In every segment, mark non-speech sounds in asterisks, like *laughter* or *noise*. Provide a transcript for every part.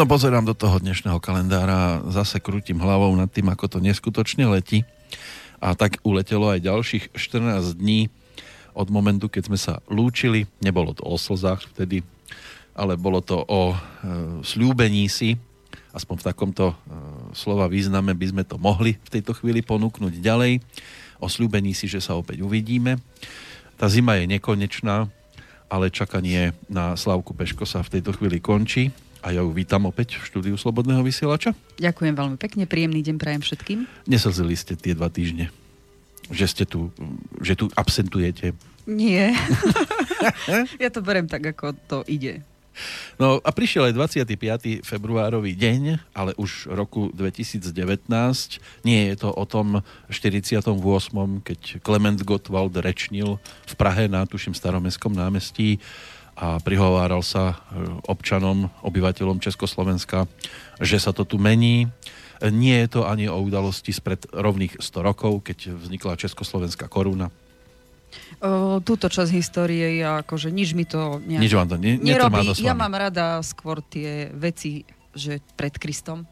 No pozerám do toho dnešného kalendára zase krútim hlavou nad tým, ako to neskutočne letí. A tak uletelo aj ďalších 14 dní od momentu, keď sme sa lúčili. Nebolo to o slzách vtedy, ale bolo to o e, slúbení si. Aspoň v takomto e, slova význame by sme to mohli v tejto chvíli ponúknuť ďalej. O slúbení si, že sa opäť uvidíme. Tá zima je nekonečná, ale čakanie na Slavku Peško sa v tejto chvíli končí a ja ju vítam opäť v štúdiu Slobodného vysielača. Ďakujem veľmi pekne, príjemný deň prajem všetkým. Neslzili ste tie dva týždne, že ste tu, že tu absentujete. Nie. *laughs* ja to berem tak, ako to ide. No a prišiel aj 25. februárový deň, ale už roku 2019. Nie je to o tom 48., keď Klement Gottwald rečnil v Prahe na tuším staromestskom námestí a prihováral sa e, občanom, obyvateľom Československa, že sa to tu mení. Nie je to ani o udalosti spred rovných 100 rokov, keď vznikla Československá koruna. O, túto časť histórie, ja akože nič mi to, nejak... nič vám to ne, nerobí. Ja mám rada skôr tie veci, že pred Kristom.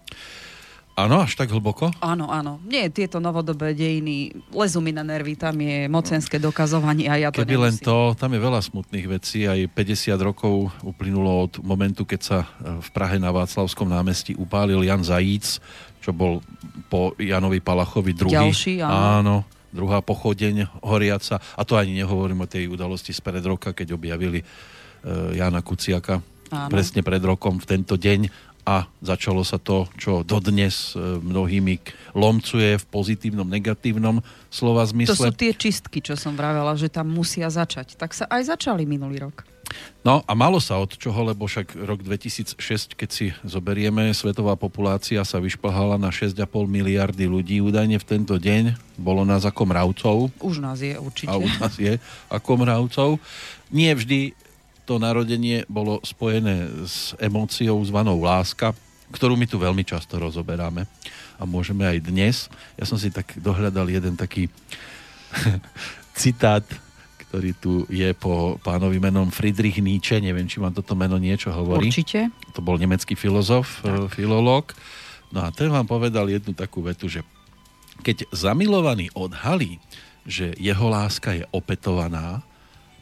Áno, až tak hlboko? Áno, áno. Nie, tieto novodobé dejiny lezú mi na nervy, tam je mocenské dokazovanie a ja to Keby len to, tam je veľa smutných vecí, aj 50 rokov uplynulo od momentu, keď sa e, v Prahe na Václavskom námestí upálil Jan Zajíc, čo bol po Janovi Palachovi druhý. Ďalší, áno. áno druhá pochodeň horiaca. A to ani nehovorím o tej udalosti z pred roka, keď objavili uh, Jana Kuciaka Áno. presne pred rokom v tento deň a začalo sa to, čo dodnes e, mnohými lomcuje v pozitívnom, negatívnom slova zmysle. To sú tie čistky, čo som vravela, že tam musia začať. Tak sa aj začali minulý rok. No a malo sa od čoho, lebo však rok 2006, keď si zoberieme, svetová populácia sa vyšplhala na 6,5 miliardy ľudí údajne v tento deň. Bolo nás ako mravcov. Už nás je určite. A už nás je ako mravcov. Nie vždy to narodenie bolo spojené s emóciou zvanou láska, ktorú my tu veľmi často rozoberáme a môžeme aj dnes. Ja som si tak dohľadal jeden taký *laughs* citát, ktorý tu je po pánovi menom Friedrich Nietzsche. Neviem, či vám toto meno niečo hovorí. Určite. To bol nemecký filozof, tak. filológ. No a ten vám povedal jednu takú vetu, že keď zamilovaný odhalí, že jeho láska je opetovaná,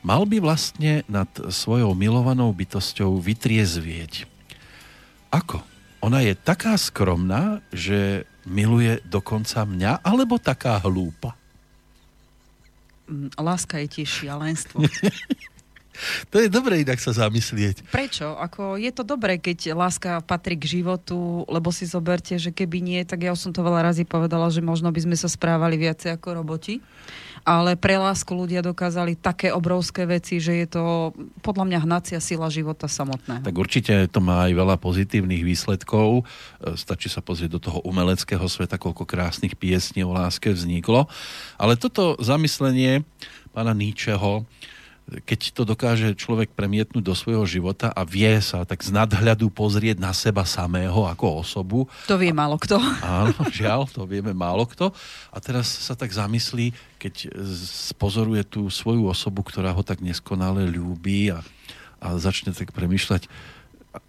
mal by vlastne nad svojou milovanou bytosťou vytriezvieť. Ako? Ona je taká skromná, že miluje dokonca mňa, alebo taká hlúpa? Mm, láska je tiež šialenstvo. *laughs* to je dobré inak sa zamyslieť. Prečo? Ako je to dobré, keď láska patrí k životu, lebo si zoberte, že keby nie, tak ja som to veľa razy povedala, že možno by sme sa správali viacej ako roboti ale pre lásku ľudia dokázali také obrovské veci, že je to podľa mňa hnacia sila života samotného. Tak určite to má aj veľa pozitívnych výsledkov. E, stačí sa pozrieť do toho umeleckého sveta, koľko krásnych piesní o láske vzniklo. Ale toto zamyslenie pána Níčeho, keď to dokáže človek premietnúť do svojho života a vie sa tak z nadhľadu pozrieť na seba samého ako osobu. To vie málo kto. *laughs* Áno, žiaľ, to vieme málo kto. A teraz sa tak zamyslí, keď pozoruje tú svoju osobu, ktorá ho tak neskonale ľúbi a, a začne tak premyšľať.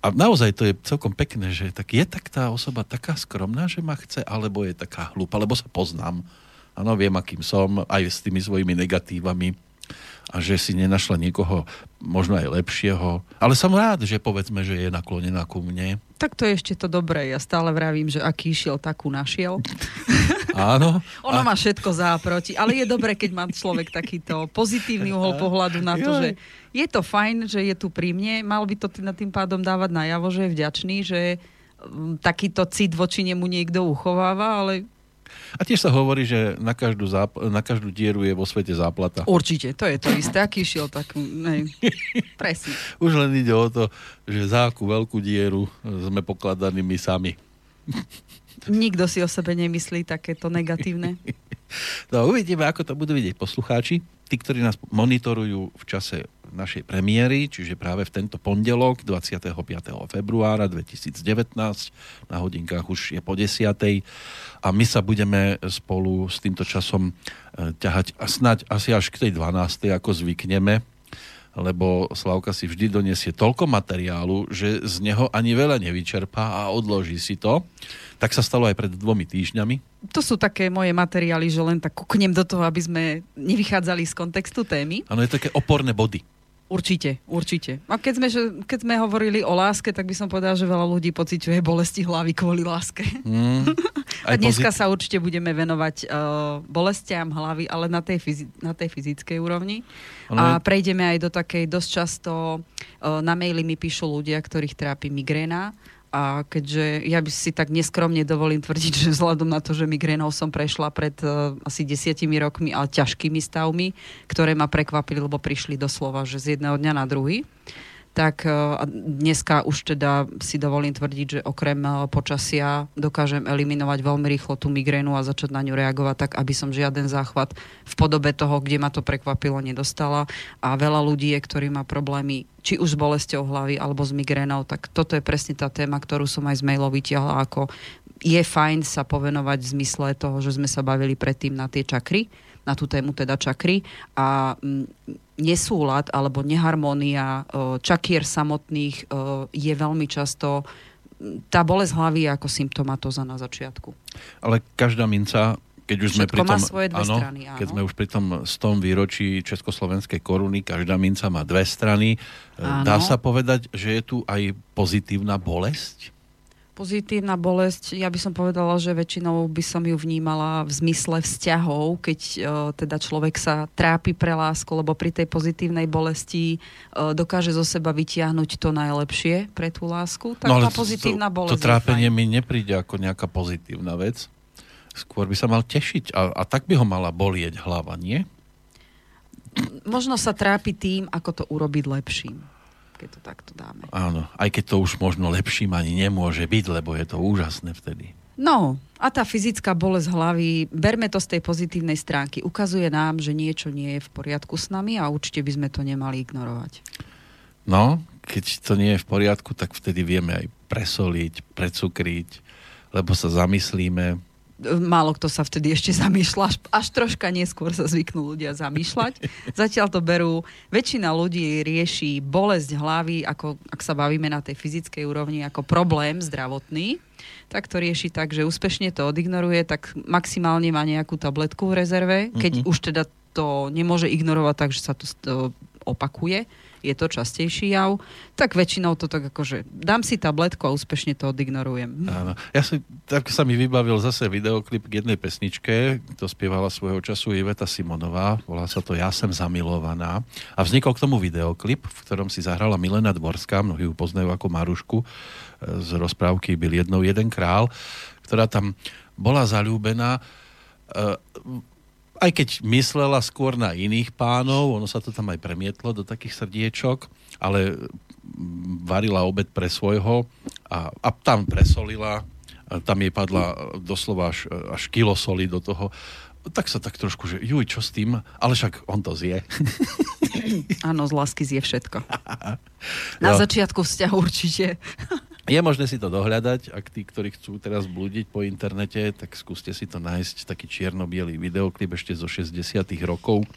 A naozaj to je celkom pekné, že tak je tak tá osoba taká skromná, že ma chce, alebo je taká hlúpa, lebo sa poznám. Áno, viem, akým som, aj s tými svojimi negatívami a že si nenašla niekoho možno aj lepšieho. Ale som rád, že povedzme, že je naklonená ku mne. Tak to je ešte to dobré. Ja stále vravím, že aký šiel, takú našiel. *laughs* Áno. *laughs* ono a... má všetko záproti. Ale je dobré, keď má človek takýto pozitívny uhol *laughs* pohľadu na to, že je to fajn, že je tu pri mne. Mal by to na tým pádom dávať najavo, že je vďačný, že mm, takýto cit voči nemu niekto uchováva, ale a tiež sa hovorí, že na každú, záp- na každú dieru je vo svete záplata. Určite, to je to isté. Aký šiel, tak nej. presne. *laughs* Už len ide o to, že za akú veľkú dieru sme pokladaní my sami. Nikto si o sebe nemyslí takéto negatívne. *laughs* No uvidíme, ako to budú vidieť poslucháči. Tí, ktorí nás monitorujú v čase našej premiéry, čiže práve v tento pondelok 25. februára 2019 na hodinkách už je po 10. a my sa budeme spolu s týmto časom e, ťahať a snať asi až k tej 12. ako zvykneme lebo Slavka si vždy donesie toľko materiálu, že z neho ani veľa nevyčerpá a odloží si to. Tak sa stalo aj pred dvomi týždňami. To sú také moje materiály, že len tak kuknem do toho, aby sme nevychádzali z kontextu témy. Áno, je také oporné body. Určite, určite. A keď sme, keď sme hovorili o láske, tak by som povedal, že veľa ľudí pociťuje bolesti hlavy kvôli láske. Mm, *laughs* a dneska pozit- sa určite budeme venovať uh, bolestiam hlavy, ale na tej, fyzi- na tej fyzickej úrovni. Ano. A prejdeme aj do takej dosť často, uh, na maily mi píšu ľudia, ktorých trápi migréna a keďže ja by si tak neskromne dovolím tvrdiť, že vzhľadom na to, že migrénou som prešla pred uh, asi desiatimi rokmi, ale ťažkými stavmi, ktoré ma prekvapili, lebo prišli doslova, že z jedného dňa na druhý, tak uh, dneska už teda si dovolím tvrdiť, že okrem uh, počasia dokážem eliminovať veľmi rýchlo tú migrénu a začať na ňu reagovať tak, aby som žiaden záchvat v podobe toho, kde ma to prekvapilo, nedostala. A veľa ľudí ktorí má problémy či už s bolesťou hlavy alebo s migrénou, tak toto je presne tá téma, ktorú som aj z mailov vytiahla ako je fajn sa povenovať v zmysle toho, že sme sa bavili predtým na tie čakry, na tú tému teda čakry a mm, nesúlad alebo neharmónia čakier samotných je veľmi často tá bolesť hlavy je ako symptomatóza na začiatku. Ale každá minca keď už sme pri tom, svoje dve áno, strany, áno. Keď sme už pri tom 100 výročí Československej koruny, každá minca má dve strany. Áno. Dá sa povedať, že je tu aj pozitívna bolesť? Pozitívna bolesť, ja by som povedala, že väčšinou by som ju vnímala v zmysle vzťahov, keď uh, teda človek sa trápi pre lásku, lebo pri tej pozitívnej bolesti uh, dokáže zo seba vytiahnuť to najlepšie pre tú lásku. Tak no, ale tá pozitívna to, bolesť. To trápenie mi nepríde ako nejaká pozitívna vec. Skôr by sa mal tešiť a, a tak by ho mala bolieť hlava, nie? Možno sa trápi tým, ako to urobiť lepším keď to takto dáme. Áno, aj keď to už možno lepším ani nemôže byť, lebo je to úžasné vtedy. No, a tá fyzická bolesť hlavy, berme to z tej pozitívnej stránky, ukazuje nám, že niečo nie je v poriadku s nami a určite by sme to nemali ignorovať. No, keď to nie je v poriadku, tak vtedy vieme aj presoliť, precukriť, lebo sa zamyslíme, málo kto sa vtedy ešte *laughs* zamýšľa, až, až troška neskôr sa zvyknú ľudia zamýšľať. Zatiaľ to berú, väčšina ľudí rieši bolesť hlavy, ako, ak sa bavíme na tej fyzickej úrovni, ako problém zdravotný, tak to rieši tak, že úspešne to odignoruje, tak maximálne má nejakú tabletku v rezerve, keď mm-hmm. už teda to nemôže ignorovať tak, že sa to opakuje je to častejší jav, tak väčšinou to tak akože dám si tabletku a úspešne to odignorujem. Áno. Ja si, tak sa mi vybavil zase videoklip k jednej pesničke, to spievala svojho času Iveta Simonová, volá sa to Ja som zamilovaná a vznikol k tomu videoklip, v ktorom si zahrala Milena Dvorská, mnohí ju poznajú ako Marušku e, z rozprávky Byl jednou jeden král, ktorá tam bola zalúbená e, aj keď myslela skôr na iných pánov, ono sa to tam aj premietlo do takých srdiečok, ale varila obed pre svojho a, a tam presolila, a tam jej padla doslova až, až kilo soli do toho. Tak sa tak trošku, že juj, čo s tým? Ale však on to zje. Áno, z lásky zje všetko. *laughs* Na no. začiatku vzťahu určite. Je možné si to dohľadať, ak tí, ktorí chcú teraz blúdiť po internete, tak skúste si to nájsť, taký čierno-bielý videoklip ešte zo 60 rokov.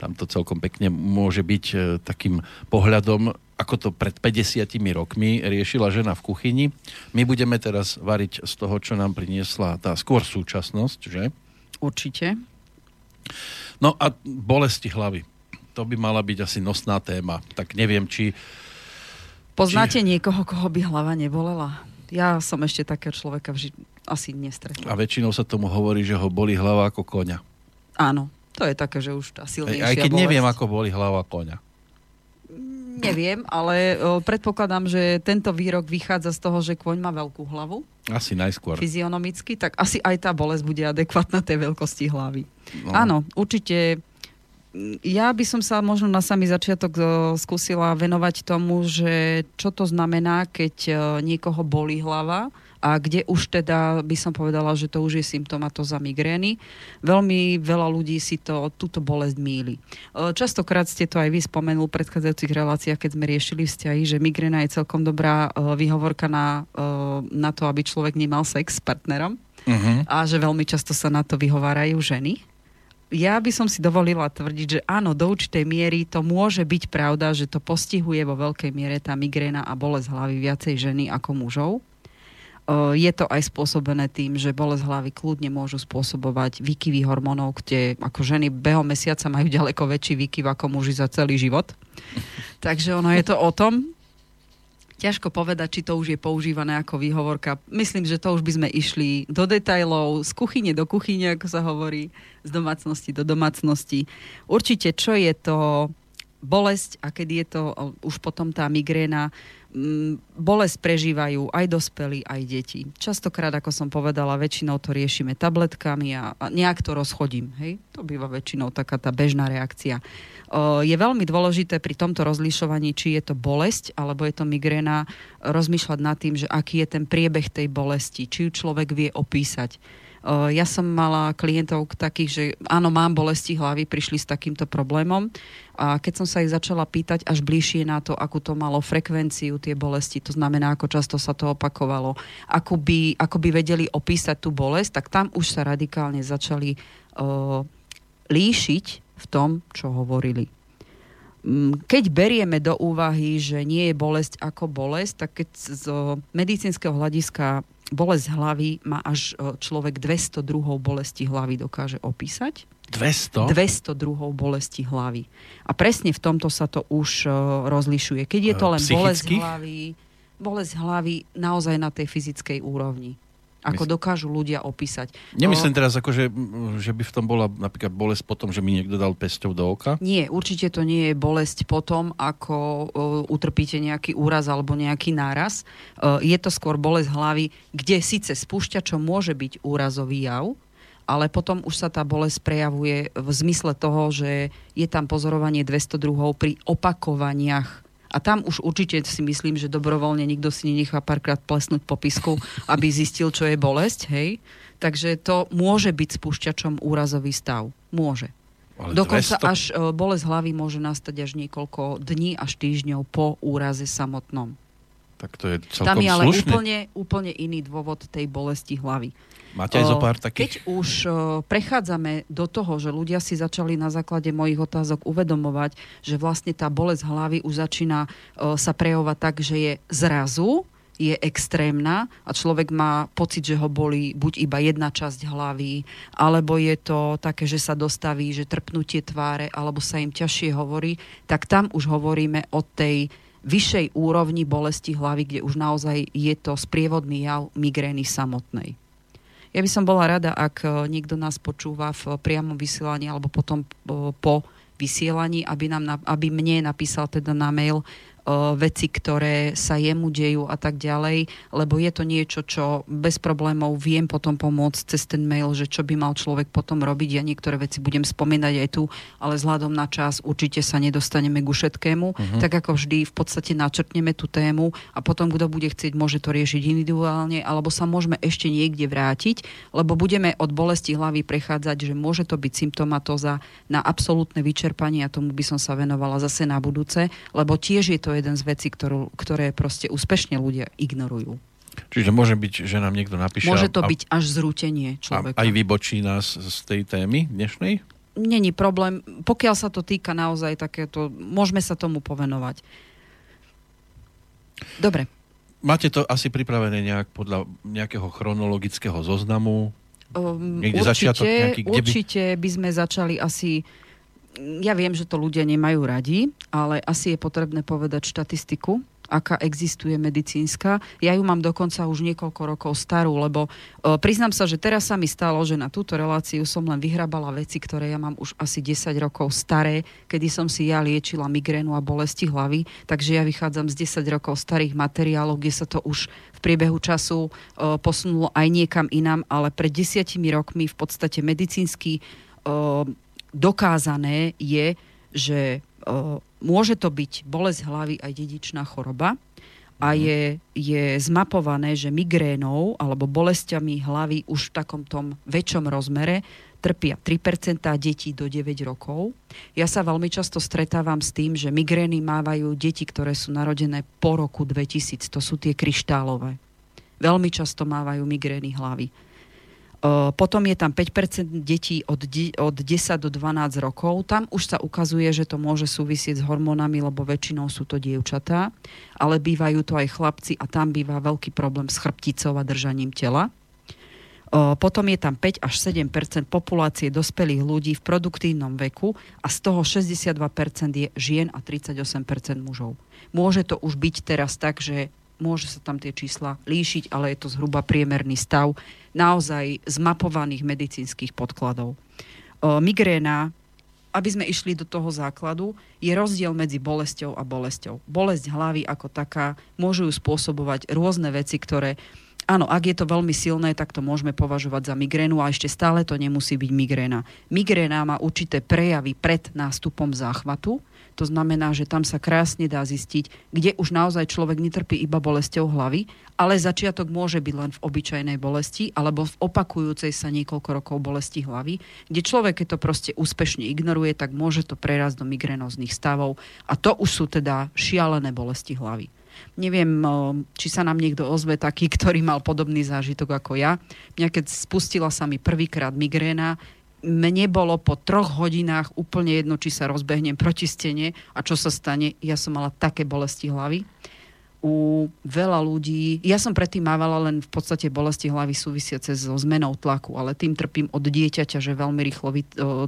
Tam to celkom pekne môže byť e, takým pohľadom, ako to pred 50 rokmi riešila žena v kuchyni. My budeme teraz variť z toho, čo nám priniesla tá skôr súčasnosť, že? Určite. No a bolesti hlavy. To by mala byť asi nosná téma. Tak neviem, či Poznáte Či... niekoho, koho by hlava nebolela? Ja som ešte takého človeka vži- asi nestretla. A väčšinou sa tomu hovorí, že ho boli hlava ako koňa. Áno, to je také, že už tá silnejšia Aj keď bolesť. neviem, ako boli hlava koňa. Neviem, ale o, predpokladám, že tento výrok vychádza z toho, že kôň má veľkú hlavu. Asi najskôr. Fyzionomicky, tak asi aj tá bolesť bude adekvátna tej veľkosti hlavy. No. Áno, určite ja by som sa možno na samý začiatok e, skúsila venovať tomu, že čo to znamená, keď e, niekoho bolí hlava a kde už teda by som povedala, že to už je symptomatóza migrény. Veľmi veľa ľudí si to, túto bolesť míli. E, častokrát ste to aj vy spomenul v predchádzajúcich reláciách, keď sme riešili vzťahy, že migréna je celkom dobrá výhovorka na, na to, aby človek nemal sex s partnerom. Uh-huh. A že veľmi často sa na to vyhovárajú ženy ja by som si dovolila tvrdiť, že áno, do určitej miery to môže byť pravda, že to postihuje vo veľkej miere tá migréna a bolesť hlavy viacej ženy ako mužov. Je to aj spôsobené tým, že bolesť hlavy kľudne môžu spôsobovať výkyvy hormónov, kde ako ženy behom mesiaca majú ďaleko väčší výkyv ako muži za celý život. Takže ono je to o tom. Ťažko povedať, či to už je používané ako výhovorka. Myslím, že to už by sme išli do detajlov, z kuchyne do kuchyne, ako sa hovorí, z domácnosti do domácnosti. Určite, čo je to bolesť a kedy je to už potom tá migréna, Mm, bolesť prežívajú aj dospelí, aj deti. Častokrát, ako som povedala, väčšinou to riešime tabletkami a, nejak to rozchodím. Hej? To býva väčšinou taká tá bežná reakcia. Je veľmi dôležité pri tomto rozlišovaní, či je to bolesť alebo je to migréna, rozmýšľať nad tým, že aký je ten priebeh tej bolesti, či ju človek vie opísať ja som mala klientov takých, že áno, mám bolesti hlavy, prišli s takýmto problémom a keď som sa ich začala pýtať až bližšie na to, akú to malo frekvenciu tie bolesti, to znamená, ako často sa to opakovalo, ako by, ako by vedeli opísať tú bolesť, tak tam už sa radikálne začali uh, líšiť v tom, čo hovorili. Mm, keď berieme do úvahy, že nie je bolesť ako bolesť, tak keď z medicínskeho hľadiska bolesť hlavy má až e, človek 200 druhov bolesti hlavy dokáže opísať. 200? 200 druhov bolesti hlavy. A presne v tomto sa to už uh, rozlišuje. Keď je to len bolesť hlavy, bolesť hlavy naozaj na tej fyzickej úrovni ako dokážu ľudia opísať. Nemyslím teraz, ako, že, že by v tom bola napríklad bolesť potom, že mi niekto dal pesťou do oka? Nie, určite to nie je bolesť potom, ako uh, utrpíte nejaký úraz alebo nejaký náraz. Uh, je to skôr bolesť hlavy, kde síce spúšťačom môže byť úrazový jav, ale potom už sa tá bolesť prejavuje v zmysle toho, že je tam pozorovanie 202 pri opakovaniach a tam už určite si myslím, že dobrovoľne nikto si nenechá párkrát plesnúť po pisku, aby zistil, čo je bolesť, hej. Takže to môže byť spúšťačom úrazový stav. Môže. Ale Dokonca 200... až e, bolesť hlavy môže nastať až niekoľko dní až týždňov po úraze samotnom. Tak to je celkom Tam je ale úplne, úplne iný dôvod tej bolesti hlavy. Máte aj zo pár takých? Keď už prechádzame do toho, že ľudia si začali na základe mojich otázok uvedomovať, že vlastne tá bolesť hlavy už začína sa prejavovať tak, že je zrazu, je extrémna a človek má pocit, že ho boli buď iba jedna časť hlavy, alebo je to také, že sa dostaví, že trpnutie tváre, alebo sa im ťažšie hovorí, tak tam už hovoríme o tej vyššej úrovni bolesti hlavy, kde už naozaj je to sprievodný jav migrény samotnej. Ja by som bola rada, ak e, niekto nás počúva v priamom vysielaní alebo potom e, po vysielaní, aby, nám, aby mne napísal teda na mail veci, ktoré sa jemu dejú a tak ďalej, lebo je to niečo, čo bez problémov viem potom pomôcť cez ten mail, že čo by mal človek potom robiť. Ja niektoré veci budem spomínať aj tu, ale vzhľadom na čas určite sa nedostaneme ku všetkému. Uh-huh. Tak ako vždy v podstate načrtneme tú tému a potom kto bude chcieť, môže to riešiť individuálne, alebo sa môžeme ešte niekde vrátiť, lebo budeme od bolesti hlavy prechádzať, že môže to byť symptomatóza na absolútne vyčerpanie a tomu by som sa venovala zase na budúce, lebo tiež je to jeden z vecí, ktorú, ktoré proste úspešne ľudia ignorujú. Čiže môže byť, že nám niekto napíše... Môže to a, byť až zrútenie človeka. A aj vybočí nás z tej témy dnešnej? Není problém. Pokiaľ sa to týka naozaj takéto, môžeme sa tomu povenovať. Dobre. Máte to asi pripravené nejak podľa nejakého chronologického zoznamu? Um, Niekde určite, začiatok nejaký, kde určite by... by sme začali asi ja viem, že to ľudia nemajú radi, ale asi je potrebné povedať štatistiku, aká existuje medicínska. Ja ju mám dokonca už niekoľko rokov starú, lebo e, priznám sa, že teraz sa mi stalo, že na túto reláciu som len vyhrabala veci, ktoré ja mám už asi 10 rokov staré, kedy som si ja liečila migrénu a bolesti hlavy, takže ja vychádzam z 10 rokov starých materiálov, kde sa to už v priebehu času e, posunulo aj niekam inám, ale pred desiatimi rokmi v podstate medicínsky e, dokázané je, že môže to byť bolesť hlavy aj dedičná choroba a mhm. je, je zmapované, že migrénou alebo bolestiami hlavy už v takom tom väčšom rozmere trpia 3% detí do 9 rokov. Ja sa veľmi často stretávam s tým, že migrény mávajú deti, ktoré sú narodené po roku 2000. To sú tie kryštálové. Veľmi často mávajú migrény hlavy Potom je tam 5% detí od, od 10 do 12 rokov. Tam už sa ukazuje, že to môže súvisieť s hormónami, lebo väčšinou sú to dievčatá, ale bývajú to aj chlapci a tam býva veľký problém s chrbticou a držaním tela. Potom je tam 5 až 7% populácie dospelých ľudí v produktívnom veku a z toho 62% je žien a 38% mužov. Môže to už byť teraz tak, že môže sa tam tie čísla líšiť, ale je to zhruba priemerný stav naozaj zmapovaných medicínskych podkladov. Migréna aby sme išli do toho základu, je rozdiel medzi bolesťou a bolesťou. Bolesť hlavy ako taká môžu ju spôsobovať rôzne veci, ktoré Áno, ak je to veľmi silné, tak to môžeme považovať za migrénu a ešte stále to nemusí byť migréna. Migréna má určité prejavy pred nástupom záchvatu, to znamená, že tam sa krásne dá zistiť, kde už naozaj človek netrpí iba bolesťou hlavy, ale začiatok môže byť len v obyčajnej bolesti alebo v opakujúcej sa niekoľko rokov bolesti hlavy, kde človek, keď to proste úspešne ignoruje, tak môže to prerásť do migrénozných stavov a to už sú teda šialené bolesti hlavy. Neviem, či sa nám niekto ozve taký, *laughs* ktorý mal podobný zážitok ako ja. Mňa keď spustila sa mi prvýkrát migréna, mne bolo po troch hodinách úplne jedno, či sa rozbehnem proti stene a čo sa stane. Ja som mala také bolesti hlavy. U veľa ľudí, ja som predtým mávala len v podstate bolesti hlavy súvisiace so zmenou tlaku, ale tým trpím od dieťaťa, že veľmi rýchlo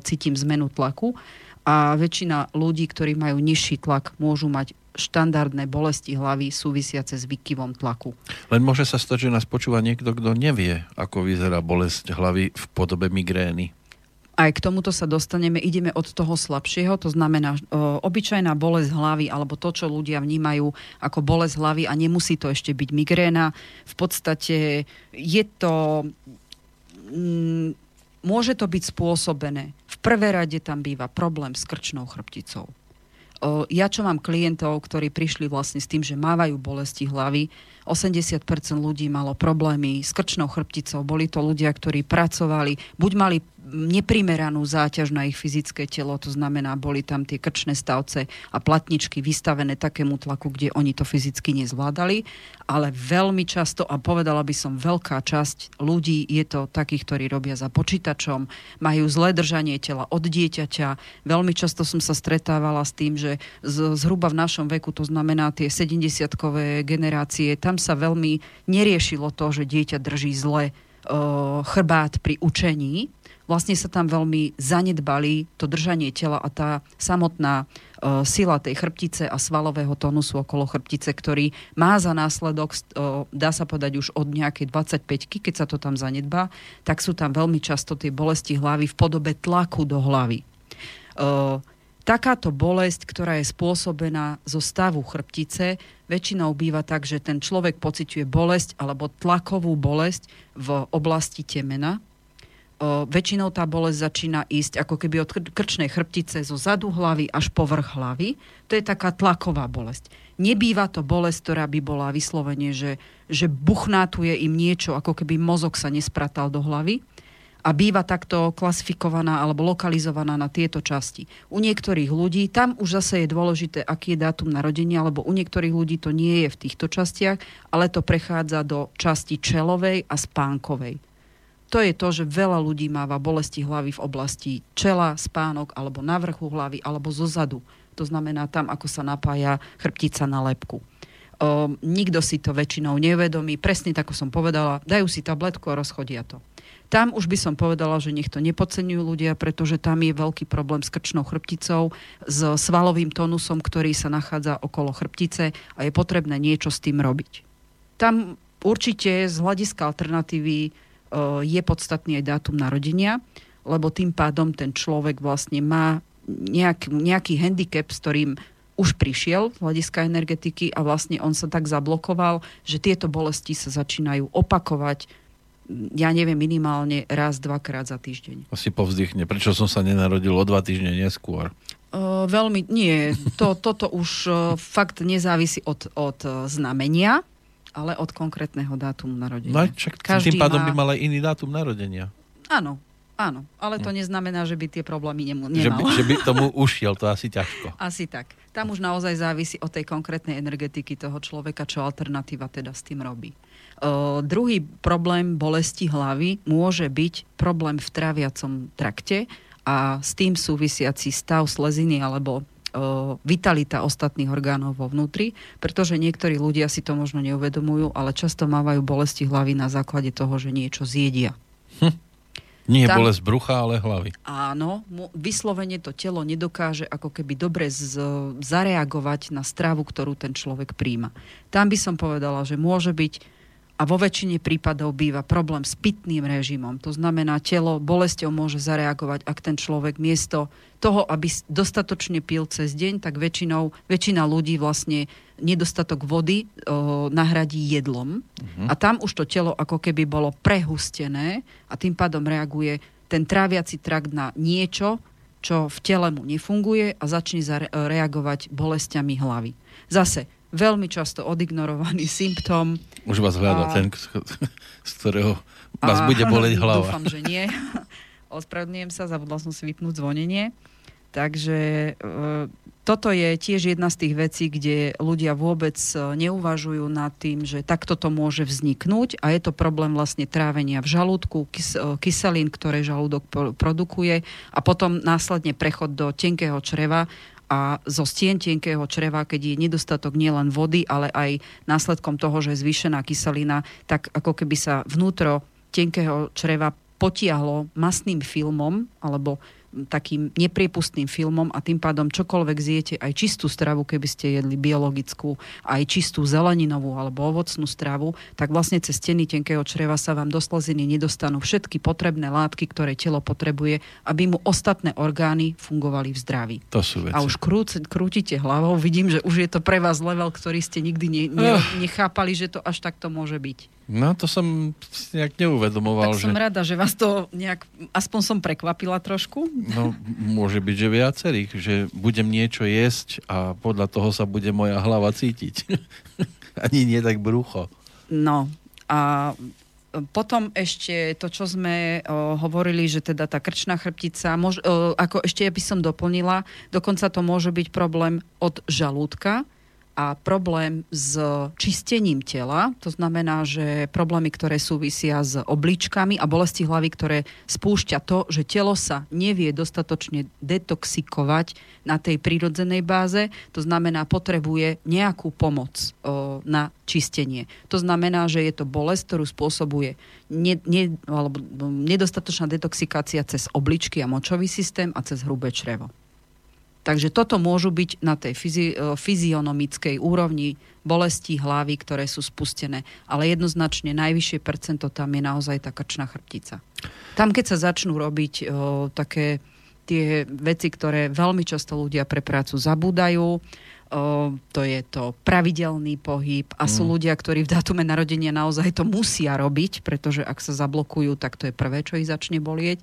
cítim zmenu tlaku a väčšina ľudí, ktorí majú nižší tlak, môžu mať štandardné bolesti hlavy súvisiace s výkyvom tlaku. Len môže sa stať, že nás počúva niekto, kto nevie, ako vyzerá bolesť hlavy v podobe migrény. Aj k tomuto sa dostaneme, ideme od toho slabšieho, to znamená o, obyčajná bolesť hlavy alebo to, čo ľudia vnímajú ako bolesť hlavy a nemusí to ešte byť migréna. V podstate je to... Mm, môže to byť spôsobené. V prvé rade tam býva problém s krčnou chrbticou. O, ja čo mám klientov, ktorí prišli vlastne s tým, že mávajú bolesti hlavy, 80% ľudí malo problémy s krčnou chrbticou. Boli to ľudia, ktorí pracovali, buď mali neprimeranú záťaž na ich fyzické telo, to znamená, boli tam tie krčné stavce a platničky vystavené takému tlaku, kde oni to fyzicky nezvládali, ale veľmi často, a povedala by som veľká časť ľudí, je to takých, ktorí robia za počítačom, majú zlé držanie tela od dieťaťa. Veľmi často som sa stretávala s tým, že z, zhruba v našom veku, to znamená tie 70-kové generácie, tam sa veľmi neriešilo to, že dieťa drží zle chrbát pri učení, vlastne sa tam veľmi zanedbali to držanie tela a tá samotná uh, sila tej chrbtice a svalového tonusu okolo chrbtice, ktorý má za následok, uh, dá sa povedať už od nejakej 25 keď sa to tam zanedbá, tak sú tam veľmi často tie bolesti hlavy v podobe tlaku do hlavy. Uh, takáto bolesť, ktorá je spôsobená zo stavu chrbtice, väčšinou býva tak, že ten človek pociťuje bolesť alebo tlakovú bolesť v oblasti temena, väčšinou tá bolesť začína ísť ako keby od krčnej chrbtice zo zadu hlavy až po vrch hlavy. To je taká tlaková bolesť. Nebýva to bolesť, ktorá by bola vyslovene, že, že buchnátuje im niečo, ako keby mozog sa nespratal do hlavy a býva takto klasifikovaná alebo lokalizovaná na tieto časti. U niektorých ľudí, tam už zase je dôležité, aký je dátum narodenia, lebo u niektorých ľudí to nie je v týchto častiach, ale to prechádza do časti čelovej a spánkovej to je to, že veľa ľudí máva bolesti hlavy v oblasti čela, spánok alebo na vrchu hlavy alebo zo zadu. To znamená tam, ako sa napája chrbtica na lepku. O, nikto si to väčšinou nevedomí. Presne tak, ako som povedala, dajú si tabletku a rozchodia to. Tam už by som povedala, že nech to nepodceňujú ľudia, pretože tam je veľký problém s krčnou chrbticou, s svalovým tonusom, ktorý sa nachádza okolo chrbtice a je potrebné niečo s tým robiť. Tam určite z hľadiska alternatívy je podstatný aj dátum narodenia, lebo tým pádom ten človek vlastne má nejak, nejaký handicap, s ktorým už prišiel z hľadiska energetiky a vlastne on sa tak zablokoval, že tieto bolesti sa začínajú opakovať ja neviem, minimálne raz, dvakrát za týždeň. Asi povzdychne. Prečo som sa nenarodil o dva týždne neskôr? Uh, veľmi, nie. To, toto už uh, fakt nezávisí od, od znamenia, ale od konkrétneho dátumu narodenia. No, čak, Každý tým pádom má... by mal aj iný dátum narodenia. Áno, áno, ale to hm. neznamená, že by tie problémy nemu, nemal. Že by, že by tomu *laughs* ušiel, to asi ťažko. Asi tak. Tam už naozaj závisí od tej konkrétnej energetiky toho človeka, čo alternatíva teda s tým robí. druhý problém bolesti hlavy môže byť problém v tráviacom trakte a s tým súvisiaci stav sleziny alebo vitalita ostatných orgánov vo vnútri, pretože niektorí ľudia si to možno neuvedomujú, ale často mávajú bolesti hlavy na základe toho, že niečo zjedia. Hm. Nie Tam, bolesť brucha, ale hlavy. Áno, vyslovene to telo nedokáže ako keby dobre z, zareagovať na stravu, ktorú ten človek príjma. Tam by som povedala, že môže byť a vo väčšine prípadov býva problém s pitným režimom. To znamená, telo bolesťou môže zareagovať, ak ten človek miesto toho, aby dostatočne pil cez deň, tak väčšinou, väčšina ľudí vlastne nedostatok vody o, nahradí jedlom. Uh-huh. A tam už to telo ako keby bolo prehustené a tým pádom reaguje ten tráviaci trakt na niečo, čo v tele mu nefunguje a začne reagovať bolestiami hlavy. Zase, veľmi často odignorovaný *laughs* symptóm. Už vás hľadá a... ten, *laughs* z ktorého vás a... bude boleť hlava. *laughs* Dúfam, že nie. Ospravedlňujem sa, zabudla som si vypnúť zvonenie. Takže e, toto je tiež jedna z tých vecí, kde ľudia vôbec e, neuvažujú nad tým, že takto to môže vzniknúť. A je to problém vlastne trávenia v žalúdku, e, kyselín, ktoré žalúdok produkuje. A potom následne prechod do tenkého čreva a zo stien tenkého čreva, keď je nedostatok nielen vody, ale aj následkom toho, že je zvýšená kyselina, tak ako keby sa vnútro tenkého čreva potiahlo masným filmom alebo takým nepriepustným filmom a tým pádom čokoľvek zjete, aj čistú stravu, keby ste jedli biologickú, aj čistú zeleninovú alebo ovocnú stravu, tak vlastne cez steny tenkého čreva sa vám do sleziny nedostanú všetky potrebné látky, ktoré telo potrebuje, aby mu ostatné orgány fungovali v zdraví. To sú veci. A už krút, krútite hlavou, vidím, že už je to pre vás level, ktorý ste nikdy ne, ne, nechápali, že to až takto môže byť. No to som nejak neuvedomoval. Tak som že... rada, že vás to nejak, aspoň som prekvapila trošku. No môže byť, že viacerých, že budem niečo jesť a podľa toho sa bude moja hlava cítiť. *laughs* Ani nie tak brucho. No a potom ešte to, čo sme o, hovorili, že teda tá krčná chrbtica, mož, o, ako ešte by som doplnila, dokonca to môže byť problém od žalúdka, a problém s čistením tela, to znamená, že problémy, ktoré súvisia s obličkami a bolesti hlavy, ktoré spúšťa to, že telo sa nevie dostatočne detoxikovať na tej prírodzenej báze, to znamená, potrebuje nejakú pomoc o, na čistenie. To znamená, že je to bolesť, ktorú spôsobuje ne, ne, alebo nedostatočná detoxikácia cez obličky a močový systém a cez hrubé črevo. Takže toto môžu byť na tej fyzi- e, fyzionomickej úrovni bolesti hlavy, ktoré sú spustené. Ale jednoznačne najvyššie percento tam je naozaj tá krčná chrbtica. Tam, keď sa začnú robiť o, e, také tie veci, ktoré veľmi často ľudia pre prácu zabúdajú, to je to pravidelný pohyb a sú mm. ľudia, ktorí v datume narodenia naozaj to musia robiť, pretože ak sa zablokujú, tak to je prvé, čo ich začne bolieť.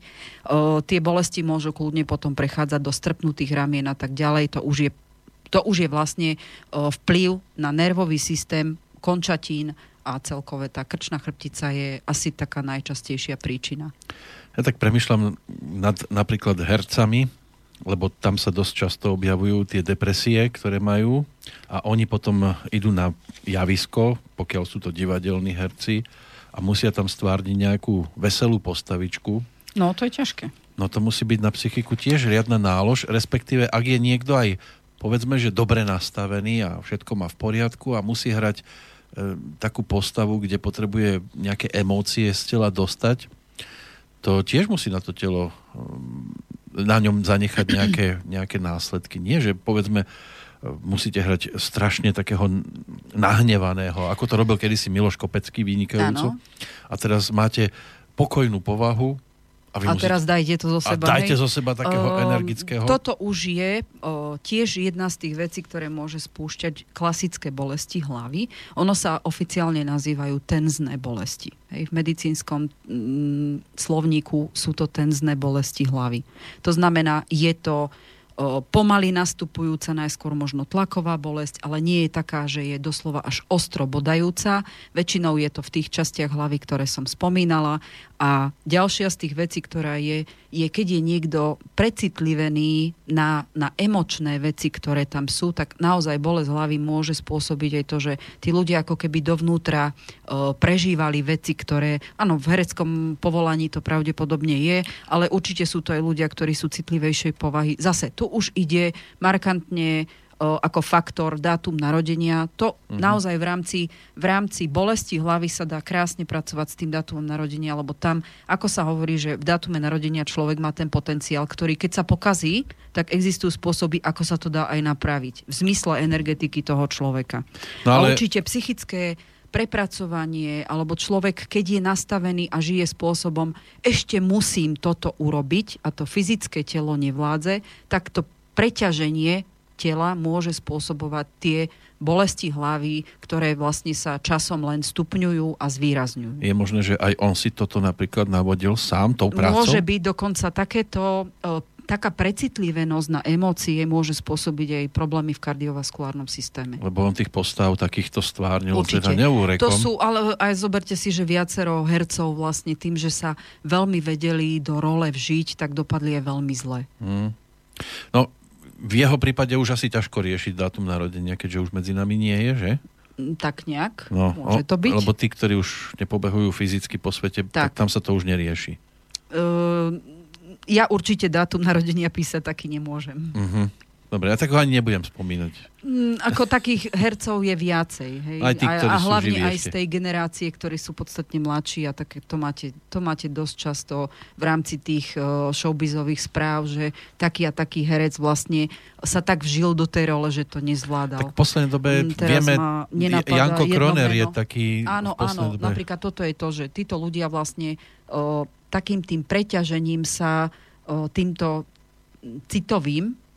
Tie bolesti môžu kľudne potom prechádzať do strpnutých ramien a tak ďalej. To už je, to už je vlastne vplyv na nervový systém končatín a celkové tá krčná chrbtica je asi taká najčastejšia príčina. Ja tak premyšľam nad napríklad hercami, lebo tam sa dosť často objavujú tie depresie, ktoré majú a oni potom idú na javisko, pokiaľ sú to divadelní herci a musia tam stvárniť nejakú veselú postavičku. No, to je ťažké. No to musí byť na psychiku tiež riadna nálož, respektíve ak je niekto aj povedzme, že dobre nastavený a všetko má v poriadku a musí hrať e, takú postavu, kde potrebuje nejaké emócie z tela dostať, to tiež musí na to telo na ňom zanechať nejaké, nejaké následky. Nie, že povedzme, musíte hrať strašne takého nahnevaného, ako to robil kedysi Miloš Kopecký vynikajúco. A teraz máte pokojnú povahu, a, a musíte... teraz dajte to zo seba. A dajte zo seba takého uh, energického. Toto už je uh, tiež jedna z tých vecí, ktoré môže spúšťať klasické bolesti hlavy. Ono sa oficiálne nazývajú tenzné bolesti. Hej, v medicínskom mm, slovníku sú to tenzné bolesti hlavy. To znamená, je to pomaly nastupujúca, najskôr možno tlaková bolesť, ale nie je taká, že je doslova až ostro bodajúca. Väčšinou je to v tých častiach hlavy, ktoré som spomínala. A ďalšia z tých vecí, ktorá je, je keď je niekto precitlivený na, na emočné veci, ktoré tam sú, tak naozaj bolesť hlavy môže spôsobiť aj to, že tí ľudia ako keby dovnútra e, prežívali veci, ktoré, áno, v hereckom povolaní to pravdepodobne je, ale určite sú to aj ľudia, ktorí sú citlivejšej povahy. Zase, tu už ide markantne ako faktor dátum narodenia. To mm-hmm. naozaj v rámci, v rámci bolesti hlavy sa dá krásne pracovať s tým dátumom narodenia, lebo tam, ako sa hovorí, že v dátume narodenia človek má ten potenciál, ktorý keď sa pokazí, tak existujú spôsoby, ako sa to dá aj napraviť. V zmysle energetiky toho človeka. No ale... A určite psychické prepracovanie, alebo človek, keď je nastavený a žije spôsobom, ešte musím toto urobiť a to fyzické telo nevládze, tak to preťaženie tela môže spôsobovať tie bolesti hlavy, ktoré vlastne sa časom len stupňujú a zvýrazňujú. Je možné, že aj on si toto napríklad navodil sám tou prácou? Môže byť dokonca takéto e, taká precitlivenosť na emócie môže spôsobiť aj problémy v kardiovaskulárnom systéme. Lebo on tých postav takýchto stvárnil teda neúrekom. To sú, ale aj zoberte si, že viacero hercov vlastne tým, že sa veľmi vedeli do role vžiť, tak dopadli aj veľmi zle. Hmm. V jeho prípade už asi ťažko riešiť dátum narodenia, keďže už medzi nami nie je, že? Mm, tak nejak, no, môže to byť. Lebo tí, ktorí už nepobehujú fyzicky po svete, tak, tak tam sa to už nerieši. Uh, ja určite dátum narodenia písať taký nemôžem. Uh-huh. Dobre, ja tak ho ani nebudem spomínať. Mm, ako takých hercov je viacej. Hej? Aj tí, a, a hlavne aj ešte. z tej generácie, ktorí sú podstatne mladší a tak to máte, to máte dosť často v rámci tých uh, showbizových správ, že taký a taký herec vlastne sa tak vžil do tej role, že to nezvládal. Tak v poslednej dobe mm, vieme, Janko Kroner je taký... Áno, áno, dobe. napríklad toto je to, že títo ľudia vlastne uh, takým tým preťažením sa uh, týmto citovým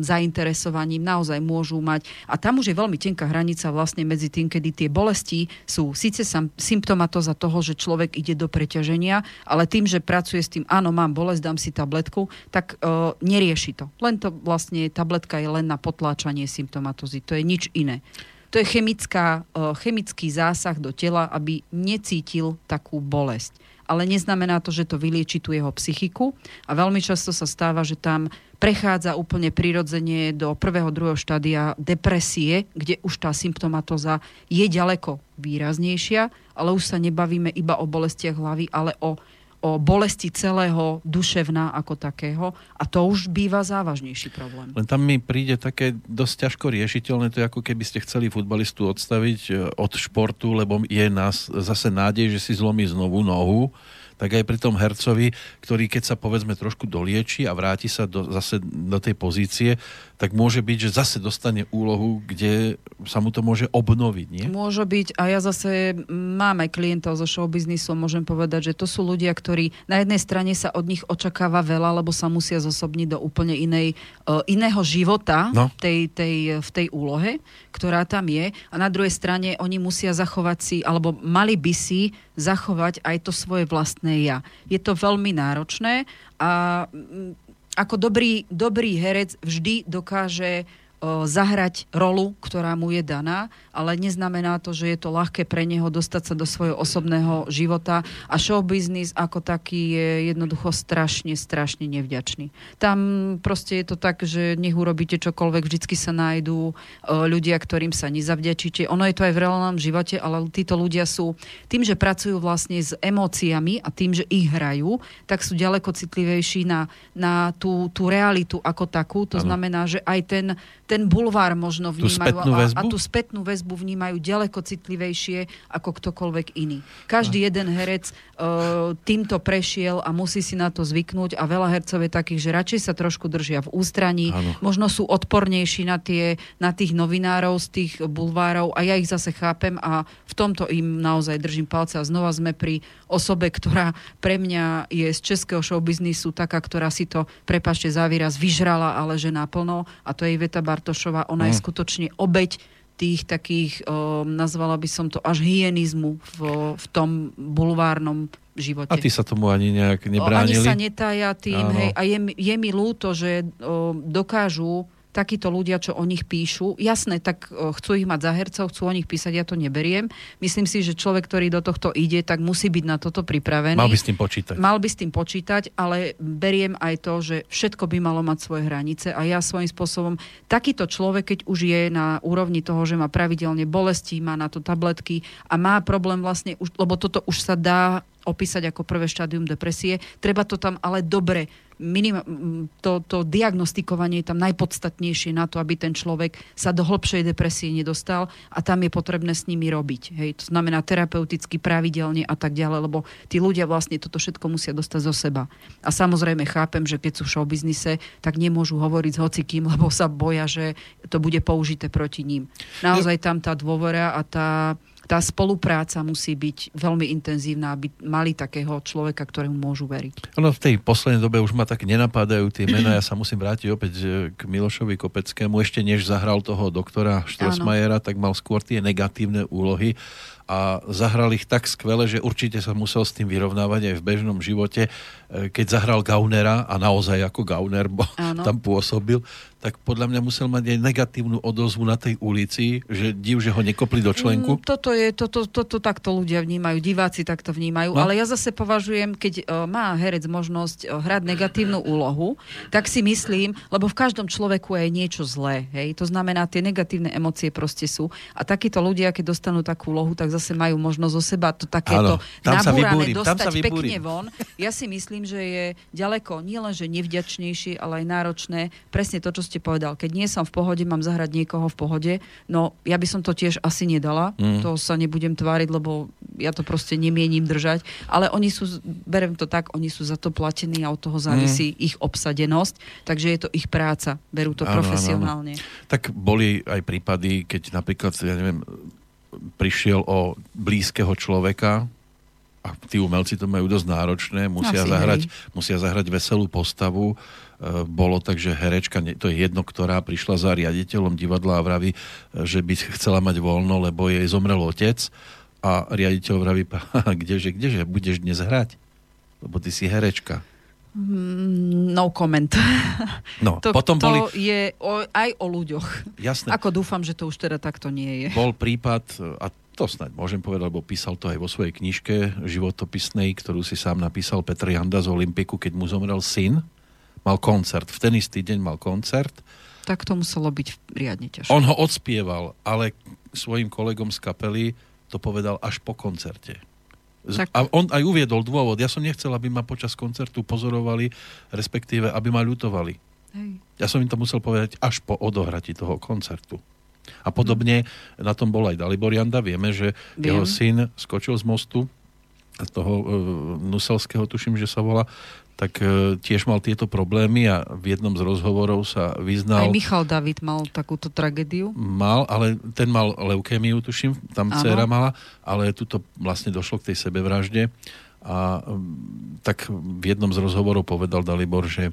zainteresovaním naozaj môžu mať. A tam už je veľmi tenká hranica vlastne medzi tým, kedy tie bolesti sú síce symptomatoza toho, že človek ide do preťaženia, ale tým, že pracuje s tým, áno, mám bolesť, dám si tabletku, tak e, nerieši to. Len to vlastne, tabletka je len na potláčanie symptomatozy. To je nič iné. To je chemická, e, chemický zásah do tela, aby necítil takú bolesť ale neznamená to, že to vylieči tú jeho psychiku. A veľmi často sa stáva, že tam prechádza úplne prirodzene do prvého, druhého štádia depresie, kde už tá symptomatoza je ďaleko výraznejšia, ale už sa nebavíme iba o bolestiach hlavy, ale o o bolesti celého duševná ako takého a to už býva závažnejší problém. Len tam mi príde také dosť ťažko riešiteľné, to je ako keby ste chceli futbalistu odstaviť e, od športu, lebo je nás zase nádej, že si zlomí znovu nohu tak aj pri tom hercovi, ktorý keď sa povedzme trošku dolieči a vráti sa do, zase do tej pozície, tak môže byť, že zase dostane úlohu, kde sa mu to môže obnoviť, nie? Môže byť a ja zase mám aj klientov zo showbiznisu, môžem povedať, že to sú ľudia, ktorí na jednej strane sa od nich očakáva veľa, lebo sa musia zosobniť do úplne inej, uh, iného života no. tej, tej, v tej úlohe, ktorá tam je a na druhej strane oni musia zachovať si, alebo mali by si zachovať aj to svoje vlastné ja. Je to veľmi náročné a ako dobrý, dobrý herec vždy dokáže zahrať rolu, ktorá mu je daná, ale neznamená to, že je to ľahké pre neho dostať sa do svojho osobného života a showbiznis ako taký je jednoducho strašne, strašne nevďačný. Tam proste je to tak, že nech urobíte čokoľvek, vždycky sa nájdú ľudia, ktorým sa nezavďačíte. Ono je to aj v reálnom živote, ale títo ľudia sú tým, že pracujú vlastne s emóciami a tým, že ich hrajú, tak sú ďaleko citlivejší na, na tú, tú realitu ako takú. To ano. znamená, že aj ten ten bulvár možno vnímajú a, a tú spätnú väzbu vnímajú ďaleko citlivejšie ako ktokoľvek iný. Každý no. jeden herec týmto prešiel a musí si na to zvyknúť a veľa hercov je takých, že radšej sa trošku držia v ústraní, ano. možno sú odpornejší na, tie, na tých novinárov z tých bulvárov a ja ich zase chápem a v tomto im naozaj držím palce a znova sme pri osobe, ktorá pre mňa je z českého showbiznisu taká, ktorá si to, prepašte za výraz, vyžrala, ale že naplno a to je Iveta Bar Bartošová, ona mm. je skutočne obeď tých takých, o, nazvala by som to až hyenizmu v, v tom bulvárnom živote. A ty sa tomu ani nejak nebránili? Ani sa netája tým, Áno. hej, a je, je mi ľúto, že o, dokážu takíto ľudia, čo o nich píšu. Jasné, tak e, chcú ich mať za hercov, chcú o nich písať, ja to neberiem. Myslím si, že človek, ktorý do tohto ide, tak musí byť na toto pripravený. Mal by s tým počítať. Mal by s tým počítať, ale beriem aj to, že všetko by malo mať svoje hranice a ja svojím spôsobom, takýto človek, keď už je na úrovni toho, že má pravidelne bolesti, má na to tabletky a má problém vlastne, lebo toto už sa dá opísať ako prvé štádium depresie. Treba to tam ale dobre minim, to, to diagnostikovanie je tam najpodstatnejšie na to, aby ten človek sa do hĺbšej depresie nedostal a tam je potrebné s nimi robiť. Hej. To znamená terapeuticky, pravidelne a tak ďalej, lebo tí ľudia vlastne toto všetko musia dostať zo seba. A samozrejme chápem, že keď sú v showbiznise, tak nemôžu hovoriť s hocikým, *laughs* lebo sa boja, že to bude použité proti ním. Naozaj tam tá dôvera a tá tá spolupráca musí byť veľmi intenzívna, aby mali takého človeka, ktorému môžu veriť. Ono v tej poslednej dobe už ma tak nenapadajú tie mená. Ja sa musím vrátiť opäť k Milošovi Kopeckému. Ešte než zahral toho doktora Štrosmajera, tak mal skôr tie negatívne úlohy a zahral ich tak skvele, že určite sa musel s tým vyrovnávať aj v bežnom živote. E, keď zahral Gaunera a naozaj ako Gauner bo, tam pôsobil, tak podľa mňa musel mať aj negatívnu odozvu na tej ulici, že div, že ho nekopli do členku. Mm, toto je, toto, toto takto ľudia vnímajú, diváci takto vnímajú, no. ale ja zase považujem, keď uh, má herec možnosť uh, hrať negatívnu úlohu, tak si myslím, lebo v každom človeku je niečo zlé, hej, to znamená, tie negatívne emócie proste sú a takíto ľudia, keď dostanú takú úlohu, tak zase majú možnosť zo seba to takéto nabúrané dostať pekne von. Ja si myslím, že je ďaleko nielenže nevďačnejšie, ale aj náročné presne to, čo ste povedal, keď nie som v pohode, mám zahrať niekoho v pohode, no ja by som to tiež asi nedala, mm. to sa nebudem tváriť, lebo ja to proste nemienim držať, ale oni sú, berem to tak, oni sú za to platení a od toho závisí mm. ich obsadenosť, takže je to ich práca, berú to ano, profesionálne. Ano, ano. Tak boli aj prípady, keď napríklad, ja neviem, prišiel o blízkeho človeka, a tí umelci to majú dosť náročné, musia, Asi, zahrať, musia zahrať veselú postavu E, bolo tak, že herečka, to je jedno, ktorá prišla za riaditeľom divadla a vraví, e, že by chcela mať voľno, lebo jej zomrel otec a riaditeľ vraví, *laughs* kdeže, kdeže, budeš dnes hrať? Lebo ty si herečka. Mm, no comment. *laughs* No, to, potom to boli... je o, aj o ľuďoch. Jasné. Ako dúfam, že to už teda takto nie je. Bol prípad, a to snáď môžem povedať, lebo písal to aj vo svojej knižke životopisnej, ktorú si sám napísal Petr Janda z Olympiku, keď mu zomrel syn mal koncert. V ten istý deň mal koncert. Tak to muselo byť riadne ťažké. On ho odspieval, ale svojim kolegom z kapely to povedal až po koncerte. Tak. A on aj uviedol dôvod. Ja som nechcel, aby ma počas koncertu pozorovali, respektíve, aby ma ľutovali. Hej. Ja som im to musel povedať až po odohrati toho koncertu. A podobne na tom bol aj Dalibor Janda. Vieme, že Viem. jeho syn skočil z mostu z toho uh, Nuselského, tuším, že sa volá, tak e, tiež mal tieto problémy a v jednom z rozhovorov sa vyznal... Aj Michal David mal takúto tragédiu? Mal, ale ten mal leukémiu, tuším, tam Áno. dcera mala, ale tuto vlastne došlo k tej sebevražde. A tak v jednom z rozhovorov povedal Dalibor, že e,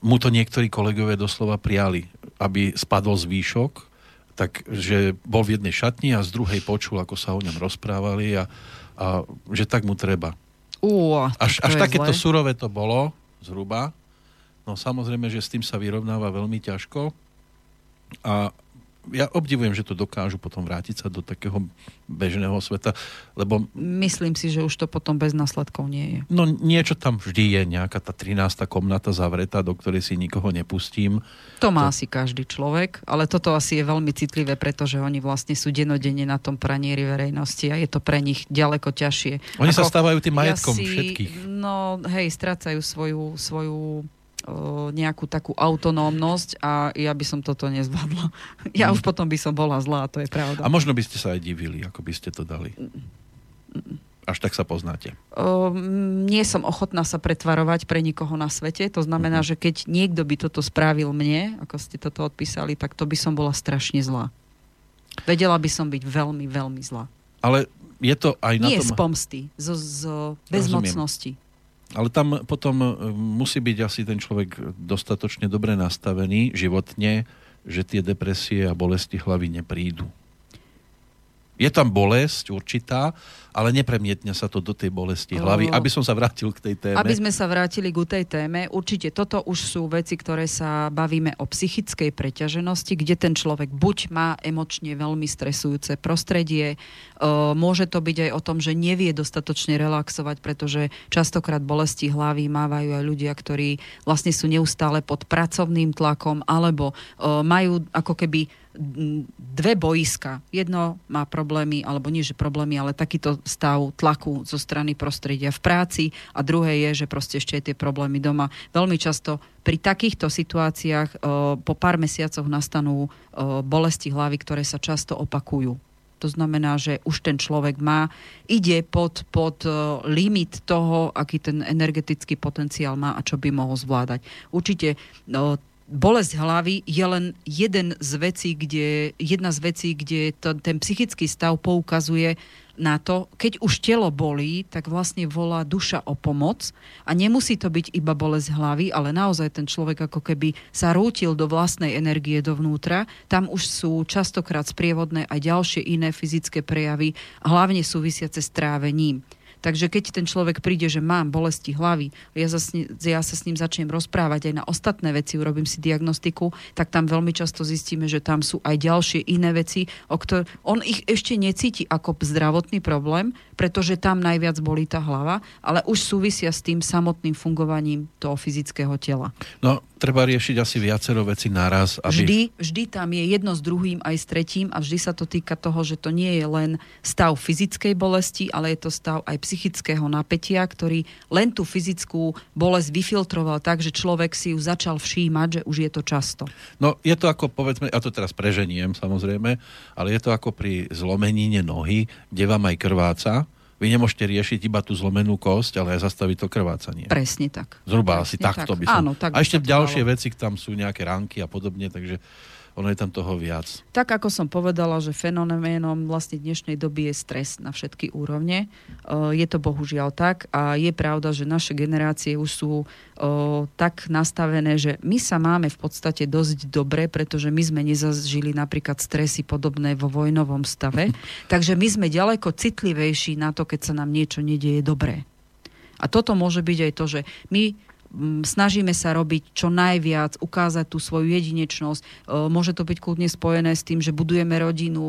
mu to niektorí kolegovia doslova prijali, aby spadol z výšok, takže bol v jednej šatni a z druhej počul, ako sa o ňom rozprávali a, a že tak mu treba. Ú, až až takéto zle. surové to bolo, zhruba. No samozrejme, že s tým sa vyrovnáva veľmi ťažko. A ja obdivujem, že to dokážu potom vrátiť sa do takého bežného sveta, lebo... Myslím si, že už to potom bez následkov nie je. No niečo tam vždy je, nejaká tá 13. komnata zavretá, do ktorej si nikoho nepustím. To má to... asi každý človek, ale toto asi je veľmi citlivé, pretože oni vlastne sú denodenne na tom pranieri verejnosti a je to pre nich ďaleko ťažšie. Oni Ako, sa stávajú tým majetkom ja si, všetkých. No hej, strácajú svoju, svoju nejakú takú autonómnosť a ja by som toto nezvládla. *laughs* Ja mm. už potom by som bola zlá, to je pravda. A možno by ste sa aj divili, ako by ste to dali. Až tak sa poznáte. O, nie som ochotná sa pretvarovať pre nikoho na svete. To znamená, uh-huh. že keď niekto by toto spravil mne, ako ste toto odpísali, tak to by som bola strašne zlá. Vedela by som byť veľmi, veľmi zlá. Ale je to aj na Nie tom... z pomsty, z, z bezmocnosti. Rozumiem. Ale tam potom e, musí byť asi ten človek dostatočne dobre nastavený životne, že tie depresie a bolesti hlavy neprídu. Je tam bolesť určitá, ale nepremietne sa to do tej bolesti hlavy, aby som sa vrátil k tej téme. Aby sme sa vrátili k tej téme, určite toto už sú veci, ktoré sa bavíme o psychickej preťaženosti, kde ten človek buď má emočne veľmi stresujúce prostredie, môže to byť aj o tom, že nevie dostatočne relaxovať, pretože častokrát bolesti hlavy mávajú aj ľudia, ktorí vlastne sú neustále pod pracovným tlakom alebo majú ako keby dve boiska. Jedno má problémy, alebo nie že problémy, ale takýto stav tlaku zo strany prostredia v práci a druhé je, že proste ešte aj tie problémy doma. Veľmi často pri takýchto situáciách po pár mesiacoch nastanú bolesti hlavy, ktoré sa často opakujú. To znamená, že už ten človek má, ide pod, pod limit toho, aký ten energetický potenciál má a čo by mohol zvládať. Určite bolesť hlavy je len jeden z vecí, kde, jedna z vecí, kde to, ten psychický stav poukazuje na to, keď už telo bolí, tak vlastne volá duša o pomoc a nemusí to byť iba bolesť hlavy, ale naozaj ten človek ako keby sa rútil do vlastnej energie dovnútra. Tam už sú častokrát sprievodné aj ďalšie iné fyzické prejavy, hlavne súvisiace s trávením. Takže keď ten človek príde, že mám bolesti hlavy, ja, sa, ja sa s ním začnem rozprávať aj na ostatné veci, urobím si diagnostiku, tak tam veľmi často zistíme, že tam sú aj ďalšie iné veci, o ktor- on ich ešte necíti ako zdravotný problém, pretože tam najviac bolí tá hlava, ale už súvisia s tým samotným fungovaním toho fyzického tela. No, treba riešiť asi viacero veci naraz. Aby... Vždy, vždy tam je jedno s druhým aj s tretím a vždy sa to týka toho, že to nie je len stav fyzickej bolesti, ale je to stav aj psychického napätia, ktorý len tú fyzickú bolesť vyfiltroval tak, že človek si ju začal všímať, že už je to často. No je to ako, povedzme, ja to teraz preženiem samozrejme, ale je to ako pri zlomenine nohy, kde vám aj krváca, vy nemôžete riešiť iba tú zlomenú kosť, ale aj zastaviť to krvácanie. Presne tak. Zhruba Presne asi takto tak. by som... Áno, tak a ešte ďalšie veci, tam sú nejaké ránky a podobne, takže ono je tam toho viac. Tak ako som povedala, že fenoménom vlastne dnešnej doby je stres na všetky úrovne. E, je to bohužiaľ tak a je pravda, že naše generácie už sú e, tak nastavené, že my sa máme v podstate dosť dobre, pretože my sme nezažili napríklad stresy podobné vo vojnovom stave. *laughs* Takže my sme ďaleko citlivejší na to, keď sa nám niečo nedieje dobré. A toto môže byť aj to, že my snažíme sa robiť čo najviac, ukázať tú svoju jedinečnosť. Môže to byť kľudne spojené s tým, že budujeme rodinu,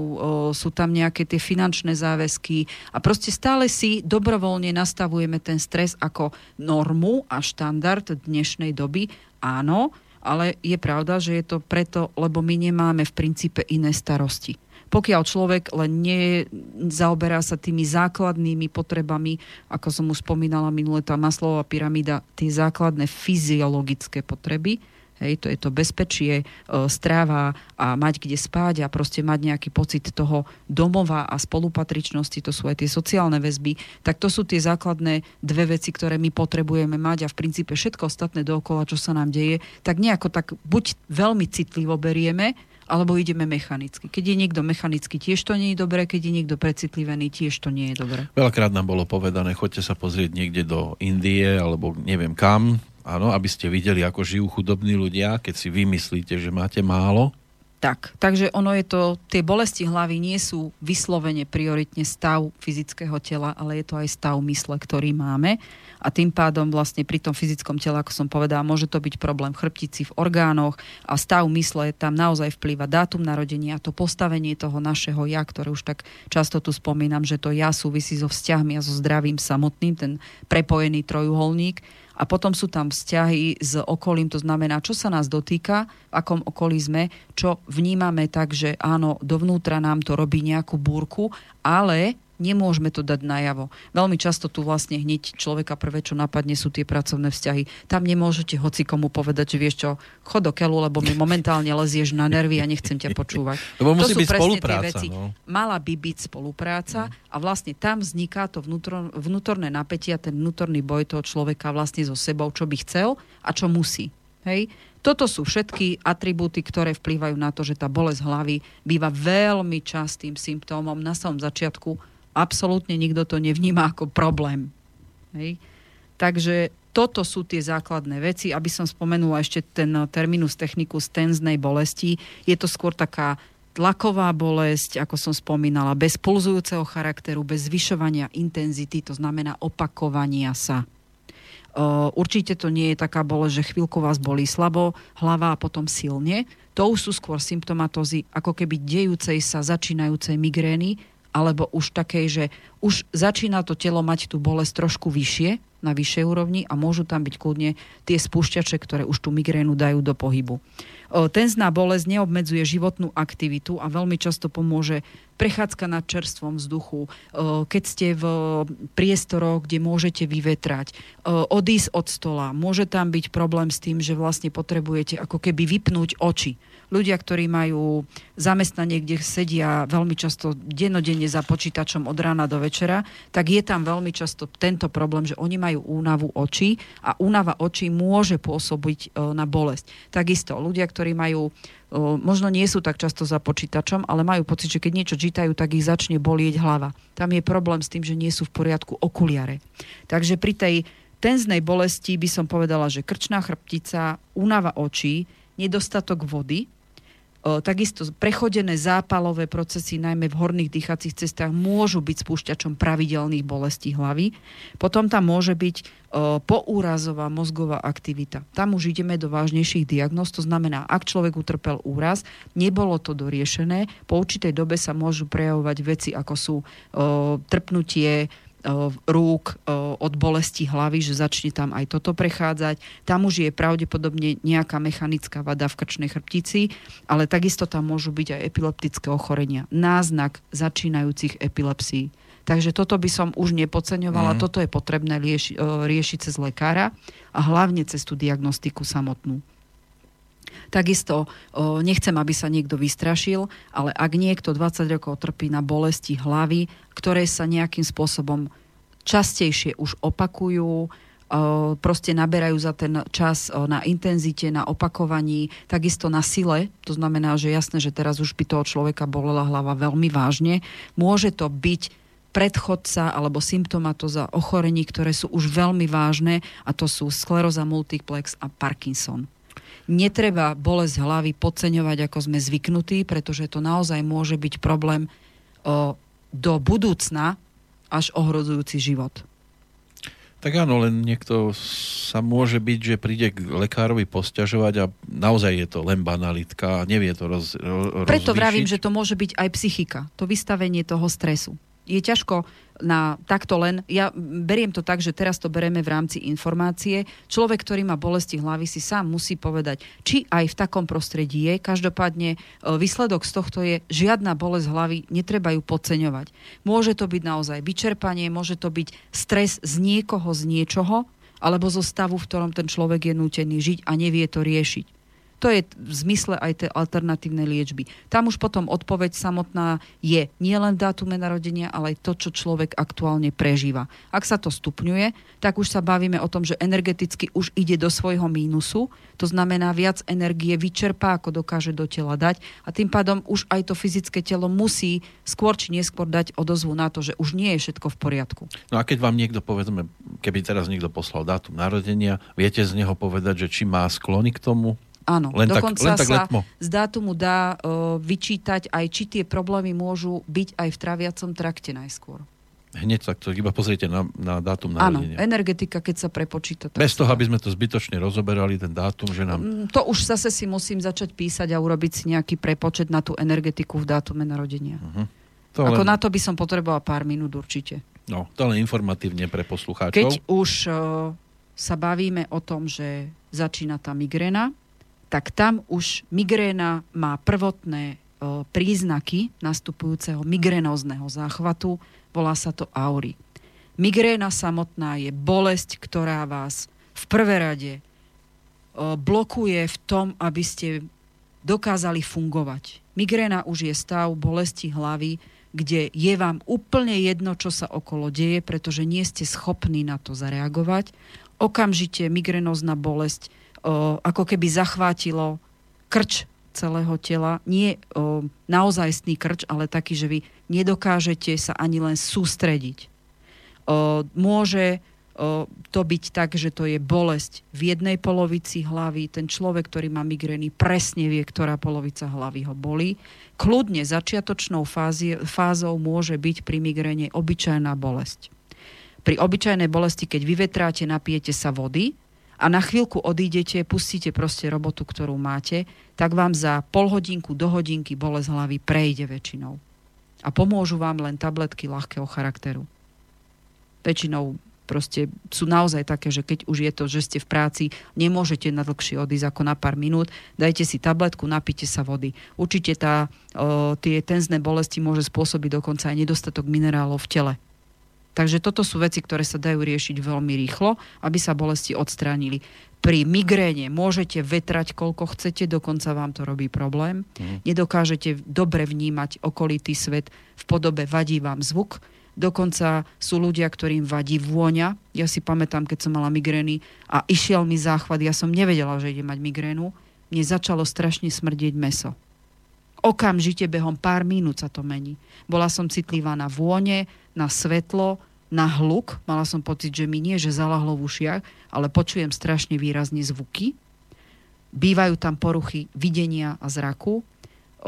sú tam nejaké tie finančné záväzky a proste stále si dobrovoľne nastavujeme ten stres ako normu a štandard dnešnej doby. Áno, ale je pravda, že je to preto, lebo my nemáme v princípe iné starosti pokiaľ človek len nezaoberá sa tými základnými potrebami, ako som už spomínala minule, tá maslová pyramída, tie základné fyziologické potreby, Hej, to je to bezpečie, e, stráva a mať kde spať a proste mať nejaký pocit toho domova a spolupatričnosti, to sú aj tie sociálne väzby, tak to sú tie základné dve veci, ktoré my potrebujeme mať a v princípe všetko ostatné dookola, čo sa nám deje, tak nejako tak buď veľmi citlivo berieme, alebo ideme mechanicky. Keď je niekto mechanicky, tiež to nie je dobré, keď je niekto precitlivený, tiež to nie je dobré. Veľakrát nám bolo povedané, choďte sa pozrieť niekde do Indie alebo neviem kam, áno, aby ste videli, ako žijú chudobní ľudia, keď si vymyslíte, že máte málo. Tak, takže ono je to, tie bolesti hlavy nie sú vyslovene prioritne stav fyzického tela, ale je to aj stav mysle, ktorý máme a tým pádom vlastne pri tom fyzickom tele, ako som povedala, môže to byť problém chrbtici v orgánoch a stav mysle tam naozaj vplýva. Dátum narodenia, to postavenie toho našeho ja, ktoré už tak často tu spomínam, že to ja súvisí so vzťahmi a so zdravím samotným, ten prepojený trojuholník. A potom sú tam vzťahy s okolím, to znamená, čo sa nás dotýka, v akom okolí sme, čo vnímame tak, že áno, dovnútra nám to robí nejakú búrku, ale nemôžeme to dať najavo. Veľmi často tu vlastne hneď človeka prvé, čo napadne, sú tie pracovné vzťahy. Tam nemôžete hoci komu povedať, že vieš čo, chod do keľu, lebo mi momentálne lezieš na nervy a nechcem ťa počúvať. *laughs* Lebo musí to sú byť spolupráca. Tie veci. No. Mala by byť spolupráca a vlastne tam vzniká to vnútor, vnútorné napätie a ten vnútorný boj toho človeka vlastne so sebou, čo by chcel a čo musí. Hej? Toto sú všetky atribúty, ktoré vplývajú na to, že tá bolesť hlavy býva veľmi častým symptómom na samom začiatku absolútne nikto to nevníma ako problém. Hej. Takže toto sú tie základné veci. Aby som spomenula ešte ten terminus technicus tenznej bolesti, je to skôr taká tlaková bolesť, ako som spomínala, bez pulzujúceho charakteru, bez zvyšovania intenzity, to znamená opakovania sa. Určite to nie je taká bolesť, že chvíľku vás bolí slabo, hlava a potom silne. To už sú skôr symptomatózy ako keby dejúcej sa začínajúcej migrény, alebo už takej, že už začína to telo mať tú bolesť trošku vyššie, na vyššej úrovni a môžu tam byť kľudne tie spúšťače, ktoré už tú migrénu dajú do pohybu. Tenzná bolesť neobmedzuje životnú aktivitu a veľmi často pomôže prechádzka na čerstvom vzduchu, keď ste v priestoroch, kde môžete vyvetrať, odísť od stola. Môže tam byť problém s tým, že vlastne potrebujete ako keby vypnúť oči ľudia, ktorí majú zamestnanie, kde sedia veľmi často denodenne za počítačom od rána do večera, tak je tam veľmi často tento problém, že oni majú únavu očí a únava očí môže pôsobiť e, na bolesť. Takisto ľudia, ktorí majú e, možno nie sú tak často za počítačom, ale majú pocit, že keď niečo čítajú, tak ich začne bolieť hlava. Tam je problém s tým, že nie sú v poriadku okuliare. Takže pri tej tenznej bolesti by som povedala, že krčná chrbtica, únava očí, nedostatok vody, Takisto prechodené zápalové procesy, najmä v horných dýchacích cestách, môžu byť spúšťačom pravidelných bolestí hlavy. Potom tam môže byť poúrazová mozgová aktivita. Tam už ideme do vážnejších diagnóz, to znamená, ak človek utrpel úraz, nebolo to doriešené, po určitej dobe sa môžu prejavovať veci, ako sú trpnutie, rúk od bolesti hlavy, že začne tam aj toto prechádzať. Tam už je pravdepodobne nejaká mechanická vada v krčnej chrbtici, ale takisto tam môžu byť aj epileptické ochorenia. Náznak začínajúcich epilepsií. Takže toto by som už nepodceňovala, mm. toto je potrebné lieši, riešiť cez lekára a hlavne cez tú diagnostiku samotnú. Takisto nechcem, aby sa niekto vystrašil, ale ak niekto 20 rokov trpí na bolesti hlavy, ktoré sa nejakým spôsobom častejšie už opakujú, proste naberajú za ten čas na intenzite, na opakovaní, takisto na sile. To znamená, že jasné, že teraz už by toho človeka bolela hlava veľmi vážne. Môže to byť predchodca alebo symptomatoza ochorení, ktoré sú už veľmi vážne a to sú skleroza multiplex a Parkinson netreba bolesť hlavy podceňovať, ako sme zvyknutí, pretože to naozaj môže byť problém o, do budúcna až ohrozujúci život. Tak áno, len niekto sa môže byť, že príde k lekárovi posťažovať a naozaj je to len banalitka a nevie to roz, roz, Preto vravím, že to môže byť aj psychika, to vystavenie toho stresu je ťažko na takto len, ja beriem to tak, že teraz to bereme v rámci informácie. Človek, ktorý má bolesti hlavy, si sám musí povedať, či aj v takom prostredí je. Každopádne e, výsledok z tohto je, žiadna bolesť hlavy, netreba ju podceňovať. Môže to byť naozaj vyčerpanie, môže to byť stres z niekoho, z niečoho, alebo zo stavu, v ktorom ten človek je nútený žiť a nevie to riešiť. To je v zmysle aj tej alternatívnej liečby. Tam už potom odpoveď samotná je nielen dátume narodenia, ale aj to, čo človek aktuálne prežíva. Ak sa to stupňuje, tak už sa bavíme o tom, že energeticky už ide do svojho mínusu, to znamená viac energie vyčerpá, ako dokáže do tela dať a tým pádom už aj to fyzické telo musí skôr či neskôr dať odozvu na to, že už nie je všetko v poriadku. No a keď vám niekto, povedzme, keby teraz niekto poslal dátum narodenia, viete z neho povedať, že či má sklony k tomu? Áno, len dokonca tak, len tak sa letmo. z dátumu dá uh, vyčítať aj, či tie problémy môžu byť aj v traviacom trakte najskôr. Hneď tak to iba pozrite na, na dátum narodenia. Áno, energetika, keď sa prepočíta. Bez toho, aby sme to zbytočne rozoberali, ten dátum, že nám... Mm, to už zase si musím začať písať a urobiť si nejaký prepočet na tú energetiku v dátume narodenia. Uh-huh. To Ako len... na to by som potreboval pár minút určite. No, to len informatívne pre poslucháčov. Keď už uh, sa bavíme o tom, že začína tá migréna, tak tam už migréna má prvotné príznaky nastupujúceho migrénózneho záchvatu, volá sa to aury. Migréna samotná je bolesť, ktorá vás v prvé rade blokuje v tom, aby ste dokázali fungovať. Migréna už je stav bolesti hlavy, kde je vám úplne jedno, čo sa okolo deje, pretože nie ste schopní na to zareagovať. Okamžite migrénozná bolesť ako keby zachvátilo krč celého tela. Nie o, naozajstný krč, ale taký, že vy nedokážete sa ani len sústrediť. O, môže to byť tak, že to je bolesť v jednej polovici hlavy. Ten človek, ktorý má migrény, presne vie, ktorá polovica hlavy ho bolí. Kľudne začiatočnou fázi, fázou môže byť pri migréne obyčajná bolesť. Pri obyčajnej bolesti, keď vyvetráte, napijete sa vody a na chvíľku odídete, pustíte proste robotu, ktorú máte, tak vám za pol hodinku do hodinky bolesť hlavy prejde väčšinou. A pomôžu vám len tabletky ľahkého charakteru. Väčšinou proste sú naozaj také, že keď už je to, že ste v práci, nemôžete na dlhšie odísť ako na pár minút, dajte si tabletku, napite sa vody. Určite tá, o, tie tenzné bolesti môže spôsobiť dokonca aj nedostatok minerálov v tele. Takže toto sú veci, ktoré sa dajú riešiť veľmi rýchlo, aby sa bolesti odstránili. Pri migréne môžete vetrať koľko chcete, dokonca vám to robí problém. Mm. Nedokážete dobre vnímať okolitý svet, v podobe vadí vám zvuk, Dokonca sú ľudia, ktorým vadí vôňa. Ja si pamätám, keď som mala migrény a išiel mi záchvat, ja som nevedela, že idem mať migrénu. Mne začalo strašne smrdieť meso. Okamžite behom pár minút sa to mení. Bola som citlivá na vône, na svetlo, na hluk. Mala som pocit, že mi nie, že zalahlo v ušiach, ale počujem strašne výrazne zvuky. Bývajú tam poruchy videnia a zraku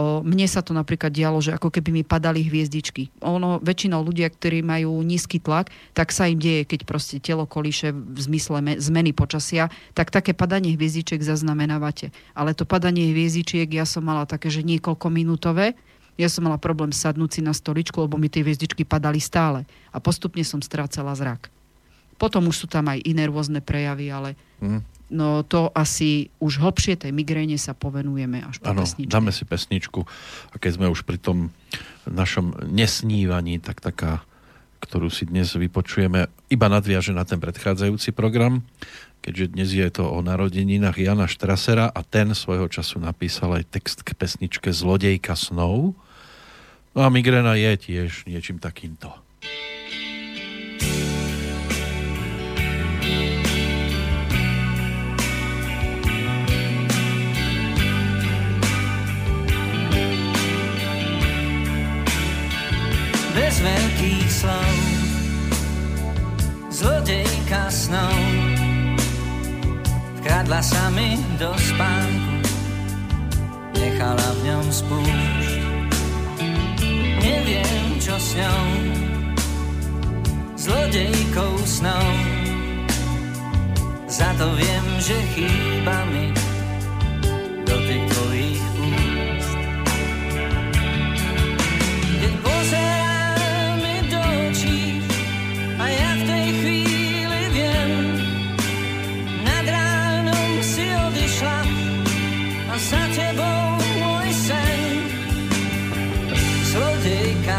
mne sa to napríklad dialo, že ako keby mi padali hviezdičky. Ono, väčšinou ľudia, ktorí majú nízky tlak, tak sa im deje, keď proste telo kolíše v zmysle me, zmeny počasia, tak také padanie hviezdičiek zaznamenávate. Ale to padanie hviezdičiek ja som mala také, že niekoľko minútové, ja som mala problém sadnúť si na stoličku, lebo mi tie hviezdičky padali stále. A postupne som strácala zrak. Potom už sú tam aj iné rôzne prejavy, ale mm no to asi už hlbšie tej migréne sa povenujeme až po ano, pesničke. dáme si pesničku a keď sme už pri tom našom nesnívaní, tak taká, ktorú si dnes vypočujeme, iba nadviaže na ten predchádzajúci program, keďže dnes je to o narodeninách Jana Štrasera a ten svojho času napísal aj text k pesničke Zlodejka snov. No a migréna je tiež niečím takýmto. Bez veľkých slov. Zlodejka snov vkradla sa mi do spánku, nechala v ňom spúšť. Neviem, čo s ňou, zlodejkou snov. Za to viem, že chýba mi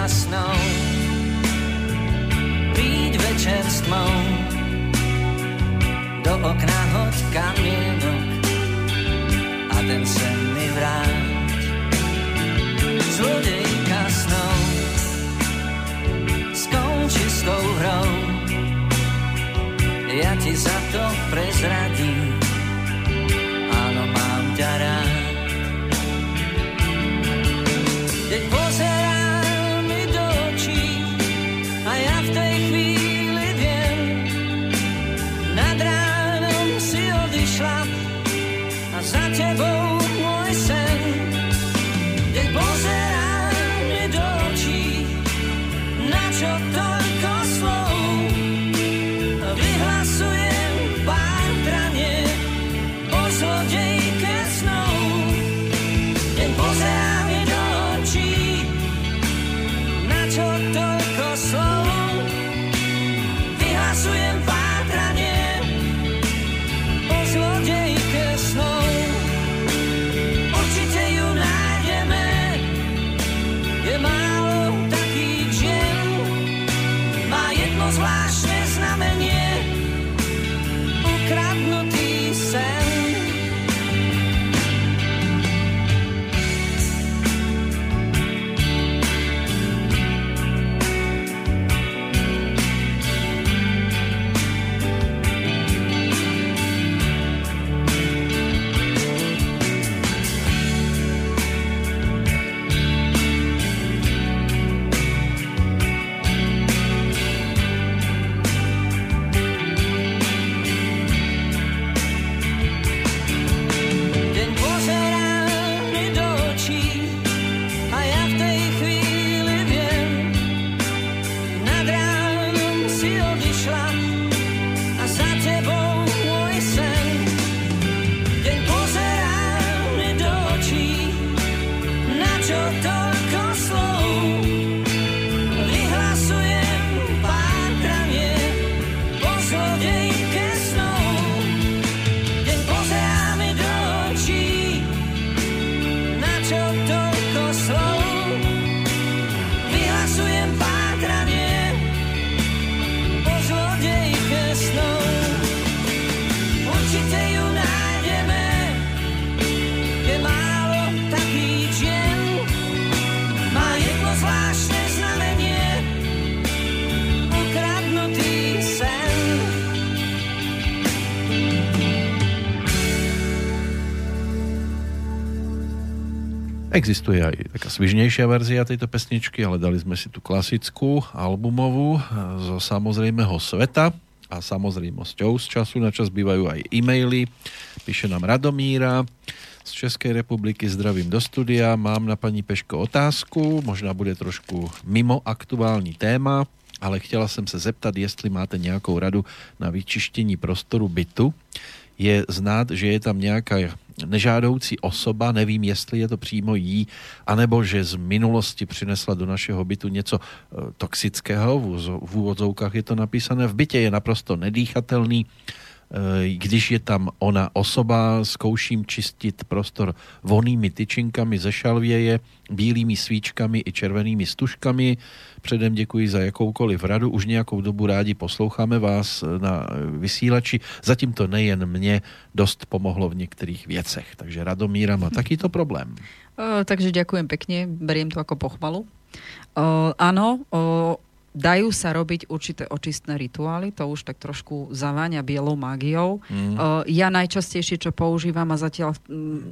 snou. Príď večer s tmou, do okna hoď kamienok a ten sen mi vráť. Zlodejka snou, skonči s tou hrou, ja ti za to prezradím, áno, mám ťa rád. Existuje aj taká svižnejšia verzia tejto pesničky, ale dali sme si tú klasickú albumovú zo samozrejmeho sveta a samozrejmosťou z času na čas bývajú aj e-maily. Píše nám Radomíra z Českej republiky. Zdravím do studia. Mám na pani Peško otázku, možná bude trošku mimo aktuální téma, ale chtěla jsem se zeptat, jestli máte nějakou radu na vyčištění prostoru bytu. Je znát, že je tam nějaká nežádoucí osoba, nevím, jestli je to přímo jí, anebo že z minulosti přinesla do našeho bytu něco eh, toxického, v úvodzovkách je to napísané, v bytě je naprosto nedýchatelný, Eh, když je tam ona osoba, zkouším čistit prostor vonými tyčinkami ze šalvěje, bílými svíčkami i červenými stužkami. Předem děkuji za jakoukoliv radu. Už nějakou dobu rádi posloucháme vás na vysílači. Zatím to nejen mě dost pomohlo v některých věcech. Takže Radomíra má takýto problém. Uh, takže ďakujem pekne, beriem to ako pochvalu. Uh, áno, uh, Dajú sa robiť určité očistné rituály, to už tak trošku zaváňa bielou mágiou. Mm. Ja najčastejšie, čo používam a zatiaľ um,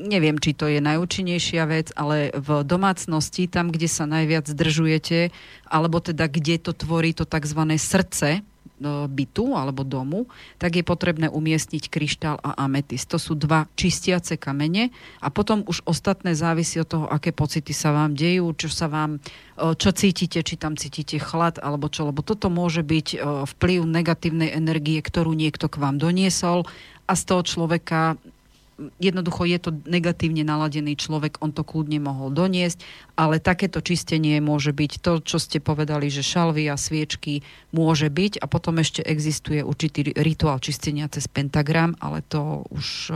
neviem, či to je najúčinnejšia vec, ale v domácnosti, tam, kde sa najviac zdržujete, alebo teda kde to tvorí to tzv. srdce, bytu alebo domu, tak je potrebné umiestniť kryštál a ametist. To sú dva čistiace kamene a potom už ostatné závisí od toho, aké pocity sa vám dejú, čo sa vám, čo cítite, či tam cítite chlad alebo čo, lebo toto môže byť vplyv negatívnej energie, ktorú niekto k vám doniesol a z toho človeka jednoducho je to negatívne naladený človek, on to kľudne mohol doniesť, ale takéto čistenie môže byť to, čo ste povedali, že šalvy a sviečky môže byť. A potom ešte existuje určitý rituál čistenia cez pentagram, ale to už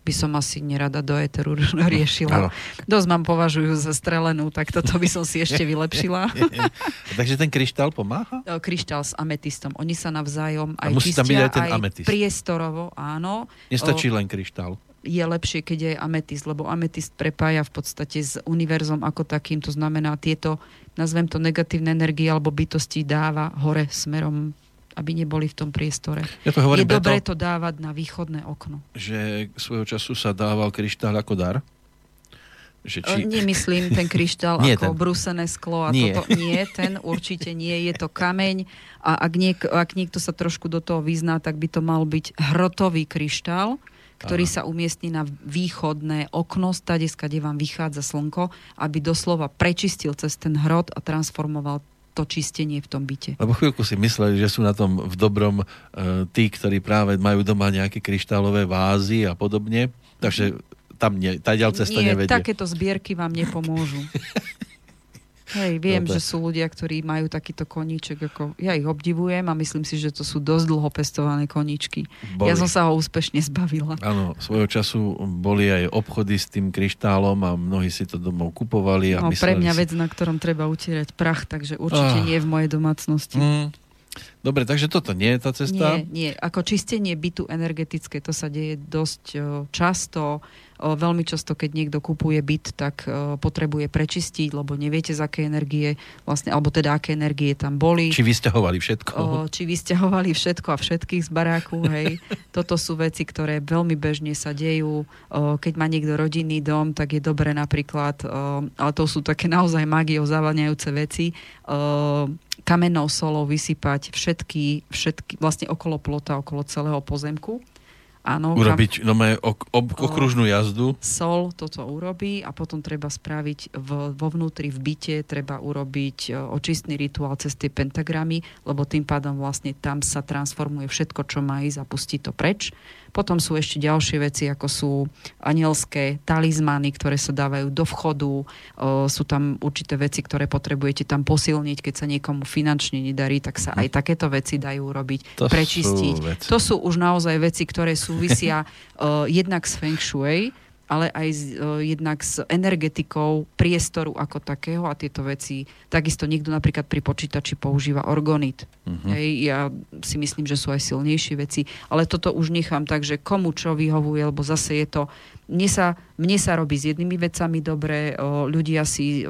by som asi nerada do éteru *laughs* riešila. Ano. Dosť mám považujú za strelenú, tak toto by som si ešte vylepšila. *laughs* Takže ten kryštál pomáha? Kryštál s ametistom. Oni sa navzájom aj musí tam byť aj, ten ametist. priestorovo, áno. Nestačí len kryštál je lepšie, keď je ametist, lebo ametist prepája v podstate s univerzom ako takým, to znamená tieto, nazvem to negatívne energie alebo bytosti dáva hore smerom aby neboli v tom priestore. Ja to hovorím je dobré to dávať na východné okno. Že svojho času sa dával kryštál ako dar? Že či... Nemyslím ten kryštál *laughs* nie ako ten. brúsené sklo a nie. toto. Nie, ten určite nie. Je to kameň a ak, niek- ak niekto sa trošku do toho vyzná, tak by to mal byť hrotový kryštál, ktorý Aha. sa umiestni na východné okno, stade, kde vám vychádza slnko, aby doslova prečistil cez ten hrot a transformoval to čistenie v tom byte. Lebo chvíľku si mysleli, že sú na tom v dobrom e, tí, ktorí práve majú doma nejaké kryštálové vázy a podobne. Takže tam nie, tá ďal cesta Nie, nevedie. takéto zbierky vám nepomôžu. *laughs* Hej, viem, Dobre. že sú ľudia, ktorí majú takýto koníček, ako ja ich obdivujem a myslím si, že to sú dosť dlho pestované koníčky. Boli. Ja som sa ho úspešne zbavila. Áno, svojho času boli aj obchody s tým kryštálom a mnohí si to domov kupovali. A no, pre mňa si... vec, na ktorom treba utierať prach, takže určite ah. nie v mojej domácnosti. Mm. Dobre, takže toto nie je tá cesta? Nie, nie. Ako čistenie bytu energetické, to sa deje dosť často Veľmi často, keď niekto kupuje byt, tak potrebuje prečistiť, lebo neviete, z aké energie, vlastne, alebo teda aké energie tam boli. Či vysťahovali všetko. Či vysťahovali všetko a všetkých z baráku, hej. *laughs* Toto sú veci, ktoré veľmi bežne sa dejú. Keď má niekto rodinný dom, tak je dobre napríklad, ale to sú také naozaj magiou zavaniajúce veci, kamennou solou vysypať všetky, všetky, vlastne okolo plota, okolo celého pozemku Áno, Urobiť no, ok, ok, okružnú jazdu. Sol toto urobí a potom treba spraviť v, vo vnútri v byte, treba urobiť očistný rituál cez tie pentagramy, lebo tým pádom vlastne tam sa transformuje všetko, čo má ísť a pustí to preč. Potom sú ešte ďalšie veci, ako sú anielské talizmany, ktoré sa dávajú do vchodu. Sú tam určité veci, ktoré potrebujete tam posilniť, keď sa niekomu finančne nedarí, tak sa aj takéto veci dajú robiť, to prečistiť. Sú to sú už naozaj veci, ktoré súvisia *laughs* jednak s Feng Shui, ale aj z, uh, jednak s energetikou priestoru ako takého a tieto veci. Takisto niekto napríklad pri počítači používa orgonit. Uh-huh. Hej, ja si myslím, že sú aj silnejšie veci, ale toto už nechám tak, že komu čo vyhovuje, lebo zase je to mne sa, mne sa robí s jednými vecami dobre, ľudia si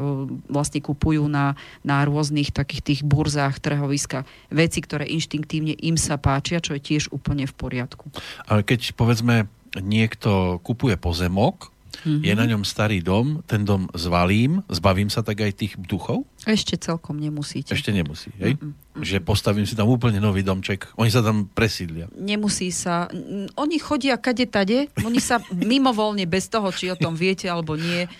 vlastne kupujú na, na rôznych takých tých burzách, trhoviskách veci, ktoré inštinktívne im sa páčia, čo je tiež úplne v poriadku. Ale keď povedzme niekto kupuje pozemok mm-hmm. je na ňom starý dom, ten dom zvalím, zbavím sa tak aj tých duchov? Ešte celkom nemusíte. Ešte nemusí, hej? Mm-mm. Že postavím si tam úplne nový domček, oni sa tam presídlia. Nemusí sa, oni chodia kade tade, oni sa mimovolne bez toho, či o tom viete alebo nie,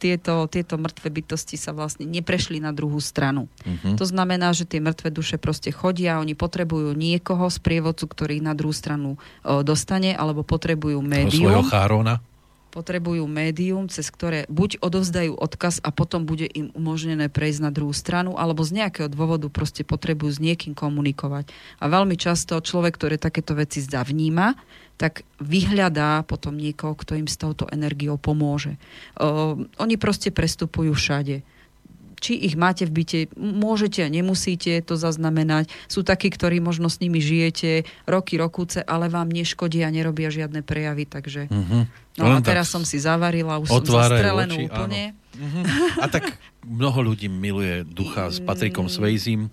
tieto, tieto mŕtve bytosti sa vlastne neprešli na druhú stranu. Mm-hmm. To znamená, že tie mŕtve duše proste chodia, oni potrebujú niekoho z prievodcu, ktorý na druhú stranu dostane, alebo potrebujú médium. Svojho chárona potrebujú médium, cez ktoré buď odovzdajú odkaz a potom bude im umožnené prejsť na druhú stranu, alebo z nejakého dôvodu proste potrebujú s niekým komunikovať. A veľmi často človek, ktorý takéto veci zavníma, tak vyhľadá potom niekoho, kto im s touto energiou pomôže. Uh, oni proste prestupujú všade či ich máte v byte, môžete a nemusíte to zaznamenať. Sú takí, ktorí možno s nimi žijete roky, rokúce, ale vám neškodia a nerobia žiadne prejavy, takže... Uh-huh. No a teraz som si zavarila, už som zastrelená úplne. Uh-huh. A tak mnoho ľudí miluje ducha s Patrikom Svejzím.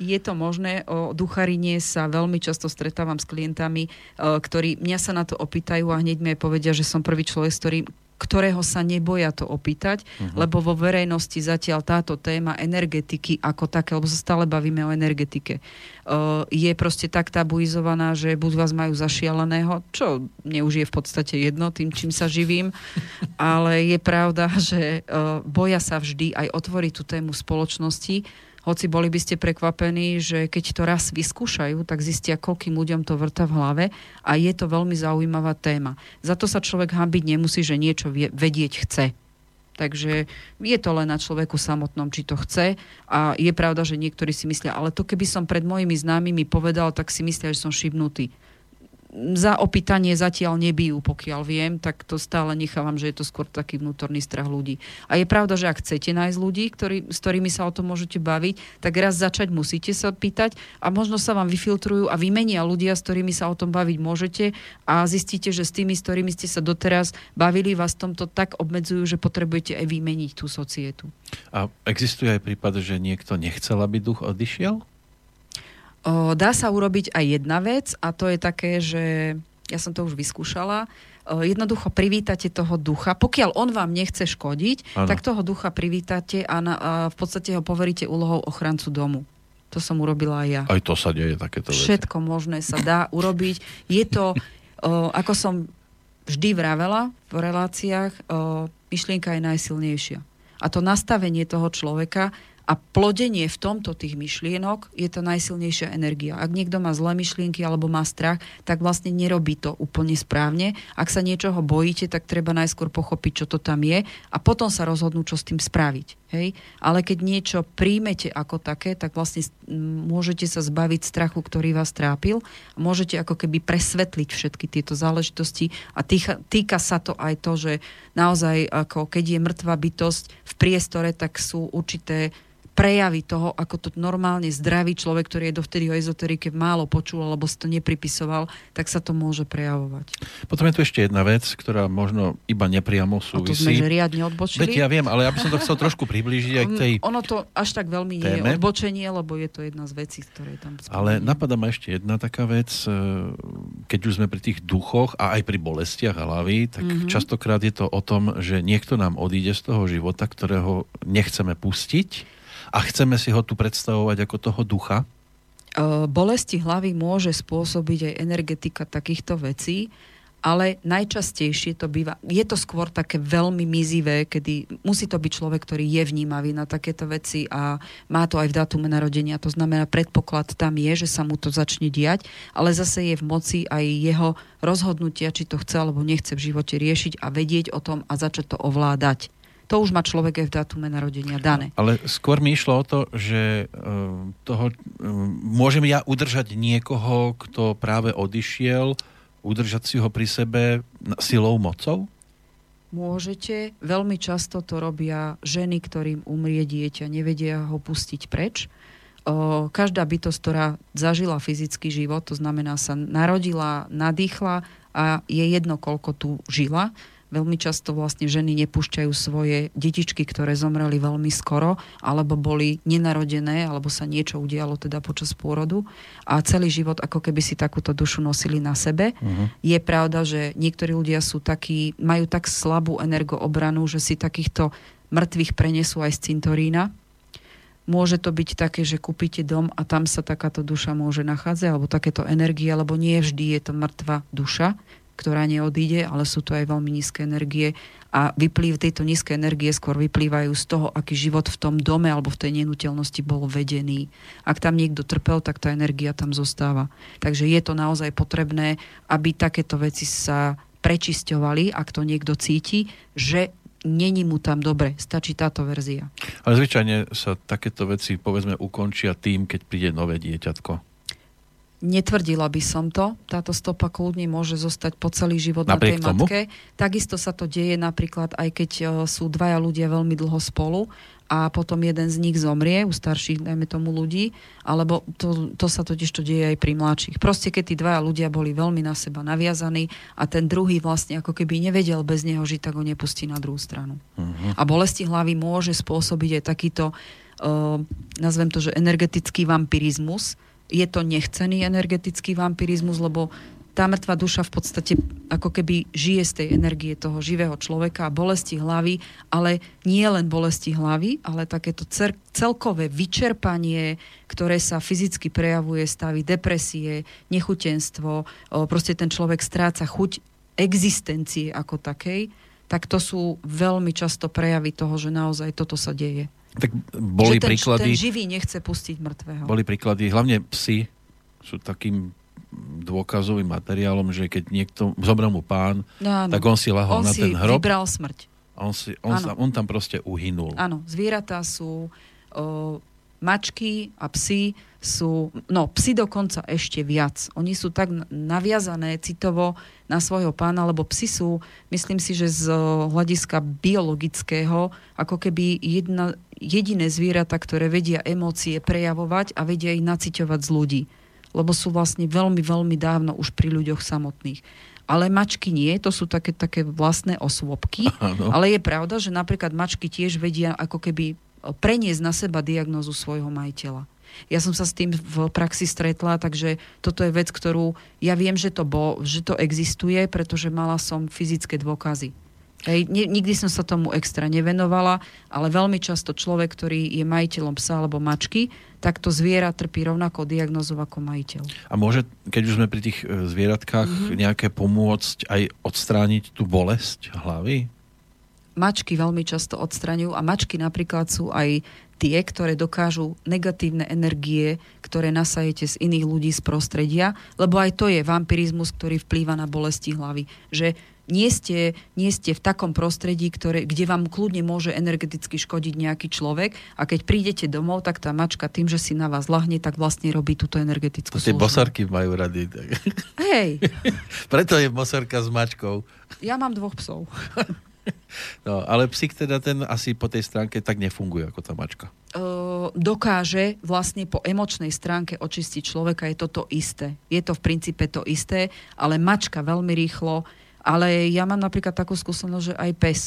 Je to možné, o ducharine sa veľmi často stretávam s klientami, ktorí mňa sa na to opýtajú a hneď mi povedia, že som prvý človek, s ktorým, ktorého sa neboja to opýtať, uh-huh. lebo vo verejnosti zatiaľ táto téma energetiky ako také, lebo sa stále bavíme o energetike, uh, je proste tak tabuizovaná, že buď vás majú zašialeného, čo mne už je v podstate jedno tým, čím sa živím, *laughs* ale je pravda, že uh, boja sa vždy aj otvoriť tú tému spoločnosti, hoci boli by ste prekvapení, že keď to raz vyskúšajú, tak zistia, koľkým ľuďom to vrta v hlave a je to veľmi zaujímavá téma. Za to sa človek hambiť nemusí, že niečo vedieť chce. Takže je to len na človeku samotnom, či to chce. A je pravda, že niektorí si myslia, ale to keby som pred mojimi známymi povedal, tak si myslia, že som šibnutý za opýtanie zatiaľ nebijú, pokiaľ viem, tak to stále nechávam, že je to skôr taký vnútorný strach ľudí. A je pravda, že ak chcete nájsť ľudí, ktorý, s ktorými sa o tom môžete baviť, tak raz začať musíte sa pýtať a možno sa vám vyfiltrujú a vymenia ľudia, s ktorými sa o tom baviť môžete a zistíte, že s tými, s ktorými ste sa doteraz bavili, vás tomto tak obmedzujú, že potrebujete aj vymeniť tú societu. A existuje aj prípad, že niekto nechcel, aby duch odišiel? Dá sa urobiť aj jedna vec a to je také, že ja som to už vyskúšala, jednoducho privítate toho ducha. Pokiaľ on vám nechce škodiť, ano. tak toho ducha privítate a, na, a v podstate ho poveríte úlohou ochrancu domu. To som urobila aj ja. Aj to sa deje takéto veci. Všetko možné sa dá urobiť. Je to, o, ako som vždy vravela v reláciách, o, myšlienka je najsilnejšia. A to nastavenie toho človeka a plodenie v tomto tých myšlienok je to najsilnejšia energia. Ak niekto má zlé myšlienky alebo má strach, tak vlastne nerobí to úplne správne. Ak sa niečoho bojíte, tak treba najskôr pochopiť, čo to tam je a potom sa rozhodnúť, čo s tým spraviť. Hej? Ale keď niečo príjmete ako také, tak vlastne môžete sa zbaviť strachu, ktorý vás trápil. Môžete ako keby presvetliť všetky tieto záležitosti a týka, týka sa to aj to, že naozaj ako keď je mŕtva bytosť v priestore, tak sú určité prejavy toho, ako to normálne zdravý človek, ktorý je dovtedy o ezoterike málo počul alebo si to nepripisoval, tak sa to môže prejavovať. Potom je tu ešte jedna vec, ktorá možno iba nepriamo súvisí. A to sme že riadne odbočili. Veď ja viem, ale ja by som to chcel trošku priblížiť aj k tej *laughs* Ono to až tak veľmi téme. nie je odbočenie, lebo je to jedna z vecí, ktoré tam spomínam. Ale napadá ma ešte jedna taká vec, e, keď už sme pri tých duchoch a aj pri bolestiach hlavy, tak mm-hmm. častokrát je to o tom, že niekto nám odíde z toho života, ktorého nechceme pustiť a chceme si ho tu predstavovať ako toho ducha? Bolesti hlavy môže spôsobiť aj energetika takýchto vecí, ale najčastejšie to býva, je to skôr také veľmi mizivé, kedy musí to byť človek, ktorý je vnímavý na takéto veci a má to aj v datume narodenia. To znamená, predpoklad tam je, že sa mu to začne diať, ale zase je v moci aj jeho rozhodnutia, či to chce alebo nechce v živote riešiť a vedieť o tom a začať to ovládať to už má človek aj v datume narodenia dané. Ale skôr mi išlo o to, že uh, toho, uh, môžem ja udržať niekoho, kto práve odišiel, udržať si ho pri sebe silou, mocou? Môžete. Veľmi často to robia ženy, ktorým umrie dieťa, nevedia ho pustiť preč. O, každá bytosť, ktorá zažila fyzický život, to znamená sa narodila, nadýchla a je jedno, koľko tu žila, Veľmi často vlastne ženy nepúšťajú svoje detičky, ktoré zomreli veľmi skoro, alebo boli nenarodené, alebo sa niečo udialo teda počas pôrodu a celý život ako keby si takúto dušu nosili na sebe. Uh-huh. Je pravda, že niektorí ľudia sú takí, majú tak slabú energoobranu, že si takýchto mŕtvych prenesú aj z cintorína. Môže to byť také, že kúpite dom a tam sa takáto duša môže nachádzať, alebo takéto energie, lebo nie vždy je to mŕtva duša ktorá neodíde, ale sú to aj veľmi nízke energie a vyplýv tejto nízke energie skôr vyplývajú z toho, aký život v tom dome alebo v tej nenúteľnosti bol vedený. Ak tam niekto trpel, tak tá energia tam zostáva. Takže je to naozaj potrebné, aby takéto veci sa prečisťovali, ak to niekto cíti, že není mu tam dobre. Stačí táto verzia. Ale zvyčajne sa takéto veci, povedzme, ukončia tým, keď príde nové dieťatko. Netvrdila by som to. Táto stopa kľudne môže zostať po celý život Napriek na tej tomu? matke. Takisto sa to deje napríklad aj keď e, sú dvaja ľudia veľmi dlho spolu a potom jeden z nich zomrie, u starších, dajme tomu ľudí, alebo to, to sa totiž to deje aj pri mladších. Proste keď tí dvaja ľudia boli veľmi na seba naviazaní a ten druhý vlastne ako keby nevedel bez neho žiť, tak ho nepustí na druhú stranu. Uh-huh. A bolesti hlavy môže spôsobiť aj takýto, uh, nazvem to, že energetický vampirizmus, je to nechcený energetický vampirizmus, lebo tá mŕtva duša v podstate ako keby žije z tej energie toho živého človeka a bolesti hlavy, ale nie len bolesti hlavy, ale takéto celkové vyčerpanie, ktoré sa fyzicky prejavuje stavy depresie, nechutenstvo, proste ten človek stráca chuť existencie ako takej, tak to sú veľmi často prejavy toho, že naozaj toto sa deje. Tak boli že ten, príklady... Ten živý nechce pustiť mŕtvého. Boli príklady, hlavne psi sú takým dôkazovým materiálom, že keď niekto, zobral mu pán, no, tak on si lahol on na si ten hrob. vybral smrť. On, si, on, sa, on tam proste uhynul. Áno, zvieratá sú o, mačky a psy sú, no psi dokonca ešte viac. Oni sú tak naviazané citovo na svojho pána, lebo psi sú, myslím si, že z hľadiska biologického, ako keby jedna, jediné zvieratá, ktoré vedia emócie prejavovať a vedia ich naciťovať z ľudí. Lebo sú vlastne veľmi, veľmi dávno už pri ľuďoch samotných. Ale mačky nie, to sú také, také vlastné osôbky. *laughs* Ano. Ale je pravda, že napríklad mačky tiež vedia ako keby preniesť na seba diagnozu svojho majiteľa. Ja som sa s tým v praxi stretla, takže toto je vec, ktorú ja viem, že to, bo, že to existuje, pretože mala som fyzické dôkazy. Hej, nikdy som sa tomu extra nevenovala, ale veľmi často človek, ktorý je majiteľom psa alebo mačky, tak to zviera trpí rovnako diagnozou ako majiteľ. A môže, keď už sme pri tých e, zvieratkách, mm-hmm. nejaké pomôcť aj odstrániť tú bolesť hlavy? Mačky veľmi často odstraňujú a mačky napríklad sú aj tie, ktoré dokážu negatívne energie, ktoré nasajete z iných ľudí z prostredia, lebo aj to je vampirizmus, ktorý vplýva na bolesti hlavy. Že nie ste, nie ste v takom prostredí, ktoré, kde vám kľudne môže energeticky škodiť nejaký človek a keď prídete domov, tak tá mačka tým, že si na vás lahne, tak vlastne robí túto energetickú to Tie bosarky majú rady. Tak. Hej. *laughs* Preto je bosarka s mačkou. Ja mám dvoch psov. *laughs* No, ale psík teda ten asi po tej stránke tak nefunguje ako tá mačka. Uh, dokáže vlastne po emočnej stránke očistiť človeka, je to to isté. Je to v princípe to isté, ale mačka veľmi rýchlo, ale ja mám napríklad takú skúsenosť, že aj pes.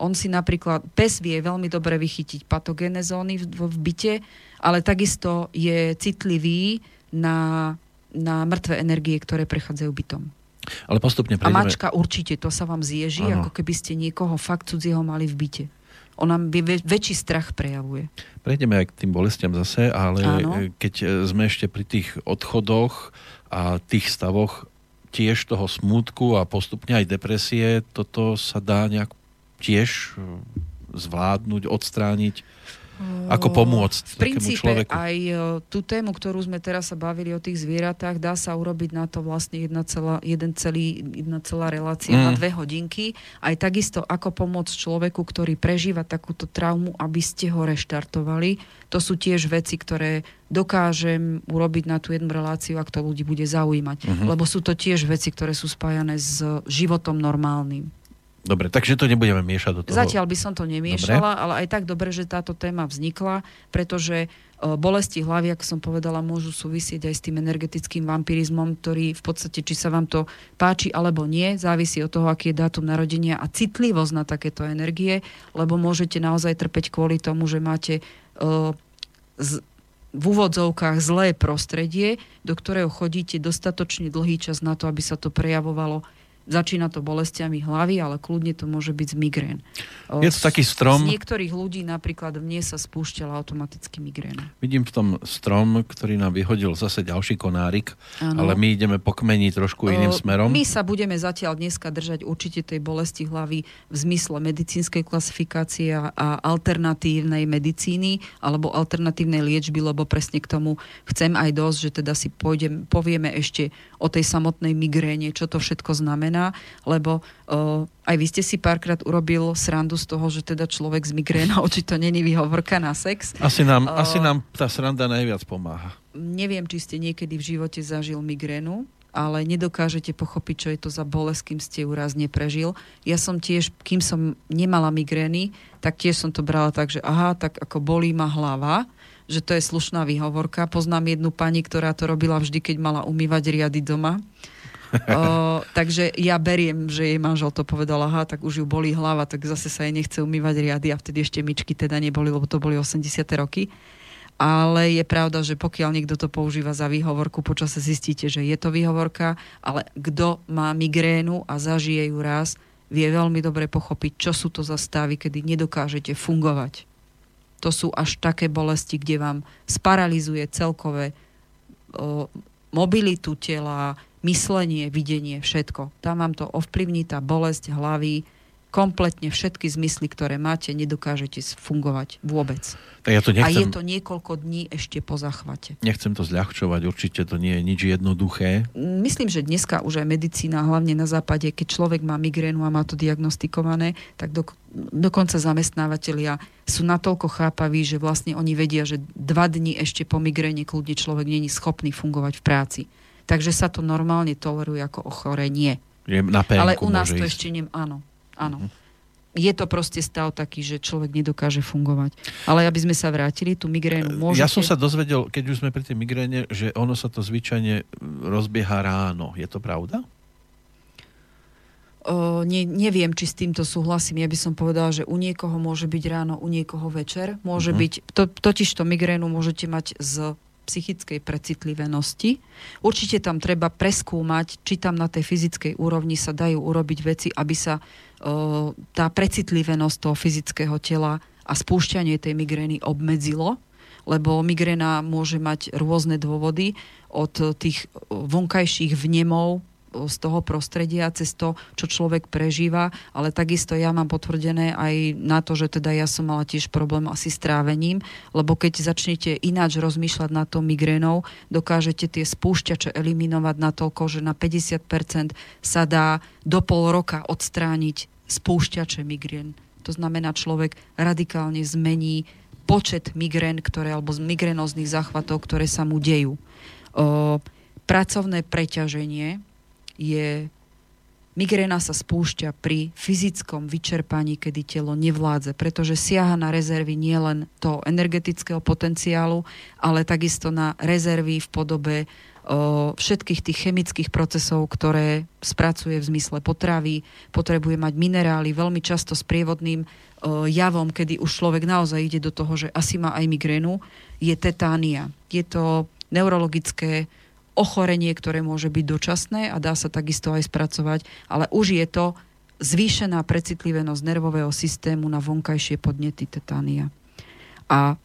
On si napríklad, pes vie veľmi dobre vychytiť patogénne zóny v, v byte, ale takisto je citlivý na, na mŕtve energie, ktoré prechádzajú bytom. Ale postupne prejdeme... A mačka určite, to sa vám zježí, ano. ako keby ste niekoho fakt cudzieho mali v byte. Ona väč- väčší strach prejavuje. Prejdeme aj k tým bolestiam zase, ale ano. keď e, sme ešte pri tých odchodoch a tých stavoch tiež toho smútku a postupne aj depresie, toto sa dá nejak tiež e, zvládnuť, odstrániť ako pomôcť v princípe človeku? aj e, tú tému, ktorú sme teraz sa bavili o tých zvieratách, dá sa urobiť na to vlastne jedna celá, jeden celý, jedna celá relácia mm. na dve hodinky. Aj takisto, ako pomôcť človeku, ktorý prežíva takúto traumu, aby ste ho reštartovali. To sú tiež veci, ktoré dokážem urobiť na tú jednu reláciu, ak to ľudí bude zaujímať. Mm-hmm. Lebo sú to tiež veci, ktoré sú spájané s životom normálnym. Dobre, takže to nebudeme miešať do toho. Zatiaľ by som to nemiešala, dobre. ale aj tak dobre, že táto téma vznikla, pretože bolesti hlavy, ako som povedala, môžu súvisieť aj s tým energetickým vampirizmom, ktorý v podstate, či sa vám to páči alebo nie, závisí od toho, aký je dátum narodenia a citlivosť na takéto energie, lebo môžete naozaj trpeť kvôli tomu, že máte uh, z, v úvodzovkách zlé prostredie, do ktorého chodíte dostatočne dlhý čas na to, aby sa to prejavovalo Začína to bolestiami hlavy, ale kľudne to môže byť z migrén. Je to taký strom. Z niektorých ľudí napríklad mne sa spúšťala automaticky migréna. Vidím v tom strom, ktorý nám vyhodil zase ďalší konárik, ano. ale my ideme po kmeni trošku iným smerom. My sa budeme zatiaľ dneska držať určite tej bolesti hlavy v zmysle medicínskej klasifikácie a alternatívnej medicíny alebo alternatívnej liečby, lebo presne k tomu chcem aj dosť, že teda si pôjdem, povieme ešte o tej samotnej migréne, čo to všetko znamená migréna, lebo aj vy ste si párkrát urobil srandu z toho, že teda človek s migrénou, *laughs* či to není výhovorka na sex. Asi nám, uh, asi nám tá sranda najviac pomáha. Neviem, či ste niekedy v živote zažil migrénu, ale nedokážete pochopiť, čo je to za bolesť, kým ste ju raz neprežil. Ja som tiež, kým som nemala migrény, tak tiež som to brala tak, že aha, tak ako bolí ma hlava, že to je slušná výhovorka. Poznám jednu pani, ktorá to robila vždy, keď mala umývať riady doma *laughs* o, takže ja beriem, že jej manžel to povedal, aha, tak už ju bolí hlava, tak zase sa jej nechce umývať riady a vtedy ešte myčky teda neboli, lebo to boli 80. roky. Ale je pravda, že pokiaľ niekto to používa za výhovorku, počase zistíte, že je to výhovorka, ale kto má migrénu a zažije ju raz, vie veľmi dobre pochopiť, čo sú to za stavy, kedy nedokážete fungovať. To sú až také bolesti, kde vám sparalizuje celkové o, mobilitu tela, myslenie, videnie, všetko. Tam vám to ovplyvní tá bolesť hlavy, kompletne všetky zmysly, ktoré máte, nedokážete fungovať vôbec. Tak ja to nechcem... A je to niekoľko dní ešte po zachvate. Nechcem to zľahčovať, určite to nie je nič jednoduché. Myslím, že dneska už aj medicína, hlavne na západe, keď človek má migrénu a má to diagnostikované, tak do, dokonca zamestnávateľia sú natoľko chápaví, že vlastne oni vedia, že dva dni ešte po migréne kľudne človek není schopný fungovať v práci. Takže sa to normálne toleruje ako ochorenie. Je na Ale u nás to ísť. ešte nem... Áno, áno. Uh-huh. Je to proste stav taký, že človek nedokáže fungovať. Ale aby sme sa vrátili, tú migrénu môžete... Ja som sa dozvedel, keď už sme pri tej migréne, že ono sa to zvyčajne rozbieha ráno. Je to pravda? O, ne, neviem, či s týmto súhlasím. Ja by som povedala, že u niekoho môže byť ráno, u niekoho večer. Môže uh-huh. byť, to, totiž to migrénu môžete mať z psychickej precitlivenosti. Určite tam treba preskúmať, či tam na tej fyzickej úrovni sa dajú urobiť veci, aby sa uh, tá precitlivenosť toho fyzického tela a spúšťanie tej migrény obmedzilo, lebo migréna môže mať rôzne dôvody od tých vonkajších vnemov, z toho prostredia, cez to, čo človek prežíva, ale takisto ja mám potvrdené aj na to, že teda ja som mala tiež problém asi s trávením, lebo keď začnete ináč rozmýšľať na to migrénou, dokážete tie spúšťače eliminovať na toľko, že na 50% sa dá do pol roka odstrániť spúšťače migrén. To znamená, človek radikálne zmení počet migrén, ktoré, alebo migrénoznych záchvatov, ktoré sa mu dejú. O, pracovné preťaženie, je Migréna sa spúšťa pri fyzickom vyčerpaní, kedy telo nevládze, pretože siaha na rezervy nielen toho energetického potenciálu, ale takisto na rezervy v podobe o, všetkých tých chemických procesov, ktoré spracuje v zmysle potravy, potrebuje mať minerály, veľmi často s prievodným o, javom, kedy už človek naozaj ide do toho, že asi má aj migrénu, je tetánia. Je to neurologické ochorenie, ktoré môže byť dočasné a dá sa takisto aj spracovať, ale už je to zvýšená precitlivenosť nervového systému na vonkajšie podnety tetánia. A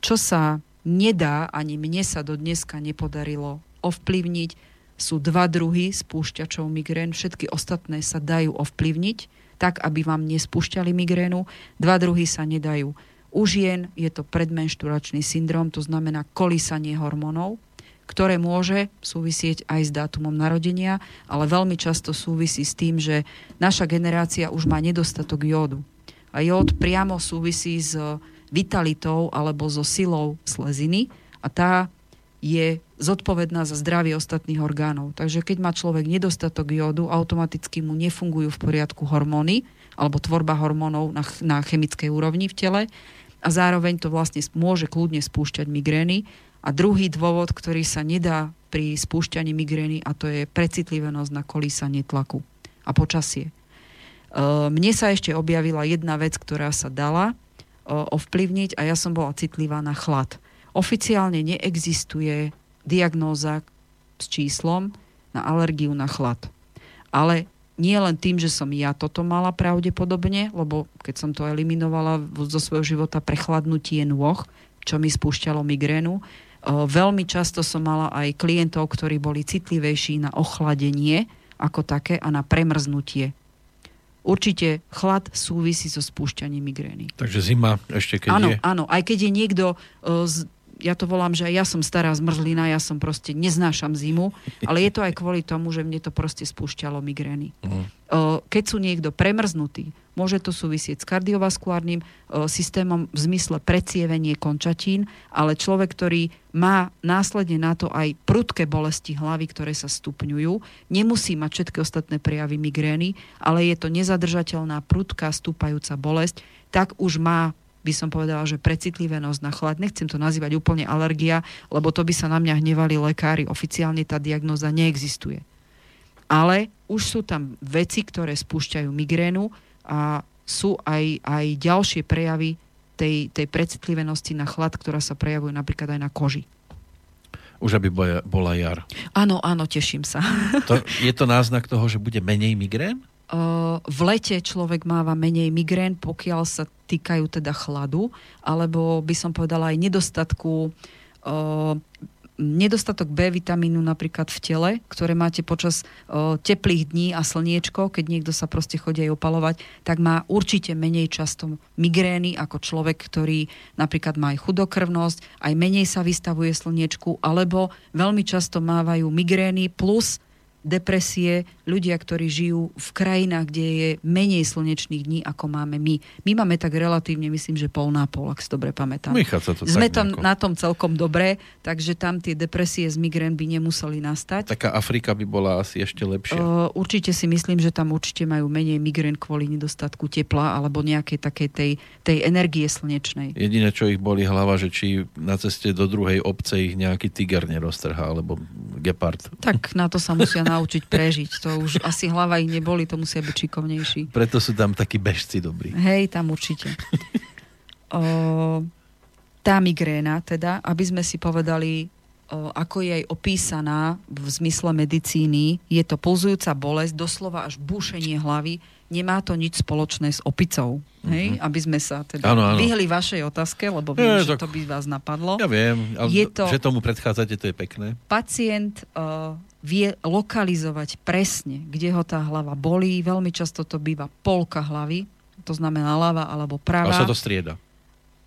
čo sa nedá, ani mne sa do dneska nepodarilo ovplyvniť, sú dva druhy spúšťačov migrén. Všetky ostatné sa dajú ovplyvniť, tak, aby vám nespúšťali migrénu. Dva druhy sa nedajú. U žien je to predmenšturačný syndrom, to znamená kolísanie hormónov ktoré môže súvisieť aj s dátumom narodenia, ale veľmi často súvisí s tým, že naša generácia už má nedostatok jódu. A jód priamo súvisí s vitalitou alebo so silou sleziny a tá je zodpovedná za zdravie ostatných orgánov. Takže keď má človek nedostatok jódu, automaticky mu nefungujú v poriadku hormóny alebo tvorba hormónov na, na chemickej úrovni v tele a zároveň to vlastne môže kľudne spúšťať migrény. A druhý dôvod, ktorý sa nedá pri spúšťaní migrény a to je precitlivenosť na kolísanie tlaku a počasie. E, mne sa ešte objavila jedna vec, ktorá sa dala e, ovplyvniť a ja som bola citlivá na chlad. Oficiálne neexistuje diagnóza s číslom na alergiu na chlad. Ale nie len tým, že som ja toto mala pravdepodobne, lebo keď som to eliminovala zo svojho života prechladnutie nôh, čo mi spúšťalo migrénu, Veľmi často som mala aj klientov, ktorí boli citlivejší na ochladenie ako také a na premrznutie. Určite chlad súvisí so spúšťaním migrény. Takže zima ešte keď áno, je... Áno, aj keď je niekto z ja to volám, že ja som stará zmrzlina, ja som proste neznášam zimu, ale je to aj kvôli tomu, že mne to proste spúšťalo migrény. Uh-huh. Keď sú niekto premrznutý, môže to súvisieť s kardiovaskulárnym systémom v zmysle precievenie končatín, ale človek, ktorý má následne na to aj prudké bolesti hlavy, ktoré sa stupňujú, nemusí mať všetky ostatné prejavy migrény, ale je to nezadržateľná prudká stúpajúca bolesť, tak už má by som povedala, že precitlivenosť na chlad. Nechcem to nazývať úplne alergia, lebo to by sa na mňa hnevali lekári. Oficiálne tá diagnoza neexistuje. Ale už sú tam veci, ktoré spúšťajú migrénu a sú aj, aj ďalšie prejavy tej, tej precitlivenosti na chlad, ktorá sa prejavuje napríklad aj na koži. Už aby bola jar. Áno, áno, teším sa. To, je to náznak toho, že bude menej migrén? V lete človek máva menej migrén, pokiaľ sa týkajú teda chladu, alebo by som povedala aj nedostatku nedostatok B vitamínu napríklad v tele, ktoré máte počas o, teplých dní a slniečko, keď niekto sa proste chodí aj opalovať, tak má určite menej často migrény ako človek, ktorý napríklad má aj chudokrvnosť, aj menej sa vystavuje slniečku, alebo veľmi často mávajú migrény plus depresie ľudia, ktorí žijú v krajinách, kde je menej slnečných dní, ako máme my. My máme tak relatívne, myslím, že pol na pol, ak si dobre pamätám. Sa to Sme tam na tom celkom dobre, takže tam tie depresie z migrén by nemuseli nastať. Taká Afrika by bola asi ešte lepšia. Uh, určite si myslím, že tam určite majú menej migrén kvôli nedostatku tepla alebo nejakej takej tej, tej energie slnečnej. Jediné, čo ich boli hlava, že či na ceste do druhej obce ich nejaký tiger neroztrhá, alebo gepard. Tak na to sa musia *laughs* naučiť prežiť. To už asi hlava ich neboli, to musia byť šikovnejší. Preto sú tam takí bežci dobrí. Hej, tam určite. O, tá migréna teda, aby sme si povedali, o, ako je aj opísaná v zmysle medicíny, je to pulzujúca bolesť, doslova až búšenie hlavy, nemá to nič spoločné s opicou. Hej? Mhm. Aby sme sa teda ano, ano. vyhli vašej otázke, lebo viem, Je, že to by vás napadlo. Ja viem, ale je to, že tomu predchádzate, to je pekné. Pacient uh, vie lokalizovať presne, kde ho tá hlava bolí. Veľmi často to býva polka hlavy, to znamená ľava alebo pravá. A sa to strieda.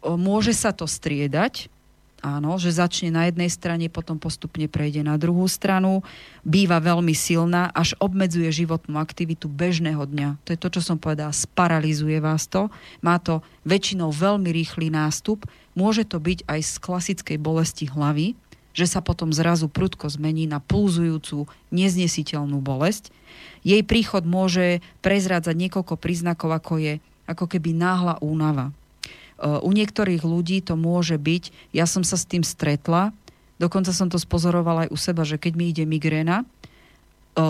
Môže sa to striedať, Áno, že začne na jednej strane, potom postupne prejde na druhú stranu, býva veľmi silná, až obmedzuje životnú aktivitu bežného dňa. To je to, čo som povedala, sparalizuje vás to. Má to väčšinou veľmi rýchly nástup. Môže to byť aj z klasickej bolesti hlavy, že sa potom zrazu prudko zmení na pulzujúcu, neznesiteľnú bolesť. Jej príchod môže prezrádzať niekoľko príznakov, ako je ako keby náhla únava Eh, u niektorých ľudí to môže byť, ja som sa s tým stretla, dokonca som to spozorovala aj u seba, že keď mi ide migréna,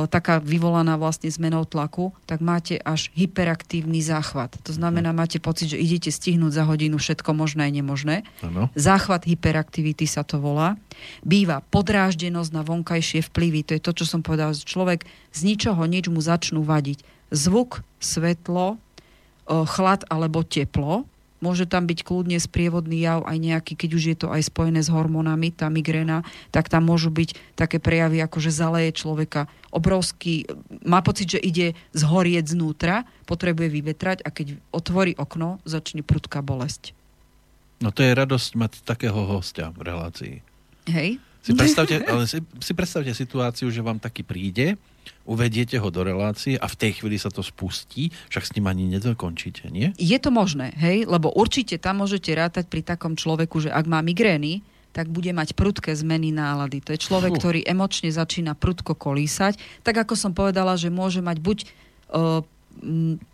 taká vyvolaná vlastne zmenou tlaku, tak máte až hyperaktívny záchvat. To znamená, máte pocit, že idete stihnúť za hodinu všetko možné a nemožné. Ano. Záchvat hyperaktivity sa to volá. Býva podráždenosť na vonkajšie vplyvy. To je to, čo som povedal. Človek z ničoho nič mu začnú vadiť. Zvuk, svetlo, chlad alebo teplo Môže tam byť kľudne sprievodný jav aj nejaký, keď už je to aj spojené s hormónami, tá migréna, tak tam môžu byť také prejavy, ako že zaleje človeka obrovský, má pocit, že ide zhorieť znútra, potrebuje vyvetrať a keď otvorí okno, začne prudká bolesť. No to je radosť mať takého hostia v relácii. Hej. Si *laughs* predstavte, ale si, si predstavte situáciu, že vám taký príde uvediete ho do relácie a v tej chvíli sa to spustí, však s ním ani nedokončíte, nie? Je to možné, hej, lebo určite tam môžete rátať pri takom človeku, že ak má migrény, tak bude mať prudké zmeny nálady. To je človek, Fú. ktorý emočne začína prudko kolísať. Tak ako som povedala, že môže mať buď uh,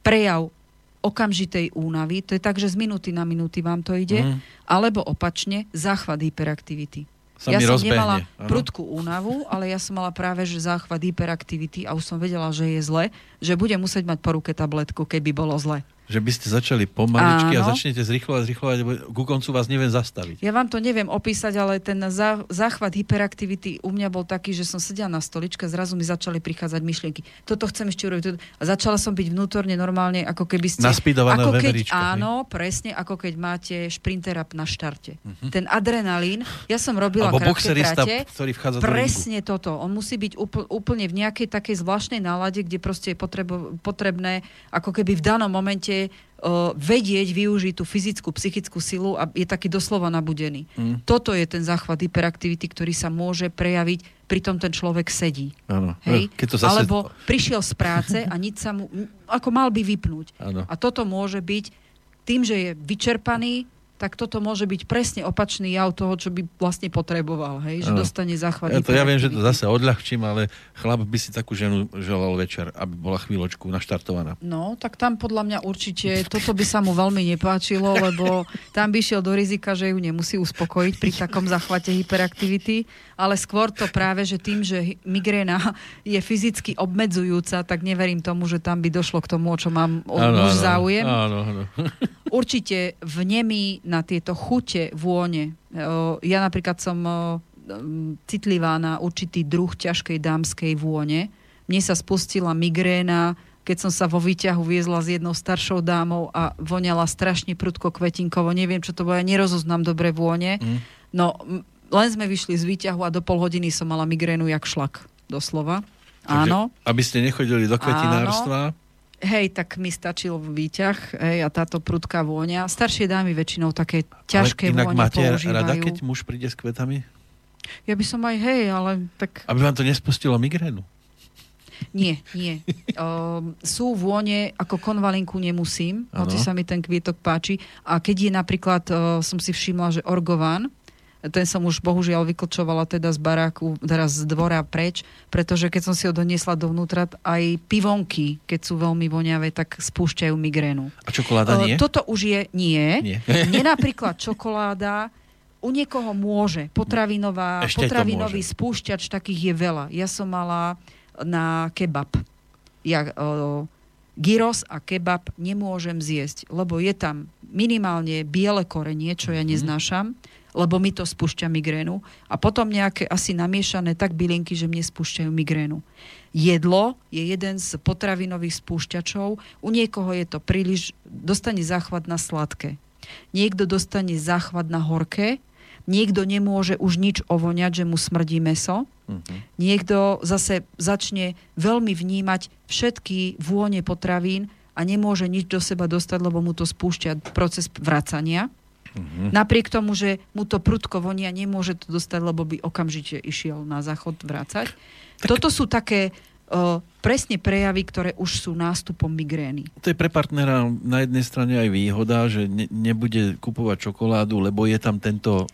prejav okamžitej únavy, to je tak, že z minúty na minúty vám to ide, Mhm. alebo opačne záchvat hyperaktivity. Sa ja mi som rozbehne, nemala áno. prudkú únavu, ale ja som mala práve že záchvat hyperaktivity a už som vedela, že je zle, že budem musieť mať po ruke tabletku, keby bolo zle. Že by ste začali pomaličky a Áno. začnete zrychlovať, zrychlovať, lebo ku koncu vás neviem zastaviť. Ja vám to neviem opísať, ale ten zá, záchvat hyperaktivity u mňa bol taký, že som sedela na stoličke, zrazu mi začali prichádzať myšlienky. Toto chcem ešte urobiť. toto- A začala som byť vnútorne normálne, ako keby ste... Naspidované ako keď? Áno, presne, ako keď máte šprintera na štarte. Ten adrenalín, ja som robila Alebo krátke trate, ktorý vchádza do ringu. Presne toto. On musí byť úpl, úplne v nejakej takej zvláštnej nálade, kde proste je potrebo, potrebné ako keby v danom momente uh, vedieť, využiť tú fyzickú, psychickú silu a je taký doslova nabudený. Mm. Toto je ten záchvat hyperaktivity, ktorý sa môže prejaviť, pritom ten človek sedí. Áno. Hej? Keď to zase... Alebo prišiel z práce a nič sa mu... Ako mal by vypnúť. Áno. A toto môže byť tým, že je vyčerpaný, tak toto môže byť presne opačný jav toho, čo by vlastne potreboval. Hej? Že Áno. dostane záchvat Ja, to ja viem, že to zase odľahčím, ale chlap by si takú ženu želal večer, aby bola chvíľočku naštartovaná. No, tak tam podľa mňa určite toto by sa mu veľmi nepáčilo, lebo tam by šiel do rizika, že ju nemusí uspokojiť pri takom zachvate hyperaktivity, ale skôr to práve, že tým, že migréna je fyzicky obmedzujúca, tak neverím tomu, že tam by došlo k tomu, o čo mám áno, záujem. Áno, áno. *laughs* Určite vnemí na tieto chute, vône. O, Ja napríklad som m, citlivá na určitý druh ťažkej dámskej vône. Mne sa spustila migréna, keď som sa vo výťahu viezla s jednou staršou dámou a voňala strašne prudko kvetinkovo. Neviem, čo to bolo, ja nerozoznám dobre vône. Mm. No, len sme vyšli z výťahu a do pol hodiny som mala migrénu jak šlak, doslova. Takže, Áno. Aby ste nechodili do kvetinárstva. Hej, tak mi stačil výťah hej, a táto prudká vôňa. Staršie dámy väčšinou také ťažké ale inak vône máte používajú. rada, keď muž príde s kvetami? Ja by som aj hej, ale tak Aby vám to nespustilo migrénu. nie, nie. Um, *laughs* sú vône, ako konvalinku nemusím, hoci sa mi ten kvietok páči. A keď je napríklad, uh, som si všimla, že orgován, ten som už bohužiaľ vyklčovala teda z baráku, teraz z dvora preč, pretože keď som si ho doniesla dovnútra, aj pivonky, keď sú veľmi voňavé, tak spúšťajú migrénu. A čokoláda nie? Uh, Toto už je nie. Nie. *laughs* Nie napríklad čokoláda, u niekoho môže. Potravinová, Ešte potravinový môže. spúšťač takých je veľa. Ja som mala na kebab. Ja, o, gyros a kebab nemôžem zjesť, lebo je tam minimálne biele korenie, čo ja Mhm. neznášam, lebo mi to spúšťa migrénu. A potom nejaké asi namiešané tak bylinky, že mne spúšťajú migrénu. Jedlo je jeden z potravinových spúšťačov. U niekoho je to príliš, dostane záchvat na sladké. Niekto dostane záchvat na horké, niekto nemôže už nič ovoňať, že mu smrdí meso. Mhm. Niekto zase začne veľmi vnímať všetky vône potravín a nemôže nič do seba dostať, lebo mu to spúšťa proces vracania. Mhm. Napriek tomu, že mu to prudko vonia, nemôže to dostať, lebo by okamžite išiel na záchod vrácať. Tak... Toto sú také uh, presne prejavy, ktoré už sú nástupom migrény. To je pre partnera na jednej strane aj výhoda, že ne, nebude kupovať čokoládu, lebo je tam tento...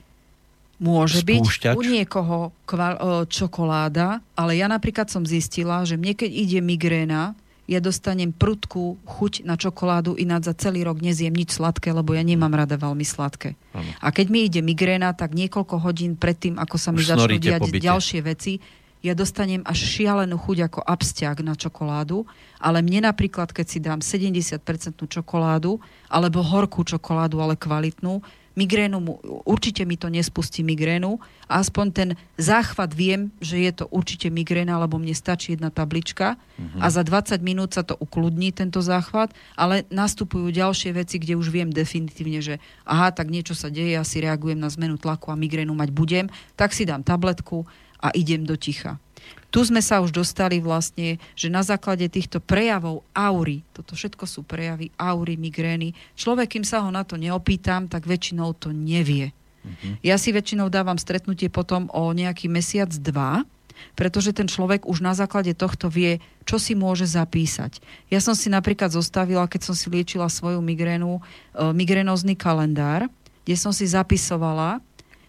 Môže Spúšťač? byť u niekoho kval, o, čokoláda, ale ja napríklad som zistila, že mne keď ide migréna, ja dostanem prudkú chuť na čokoládu, ináč za celý rok nezjem nič sladké, lebo ja nemám rada veľmi sladké. Áno. A keď mi ide migréna, tak niekoľko hodín predtým, ako sa mi Už začnú diať ďalšie veci, ja dostanem až šialenú chuť ako abstiak na čokoládu, ale mne napríklad, keď si dám 70% čokoládu, alebo horkú čokoládu, ale kvalitnú, migrénu, mu- určite mi to nespustí migrénu. Aspoň ten záchvat viem, že je to určite migréna, lebo mne stačí jedna tablička. A za 20 minút sa to ukludní, tento záchvat, ale nastupujú ďalšie veci, kde už viem definitívne, že aha, tak niečo sa deje, asi reagujem na zmenu tlaku a migrénu mať budem, tak si dám tabletku a idem do ticha. Tu sme sa už dostali vlastne, že na základe týchto prejavov aury, toto všetko sú prejavy aury, migrény, človek, kým sa ho na to neopýtam, tak väčšinou to nevie. Ja si väčšinou dávam stretnutie potom o nejaký mesiac, dva, pretože ten človek už na základe tohto vie, čo si môže zapísať. Ja som si napríklad zostavila, keď som si liečila svoju migrénu, e, migrénozný kalendár, kde som si zapisovala,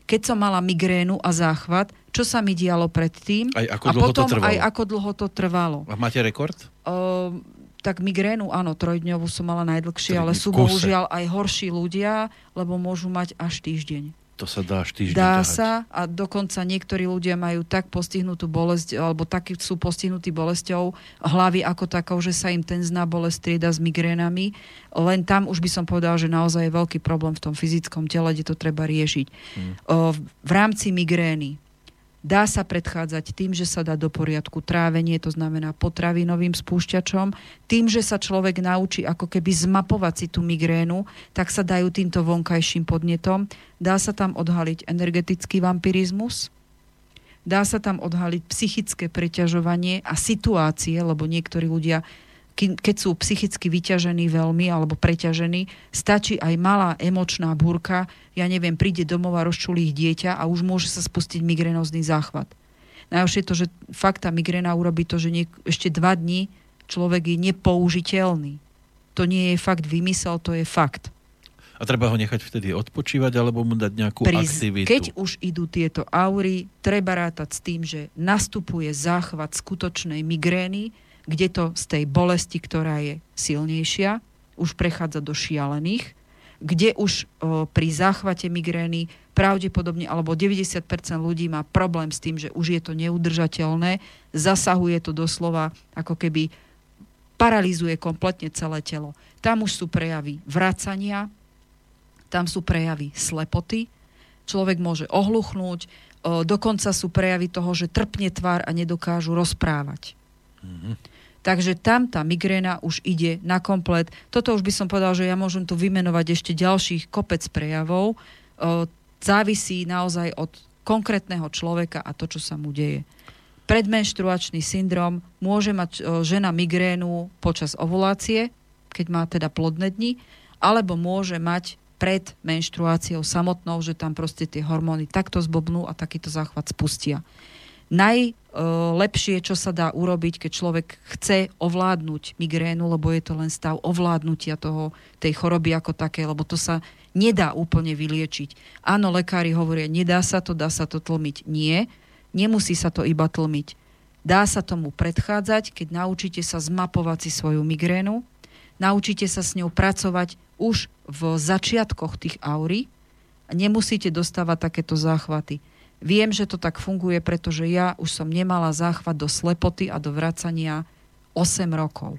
keď som mala migrénu a záchvat, čo sa mi dialo predtým Aj ako a dlho to potom trvalo? aj ako dlho to trvalo. A máte rekord? Uh, tak migrénu, áno, trojdňovú som mala najdlhšie, ale sú bohužiaľ aj horší ľudia, lebo môžu mať až týždeň. To sa dá až týždeň Dá ťahať. sa a dokonca niektorí ľudia majú tak postihnutú bolesť, alebo takí sú postihnutí bolesťou hlavy ako takou, že sa im ten zná bolesť trieda s migrénami. Len tam už by som povedal, že naozaj je veľký problém v tom fyzickom tele, kde to treba riešiť. Hmm. O, v rámci migrény dá sa predchádzať tým, že sa dá do poriadku trávenie, to znamená potravinovým spúšťačom, tým, že sa človek naučí ako keby zmapovať si tú migrénu, tak sa dajú týmto vonkajším podnetom. Dá sa tam odhaliť energetický vampirizmus, dá sa tam odhaliť psychické preťažovanie a situácie, lebo niektorí ľudia, keď sú psychicky vyťažení veľmi alebo preťažení, stačí aj malá emočná búrka, ja neviem, príde domov a rozčulí ich dieťa a už môže sa spustiť migrénozný záchvat. Najhoršie je to, že fakt tá migréna urobí to, že niek- ešte dva dní človek je nepoužiteľný. To nie je fakt vymysel, to je fakt. A treba ho nechať vtedy odpočívať, alebo mu dať nejakú Pri- aktivitu. Keď už idú tieto aury, treba rátať s tým, že nastupuje záchvat skutočnej migrény, kde to z tej bolesti, ktorá je silnejšia, už prechádza do šialených, kde už o, pri záchvate migrény pravdepodobne, alebo 90% ľudí má problém s tým, že už je to neudržateľné, zasahuje to doslova ako keby paralizuje kompletne celé telo. Tam už sú prejavy vracania, tam sú prejavy slepoty, človek môže ohluchnúť, o, dokonca sú prejavy toho, že trpne tvár a nedokážu rozprávať. Takže tam tá migréna už ide na komplet. Toto už by som povedal, že ja môžem tu vymenovať ešte ďalších kopec prejavov. O, závisí naozaj od konkrétneho človeka a to, čo sa mu deje. Predmenštruačný syndrom môže mať o, žena migrénu počas ovulácie, keď má teda plodné dni, alebo môže mať pred menštruáciou samotnou, že tam proste tie hormóny takto zbobnú a takýto záchvat spustia. Najlepšie, čo sa dá urobiť, keď človek chce ovládnuť migrénu, lebo je to len stav ovládnutia toho, tej choroby ako také, lebo to sa nedá úplne vyliečiť. Áno, lekári hovoria, nedá sa to, dá sa to tlmiť. Nie, nemusí sa to iba tlmiť. Dá sa tomu predchádzať, keď naučíte sa zmapovať si svoju migrénu, naučíte sa s ňou pracovať už v začiatkoch tých aury a nemusíte dostávať takéto záchvaty. Viem, že to tak funguje, pretože ja už som nemala záchvat do slepoty a do vracania 8 rokov.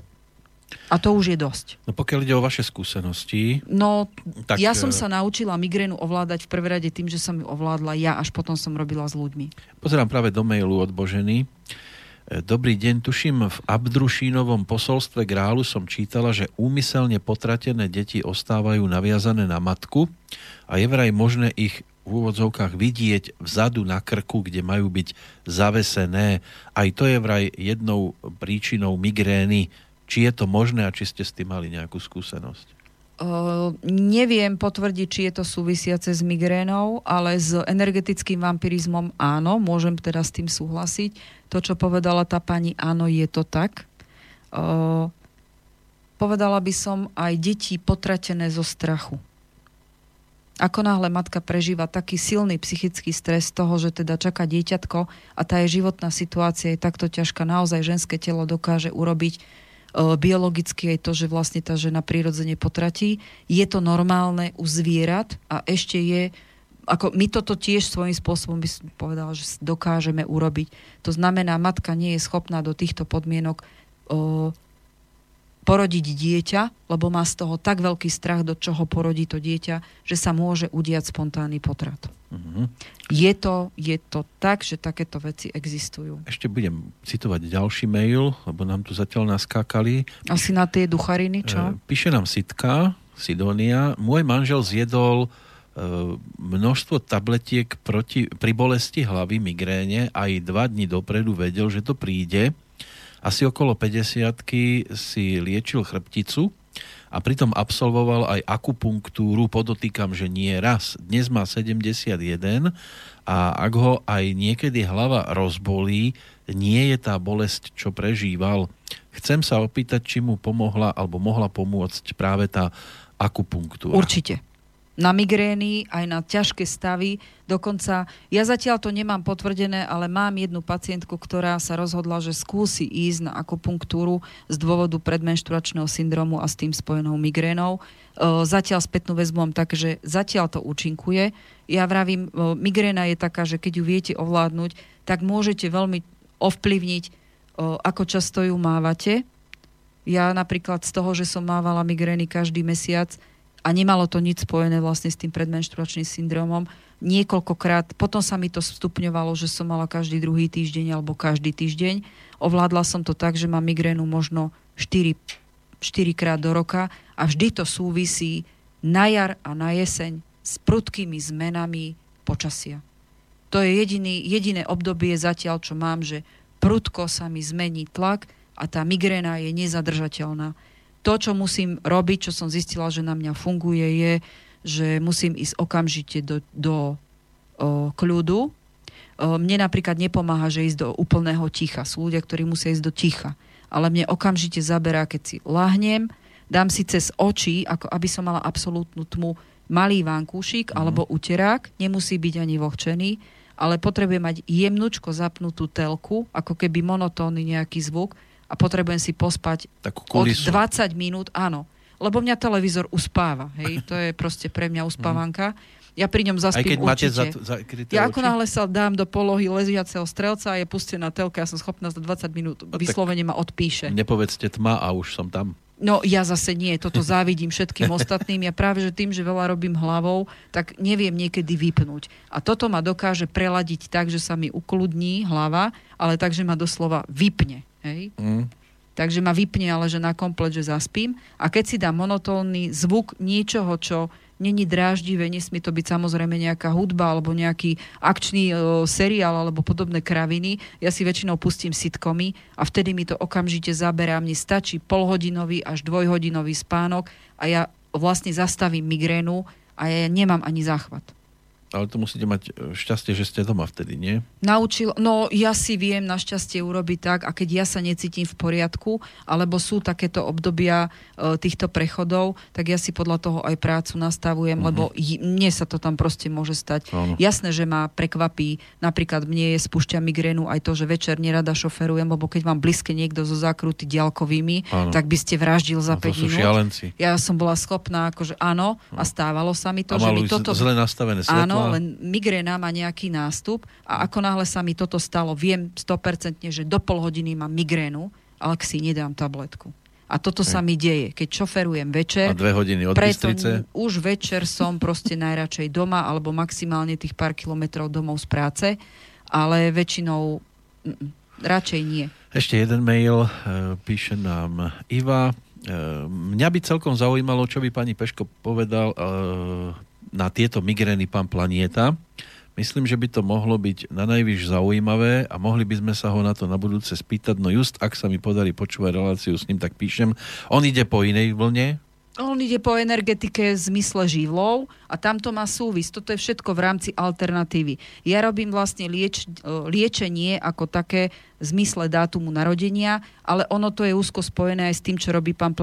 A to už je dosť. No pokiaľ ide o vaše skúsenosti, No, Tak, ja som e- sa naučila migrénu ovládať v prvé rade tým, že som ju ovládla ja, až potom som robila s ľuďmi. pozerám práve do mailu od Boženy. E, Dobrý deň, tuším, v Abdrušínovom posolstve Grálu som čítala, že úmyselne potratené deti ostávajú naviazané na matku a je vraj možné ich v úvodzovkách vidieť vzadu na krku, kde majú byť zavesené. Aj to je vraj jednou príčinou migrény. Či je to možné a či ste s tým mali nejakú skúsenosť? Uh, neviem potvrdiť, či je to súvisiace s migrénou, ale s energetickým vampirizmom áno, môžem teda s tým súhlasiť. To, čo povedala tá pani, áno, je to tak. Uh, povedala by som aj deti potratené zo strachu. Ako náhle matka prežíva taký silný psychický stres toho, že teda čaká dieťatko a tá jej životná situácia je takto ťažká, naozaj ženské telo dokáže urobiť e, biologicky aj to, že vlastne tá žena prirodzene potratí. Je to normálne u zvierat a ešte je ako my toto tiež svojím spôsobom by som povedala, že dokážeme urobiť. To znamená, matka nie je schopná do týchto podmienok o, porodiť dieťa, lebo má z toho tak veľký strach, do čoho porodí to dieťa, že sa môže udiať spontánny potrat. Mhm. Je to, je to tak, že takéto veci existujú. Ešte budem citovať ďalší mail, lebo nám tu zatiaľ naskákali. Asi na tie duchariny, čo? E, Píše nám Sitka, Sidonia. Môj manžel zjedol e, množstvo tabletiek proti, pri bolesti hlavy, migréne. Aj dva dní dopredu vedel, že to príde. Asi okolo 50 si liečil chrbticu a pritom absolvoval aj akupunktúru, podotýkam, že nie raz. Dnes má 71 a ak ho aj niekedy hlava rozbolí, nie je tá bolesť, čo prežíval. Chcem sa opýtať, či mu pomohla alebo mohla pomôcť práve tá akupunktúra. Určite. Na migrény, aj na ťažké stavy. Dokonca, ja zatiaľ to nemám potvrdené, ale mám jednu pacientku, ktorá sa rozhodla, že skúsi ísť na akupunktúru z dôvodu predmenšturačného syndromu a s tým spojenou migrénou. E, zatiaľ spätnú väzbu mám tak, že zatiaľ to účinkuje. Ja vravím, e, migréna je taká, že keď ju viete ovládnuť, tak môžete veľmi ovplyvniť, e, ako často ju mávate. Ja napríklad z toho, že som mávala migrény každý mesiac, a nemalo to nič spojené vlastne s tým predmenštruačným syndromom. Niekoľkokrát, potom sa mi to stupňovalo, že som mala každý druhý týždeň alebo každý týždeň. Ovládla som to tak, že mám migrénu možno 4, 4 krát do roka a vždy to súvisí na jar a na jeseň s prudkými zmenami počasia. To je jediný, jediné obdobie zatiaľ, čo mám, že prudko sa mi zmení tlak a tá migréna je nezadržateľná to, čo musím robiť, čo som zistila, že na mňa funguje, je, že musím ísť okamžite do, do o, kľudu. O, mne napríklad nepomáha, že ísť do úplného ticha. Sú ľudia, ktorí musia ísť do ticha. Ale mne okamžite zaberá, keď si lahnem, dám si cez oči, ako aby som mala absolútnu tmu, malý vankúšik mm. alebo uterák, nemusí byť ani vohčený, ale potrebuje mať jemnučko zapnutú telku, ako keby monotónny nejaký zvuk, a potrebujem si pospať Takú od 20 minút, áno. Lebo mňa televízor uspáva, hej, to je proste pre mňa uspávanka. Ja pri ňom zaspím Aj keď máte za, za Ja ako náhle sa dám do polohy leziaceho strelca a je pustená telka, ja som schopná za 20 minút no, vyslovene ma odpíše. Nepovedzte tma a už som tam. No ja zase nie, toto závidím všetkým ostatným. Ja práve, že tým, že veľa robím hlavou, tak neviem niekedy vypnúť. A toto ma dokáže preladiť tak, že sa mi ukludní hlava, ale tak, že ma doslova vypne. Hej? Mm. Takže ma vypne, ale že na komplet, že zaspím. A keď si dám monotónny zvuk niečoho, čo není dráždivé, nesmie to byť samozrejme nejaká hudba alebo nejaký akčný e, seriál alebo podobné kraviny. Ja si väčšinou pustím sitkomy a vtedy mi to okamžite zaberá. Mne stačí polhodinový až dvojhodinový spánok a ja vlastne zastavím migrénu a ja nemám ani záchvat. Ale to musíte mať e, šťastie, že ste doma vtedy, nie? Naučil, no ja si viem našťastie urobiť tak, a keď ja sa necítim v poriadku, alebo sú takéto obdobia e, týchto prechodov, tak ja si podľa toho aj prácu nastavujem, uh-huh. lebo j- mne sa to tam proste môže stať. Áno. Jasné, že ma prekvapí, napríklad mne je spúšťa migrénu aj to, že večer nerada šoferujem, lebo keď mám blízke niekto zo zákruty ďalkovými, áno. tak by ste vraždil za no, 5 minút. Šialenci. Ja som bola schopná, akože áno, a stávalo sa mi to, a že mi toto... zle nastavené svetlo. Áno, len migréna má nejaký nástup a ako náhle sa mi toto stalo, viem 100%, že do pol hodiny mám migrénu, ale si nedám tabletku. A toto sa mi deje, keď šoferujem večer. A dve hodiny od preto Bystrice? už večer som proste najradšej doma, alebo maximálne tých pár kilometrov domov z práce, ale väčšinou mm, radšej nie. Ešte jeden mail, e, píše nám Iva. E, mňa by celkom zaujímalo, čo by pani Peško povedal e, na tieto migrény pán Planieta. Myslím, že by to mohlo byť na najvyš zaujímavé a mohli by sme sa ho na to na budúce spýtať. No just, ak sa mi podarí počúvať reláciu s ním, tak píšem. On ide po inej vlne, on ide po energetike v zmysle živlov a tamto má súvis. Toto je všetko v rámci alternatívy. Ja robím vlastne lieč, liečenie ako také v zmysle dátumu narodenia, ale ono to je úzko spojené aj s tým, čo robí pán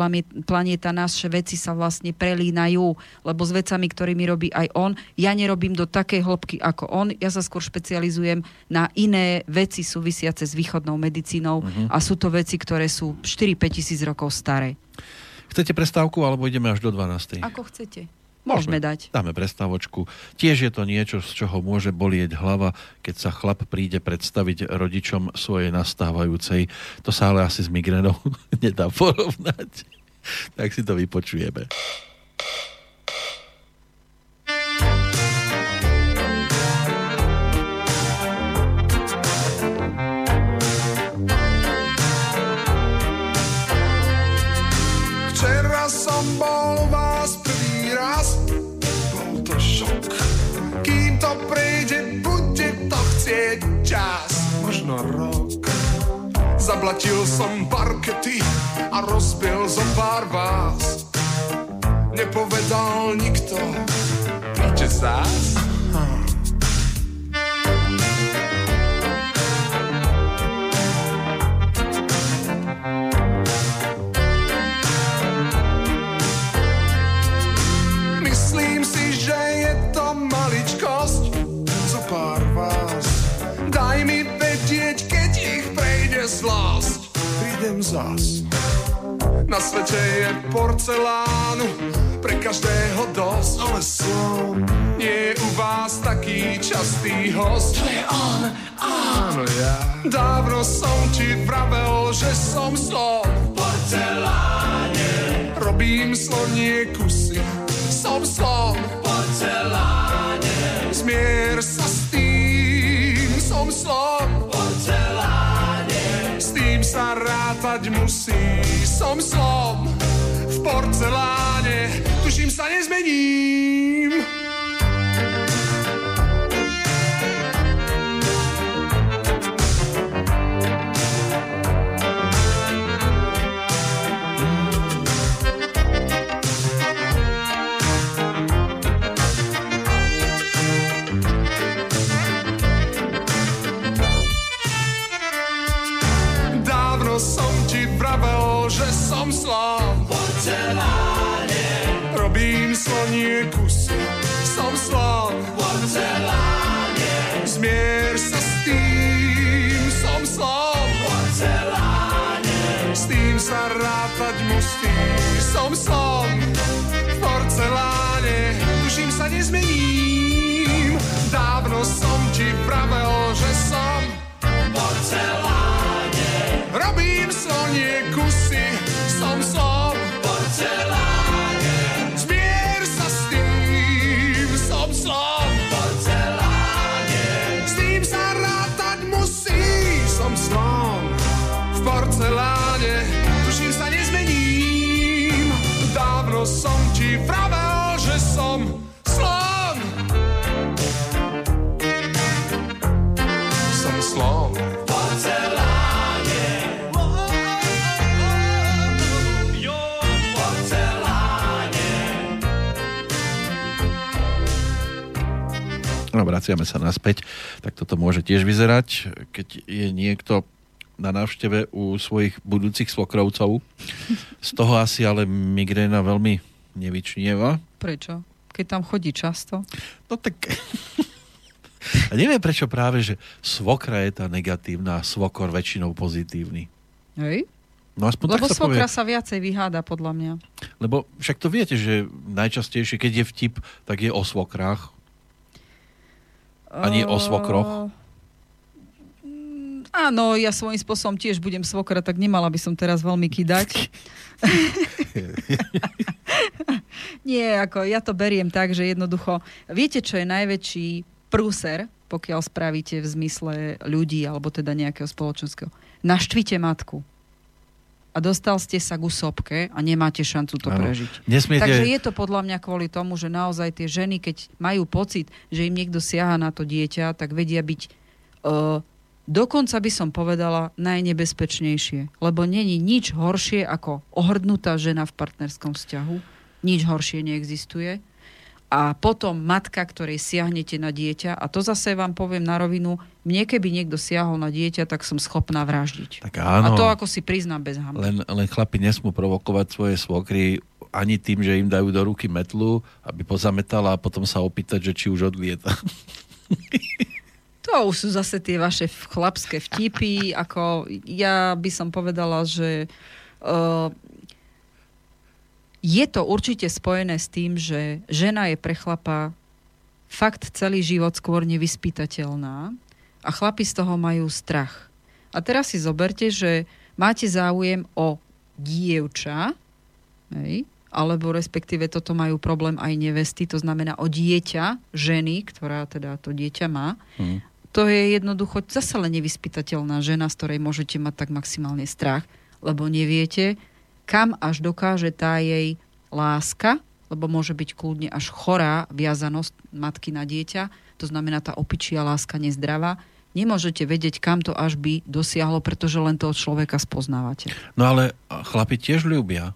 Planeta. Naše veci sa vlastne prelínajú, lebo s vecami, ktorými robí aj on, ja nerobím do takej hĺbky ako on. Ja sa skôr špecializujem na iné veci súvisiace s východnou medicínou uh-huh. a sú to veci, ktoré sú 4-5 tisíc rokov staré. Chcete prestávku, alebo ideme až do 12. Ako chcete. Môžeme dať. Dáme prestávočku. Tiež je to niečo, z čoho môže bolieť hlava, keď sa chlap príde predstaviť rodičom svojej nastávajúcej. To sa ale asi s migrénou *laughs* nedá porovnať. tak si to vypočujeme. Rok. Zablatil som parkety a rozbil zo pár vás. Nepovedal nikto, príďte zás. že je to maličkosť, zo pár zlosť. Prídem zas. Na svete je porcelánu, pre každého dosť, ale som nie je u vás taký častý host. To je on, áno ja. Dávno som ti vravel, že som slon v porceláne. Robím slonie kusy, som slon v porceláne. Zmier sa s tým, som slon v porceláne. Sa rátať musí, som slon v porceláne. Tuším sa nezmením. Tiež vyzerať, keď je niekto na návšteve u svojich budúcich svokrovcov. Z toho asi ale migréna veľmi nevyčnieva. Prečo? Keď tam chodí často? No tak... A neviem prečo práve, že svokra je tá negatívna a svokor väčšinou pozitívny. Hej? No aspoň Lebo tak sa povie. svokra sa viacej vyháda, podľa mňa. Lebo však to viete, že najčastejšie, keď je vtip, tak je o svokrách. A nie o svokroch? Áno, ja svojím spôsobom tiež budem svokra, tak nemala by som teraz veľmi kydať. *laughs* Nie, ako ja to beriem tak, že jednoducho, viete, čo je najväčší prúser, pokiaľ spravíte v zmysle ľudí alebo teda nejakého spoločenského. Naštvite matku. A dostal ste sa ku sopke a nemáte šancu to Áno. prežiť. Nesmiete... Takže je to podľa mňa kvôli tomu, že naozaj tie ženy, keď majú pocit, že im niekto siaha na to dieťa, tak vedia byť uh, dokonca by som povedala najnebezpečnejšie. Lebo není nič horšie ako ohrdnutá žena v partnerskom vzťahu. Nič horšie neexistuje. A potom matka, ktorej siahnete na dieťa. A to zase vám poviem na rovinu, mne keby niekto siahol na dieťa, tak som schopná vraždiť. Tak áno. A to ako si priznám bez hamby. Len, len chlapi nesmú provokovať svoje svokry ani tým, že im dajú do ruky metlu, aby pozametala a potom sa opýtať, že či už odlieta. *laughs* To už sú zase tie vaše chlapské vtipy. Ako ja by som povedala, že uh, je to určite spojené s tým, že žena je pre chlapa fakt celý život skôr nevyspytateľná a chlapi z toho majú strach. A teraz si zoberte, že máte záujem o dievča, hej, alebo respektíve toto majú problém aj nevesty, to znamená o dieťa ženy, ktorá teda to dieťa má. Hm. To je jednoducho zase len nevyspytateľná žena, z ktorej môžete mať tak maximálne strach, lebo neviete, kam až dokáže tá jej láska, lebo môže byť kľudne až chorá viazanosť matky na dieťa, to znamená tá opičia láska nezdravá, nemôžete vedieť, kam to až by dosiahlo, pretože len toho človeka spoznávate. No ale chlapi tiež ľúbia.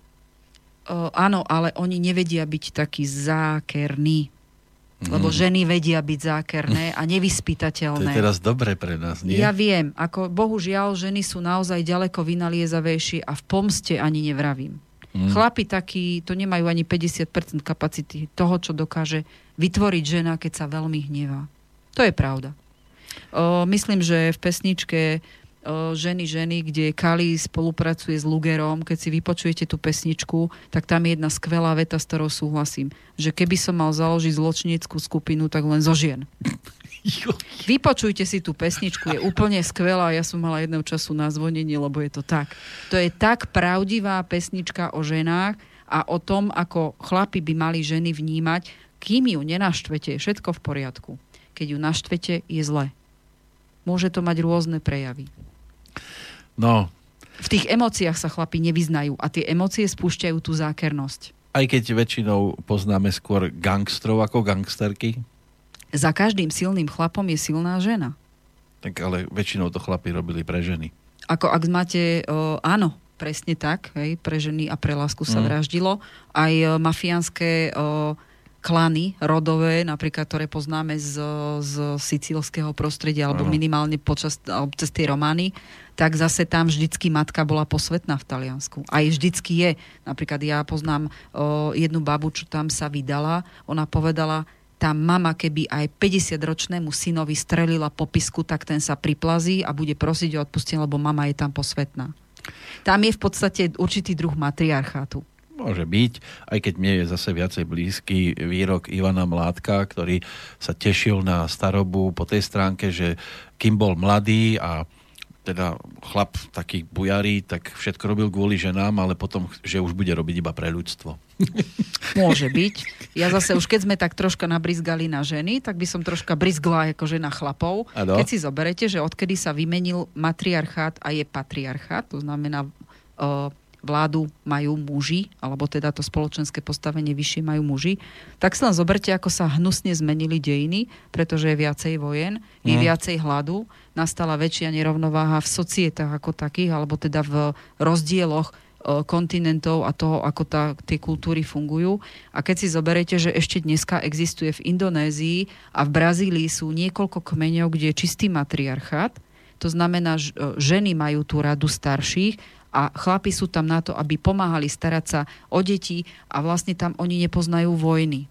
Uh, áno, ale oni nevedia byť takí zákerní. Mhm. Lebo ženy vedia byť zákerné a To je nevyspytateľné. teraz dobre pre nás, nie? Ja viem, ako bohužiaľ ženy sú naozaj ďaleko vynaliezavejšie a v pomste ani nevravím. Mm. Chlapi takí, to nemajú ani 50% kapacity toho, čo dokáže vytvoriť žena, keď sa veľmi hnevá. To je pravda. O, myslím, že v pesničke Ženy, ženy, kde Kali spolupracuje s Lugerom, keď si vypočujete tú pesničku, tak tam je jedna skvelá veta, s ktorou súhlasím. Že keby som mal založiť zločineckú skupinu, tak len zo žien. *laughs* Vypočujte si tú pesničku, je úplne skvelá. Ja som mala jedného času na zvonenie, lebo je to tak. To je tak pravdivá pesnička o ženách a o tom, ako chlapi by mali ženy vnímať. Kým ju nenaštvete, je všetko v poriadku. Keď ju naštvete, je zle. Môže to mať rôzne prejavy. No. V tých emóciách sa chlapi nevyznajú a tie emócie spúšťajú tú zákernosť. Aj keď väčšinou poznáme skôr gangstrov ako gangsterky, za každým silným chlapom je silná žena. Tak ale väčšinou to chlapi robili pre ženy. Ako ak máte, o, áno, presne tak, hej, pre ženy a pre lásku sa mm. vraždilo. Aj o, mafiánske o, klany rodové, napríklad, ktoré poznáme z, z sicílskeho prostredia, alebo minimálne počas, cez tie romány, tak zase tam vždycky matka bola posvetná v Taliansku. Aj vždycky je. Napríklad ja poznám o, jednu babu, čo tam sa vydala. Ona povedala, tá mama, keby aj 50-ročnému synovi strelila popisku, tak ten sa priplazí a bude prosiť o odpustenie, lebo mama je tam posvetná. Tam je v podstate určitý druh matriarchátu. Môže byť, aj keď mne je zase viacej blízky výrok Ivana Mládka, ktorý sa tešil na starobu po tej stránke, že kým bol mladý a teda chlap taký bujarý, tak všetko robil kvôli ženám, ale potom, že už bude robiť iba pre ľudstvo. *laughs* Môže byť. Ja zase už keď sme tak troška nabrizgali na ženy, tak by som troška brizgla ako žena chlapov. Ano. Keď si zoberete, že odkedy sa vymenil matriarchát a je patriarchát, to znamená uh, vládu majú muži, alebo teda to spoločenské postavenie vyššie majú muži, tak sa len zoberte, ako sa hnusne zmenili dejiny, pretože je viacej vojen, mm. je viacej hladu, nastala väčšia nerovnováha v societách ako takých, alebo teda v rozdieloch e, kontinentov a toho, ako tá, tie kultúry fungujú. A keď si zoberete, že ešte dneska existuje v Indonézii a v Brazílii sú niekoľko kmeňov, kde je čistý matriarchát, to znamená, že ženy majú tú radu starších a chlapi sú tam na to, aby pomáhali starať sa o deti a vlastne tam oni nepoznajú vojny.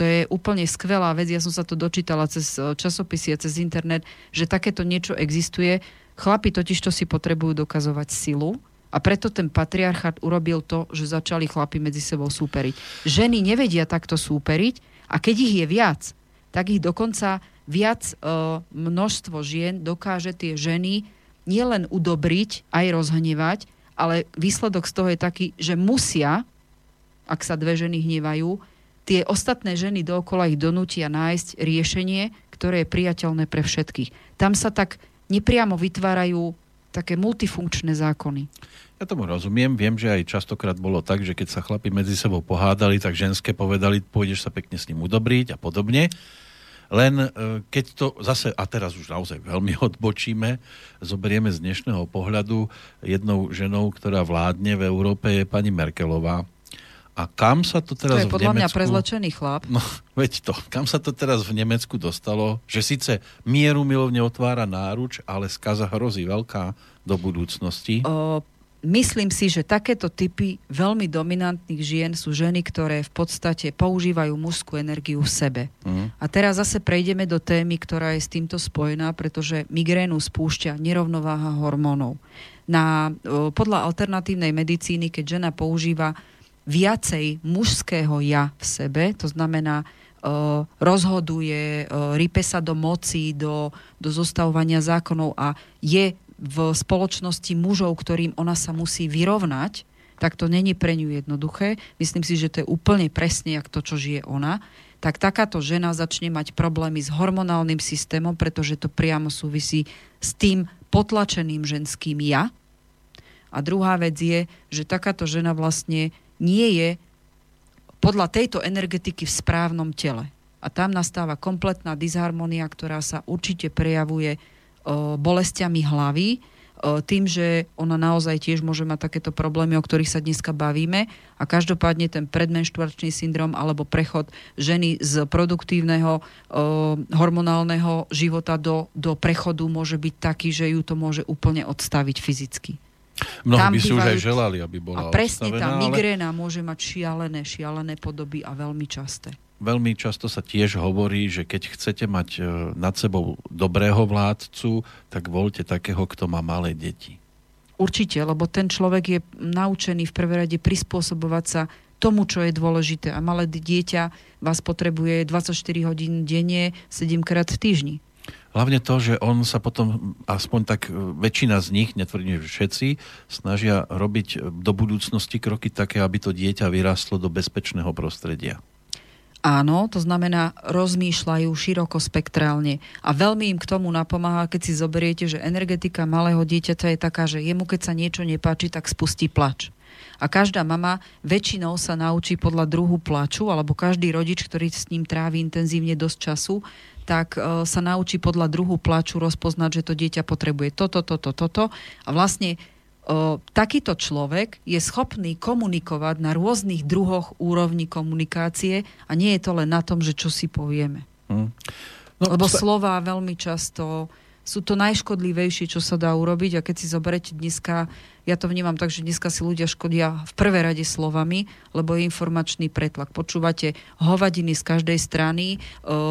To je úplne skvelá vec, ja som sa to dočítala cez eh, časopisy a cez internet, že takéto niečo existuje. Chlapi totiž to si potrebujú dokazovať silu a preto ten patriarchát urobil to, že začali chlapi medzi sebou súperiť. Ženy nevedia takto súperiť a keď ich je viac, tak ich dokonca viac e, množstvo žien dokáže tie ženy nielen udobriť, aj rozhnevať, ale výsledok z toho je taký, že musia, ak sa dve ženy hnevajú, tie ostatné ženy dookola ich donútia nájsť riešenie, ktoré je priateľné pre všetkých. Tam sa tak nepriamo vytvárajú také multifunkčné zákony. Ja tomu rozumiem, viem, že aj častokrát bolo tak, že keď sa chlapi medzi sebou pohádali, tak ženské povedali, pôjdeš sa pekne s ním udobriť a podobne. Len e, keď to zase, a teraz už naozaj veľmi *laughs* odbočíme, zoberieme z dnešného pohľadu jednou ženou, ktorá vládne v Európe, je pani Merkelová. A kam sa to teraz to je podľa v Nemecku... mňa prezlečený chlap. No, *laughs* veď to. Kam sa to teraz v Nemecku dostalo, že síce mieru milovne otvára náruč, ale skaza hrozí veľká do budúcnosti? O, myslím si, že takéto typy veľmi dominantných žien sú ženy, ktoré v podstate používajú mužskú energiu v sebe. Mm. A teraz zase prejdeme do témy, ktorá je s týmto spojená, pretože migrénu spúšťa nerovnováha hormónov. Na, podľa alternatívnej medicíny, keď žena používa viacej mužského ja v sebe, to znamená, rozhoduje, rype sa do moci, do, do zostavovania zákonov a je v spoločnosti mužov, ktorým ona sa musí vyrovnať, tak to není pre ňu jednoduché. Myslím si, že to je úplne presne, jak to, čo žije ona. Tak takáto žena začne mať problémy s hormonálnym systémom, pretože to priamo súvisí s tým potlačeným ženským ja. A druhá vec je, že takáto žena vlastne nie je podľa tejto energetiky v správnom tele. A tam nastáva kompletná disharmonia, ktorá sa určite prejavuje bolestiami hlavy, tým, že ona naozaj tiež môže mať takéto problémy, o ktorých sa dneska bavíme a každopádne ten predmenštruačný syndrom alebo prechod ženy z produktívneho hormonálneho života do, do prechodu môže byť taký, že ju to môže úplne odstaviť fyzicky. Mnohí Tam by si už aj želali, aby bola A presne odstavená, tá ale migréna môže mať šialené, šialené podoby a veľmi časté. Veľmi často sa tiež hovorí, že keď chcete mať e, nad sebou dobrého vládcu, tak voľte takého, kto má malé deti. Určite, lebo ten človek je naučený v prvé rade prispôsobovať sa tomu, čo je dôležité. A malé dieťa vás potrebuje 24 hodín denne, 7 krát v týždni. Hlavne to, že on sa potom, aspoň tak e, väčšina z nich, netvrdím, že všetci, snažia robiť e, do budúcnosti kroky také, aby to dieťa vyrastlo do bezpečného prostredia. Áno, to znamená, rozmýšľajú širokospektrálne. A veľmi im k tomu napomáha, keď si zoberiete, že energetika malého dieťaťa je taká, že jemu keď sa niečo nepáči, tak spustí plač. A každá mama väčšinou sa naučí podľa druhu plaču, alebo každý rodič, ktorý s ním trávi intenzívne dosť času, tak e, sa naučí podľa druhu plaču rozpoznať, že to dieťa potrebuje toto, toto, toto. A vlastne o, takýto človek je schopný komunikovať na rôznych druhoch úrovní komunikácie a nie je to len na tom, že čo si povieme. Hm. No, Lebo sa- slova veľmi často sú to najškodlivejšie, čo sa dá urobiť a keď si zoberete dneska, ja to vnímam tak, že dneska si ľudia škodia v prvé rade slovami, lebo je informačný pretlak. Počúvate hovadiny z každej strany, e,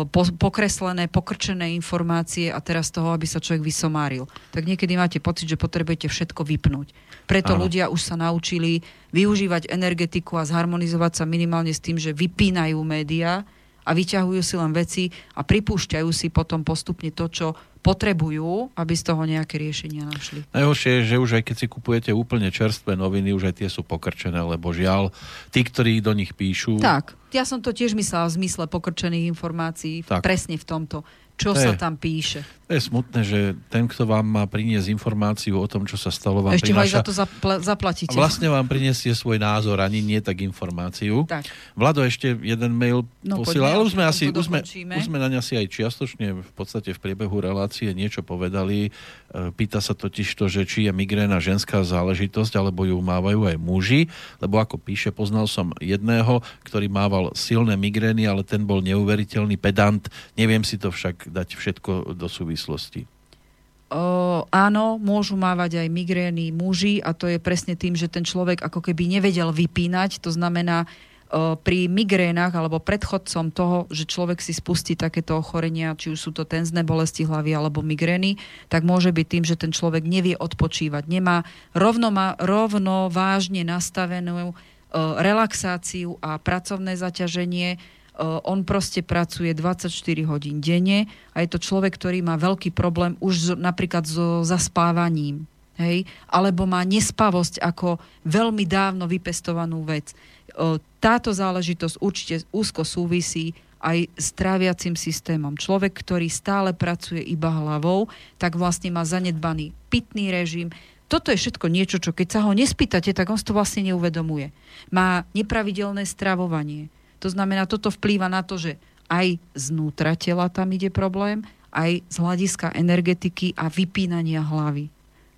po, pokreslené, pokrčené informácie a teraz toho, aby sa človek vysomáril. Tak niekedy máte pocit, že potrebujete všetko vypnúť. Preto Áno. ľudia už sa naučili využívať energetiku a zharmonizovať sa minimálne s tým, že vypínajú médiá, a vyťahujú si len veci a pripúšťajú si potom postupne to, čo potrebujú, aby z toho nejaké riešenia našli. Najhoršie je, že už aj keď si kupujete úplne čerstvé noviny, už aj tie sú pokrčené, lebo žiaľ, tí, ktorí do nich píšu, Tak, ja som to tiež myslela v zmysle pokrčených informácií, Tak. presne v tomto. Čo To sa je- tam píše. to je smutné, že ten, kto vám má priniesť informáciu o tom, čo sa stalo, vám Ešte prináša... za to zapl- zaplatíte. Vlastne vám prinesie svoj názor, ani nie tak informáciu. Tak. Vlado ešte jeden mail No, posiela, ale už sme asi, už sme, už sme na ňa si aj čiastočne v podstate v priebehu relácie niečo povedali. E, Pýta sa totiž to, že či je migréna ženská záležitosť, alebo ju mávajú aj muži, lebo ako píše, poznal som jedného, ktorý mával silné migrény, ale ten bol neuveriteľný pedant. Neviem si to však dať všetko do súvislosti. O, áno, môžu mávať aj migrény muži a to je presne tým, že ten človek ako keby nevedel vypínať. To znamená, o, pri migrénach alebo predchodcom toho, že človek si spustí takéto ochorenia, či už sú to tenzné bolesti hlavy alebo migrény, tak môže byť tým, že ten človek nevie odpočívať. Nemá rovno, má, rovno vážne nastavenú relaxáciu a pracovné zaťaženie, on proste pracuje 24 hodín denne a je to človek, ktorý má veľký problém už napríklad so zaspávaním. Hej? Alebo má nespavosť ako veľmi dávno vypestovanú vec. Uh, Táto záležitosť určite úzko súvisí aj s tráviacim systémom. Človek, ktorý stále pracuje iba hlavou, tak vlastne má zanedbaný pitný režim, toto je všetko niečo, čo keď sa ho nespýtate, tak on si to vlastne neuvedomuje. Má nepravidelné stravovanie. To znamená, toto vplýva na to, že aj znútra tela tam ide problém, aj z hľadiska energetiky a vypínania hlavy.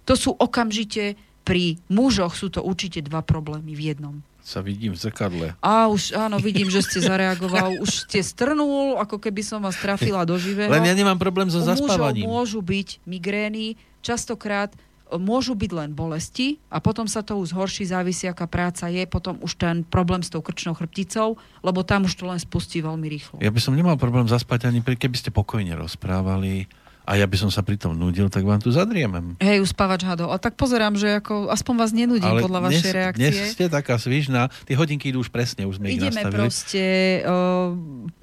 To sú okamžite, pri mužoch sú to určite dva problémy v jednom. Sa vidím v zrkadle. A už, áno, vidím, že ste zareagoval, už ste strnul, ako keby som vás trafila do živého. Len ja nemám problém so U mužov zaspávaním. môžu byť migrény, častokrát môžu byť len bolesti a potom sa to už zhorší, závisí aká práca je, potom už ten problém s tou krčnou chrbticou, lebo tam už to len spustí veľmi rýchlo. Ja by som nemal problém zaspať ani pri, keby ste pokojne rozprávali a ja by som sa pri tom nudil, tak vám tu zadriemem. Hej, uspávač hadov. A tak pozerám, že ako, aspoň vás nenudím podľa vašej dnes, reakcie. dnes ste taká svižná, tie hodinky idú už presne, už sme ich Ideme nastavili. proste o,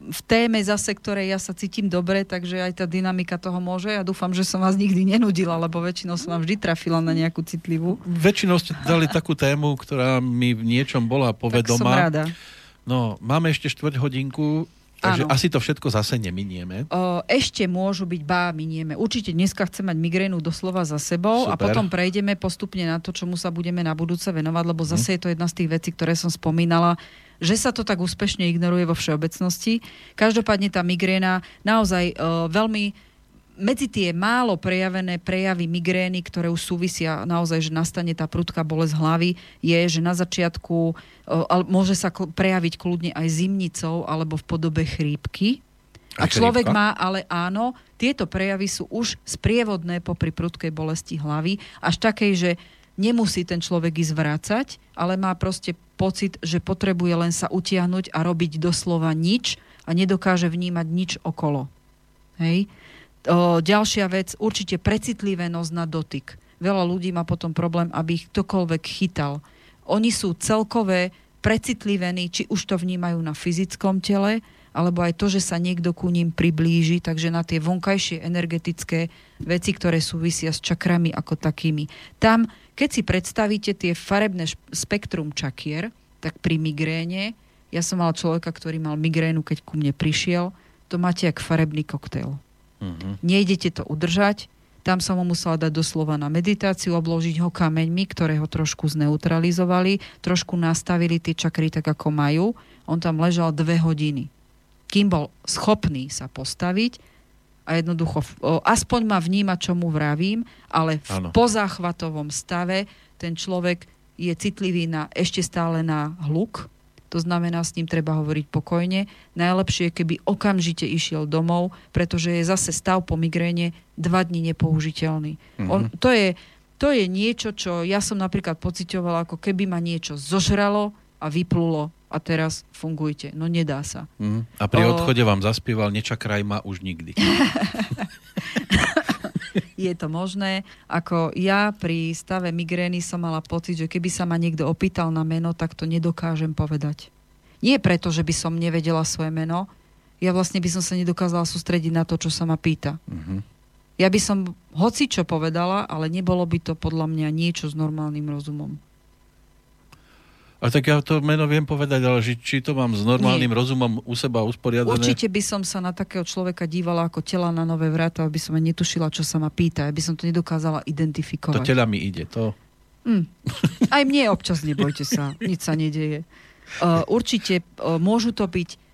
v téme zase, ktorej ja sa cítim dobre, takže aj tá dynamika toho môže. Ja dúfam, že som vás nikdy nenudila, lebo väčšinou som vám vždy trafila na nejakú citlivú. Väčšinou ste dali takú tému, ktorá mi v niečom bola Tak som povedomá. rada. No, máme ešte štvrť hodinku, takže Áno. asi to všetko zase neminieme. O, ešte môžu byť bá, minieme. Určite dneska chcem mať migrénu doslova za sebou a Super. potom prejdeme postupne na to, čomu sa budeme na budúce venovať, lebo zase je to jedna z tých vecí, ktoré som spomínala, že sa to tak úspešne ignoruje vo všeobecnosti. Každopádne tá migréna naozaj o, veľmi medzi tie málo prejavené prejavy migrény, ktoré už súvisia naozaj, že nastane tá prudká bolesť hlavy, je, že na začiatku ale môže sa prejaviť kľudne aj zimnicou alebo v podobe chrípky. A človek chrípka? má, ale áno, tieto prejavy sú už sprievodné popri prudkej bolesti hlavy, až takej, že nemusí ten človek ísť vrácať, ale má proste pocit, že potrebuje len sa utiahnuť a robiť doslova nič a nedokáže vnímať nič okolo. Hej? Ďalšia vec, určite precitlivenosť na dotyk. Veľa ľudí má potom problém, aby ich ktokoľvek chytal. Oni sú celkové precitlivení, či už to vnímajú na fyzickom tele, alebo aj to, že sa niekto ku ním priblíži, takže na tie vonkajšie energetické veci, ktoré súvisia s čakrami ako takými. Tam, keď si predstavíte tie farebné spektrum čakier, tak pri migréne, ja som mal človeka, ktorý mal migrénu, keď ku mne prišiel, to máte jak farebný koktail. Uh-huh. Nejdete to udržať, tam som ho musela dať doslova na meditáciu, obložiť ho kameňmi, ktoré ho trošku zneutralizovali, trošku nastavili tie čakry tak, ako majú. On tam ležal dve hodiny kým bol schopný sa postaviť a jednoducho aspoň ma vníma, čo mu vravím, ale v ano. pozáchvatovom stave ten človek je citlivý na, ešte stále na hluk, to znamená, s ním treba hovoriť pokojne. Najlepšie je, keby okamžite išiel domov, pretože je zase stav po migréne dva dní nepoužiteľný. Mm-hmm. On, to, je, to je niečo, čo ja som napríklad pocitovala, ako keby ma niečo zožralo a vyplulo a teraz fungujte. No nedá sa. Mm. A pri o... odchode vám zaspieval Nečakraj ma už nikdy. *laughs* je to možné. Ako ja pri stave migrény som mala pocit, že keby sa ma niekto opýtal na meno, tak to nedokážem povedať. Nie preto, že by som nevedela svoje meno, ja vlastne by som sa nedokázala sústrediť na to, čo sa ma pýta. Mm-hmm. Ja by som hoci čo povedala, ale nebolo by to podľa mňa niečo s normálnym rozumom. A tak ja to meno viem povedať, ale či, či to mám s normálnym Nie. rozumom u seba usporiadané? Určite by som sa na takého človeka dívala ako tela na nové vráta, aby som aj netušila, čo sa ma pýta, aby som to nedokázala identifikovať. To tela mi ide, to... Mm. Aj mne občas, nebojte sa, *laughs* nič sa nedieje. Uh, určite uh, môžu to byť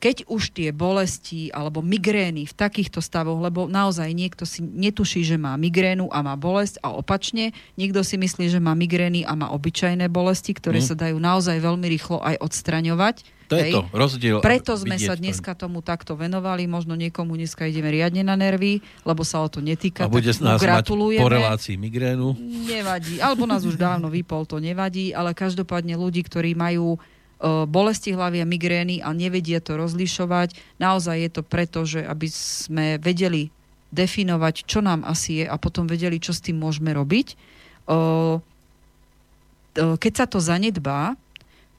keď už tie bolesti alebo migrény v takýchto stavoch, lebo naozaj niekto si netuší, že má migrénu a má bolesť a opačne, niekto si myslí, že má migrény a má obyčajné bolesti, ktoré mm. sa dajú naozaj veľmi rýchlo aj odstraňovať. To je to, rozdiel. Preto sme sa dneska tomu takto venovali, možno niekomu dneska ideme riadne na nervy, lebo sa o to netýka. A bude nás gratulujeme. mať po relácii migrénu. Nevadí, alebo nás už dávno vypol, to nevadí, ale každopádne ľudí, ktorí majú bolesti hlavy a migrény a nevedia to rozlišovať. Naozaj je to preto, že aby sme vedeli definovať, čo nám asi je a potom vedeli, čo s tým môžeme robiť. Keď sa to zanedbá,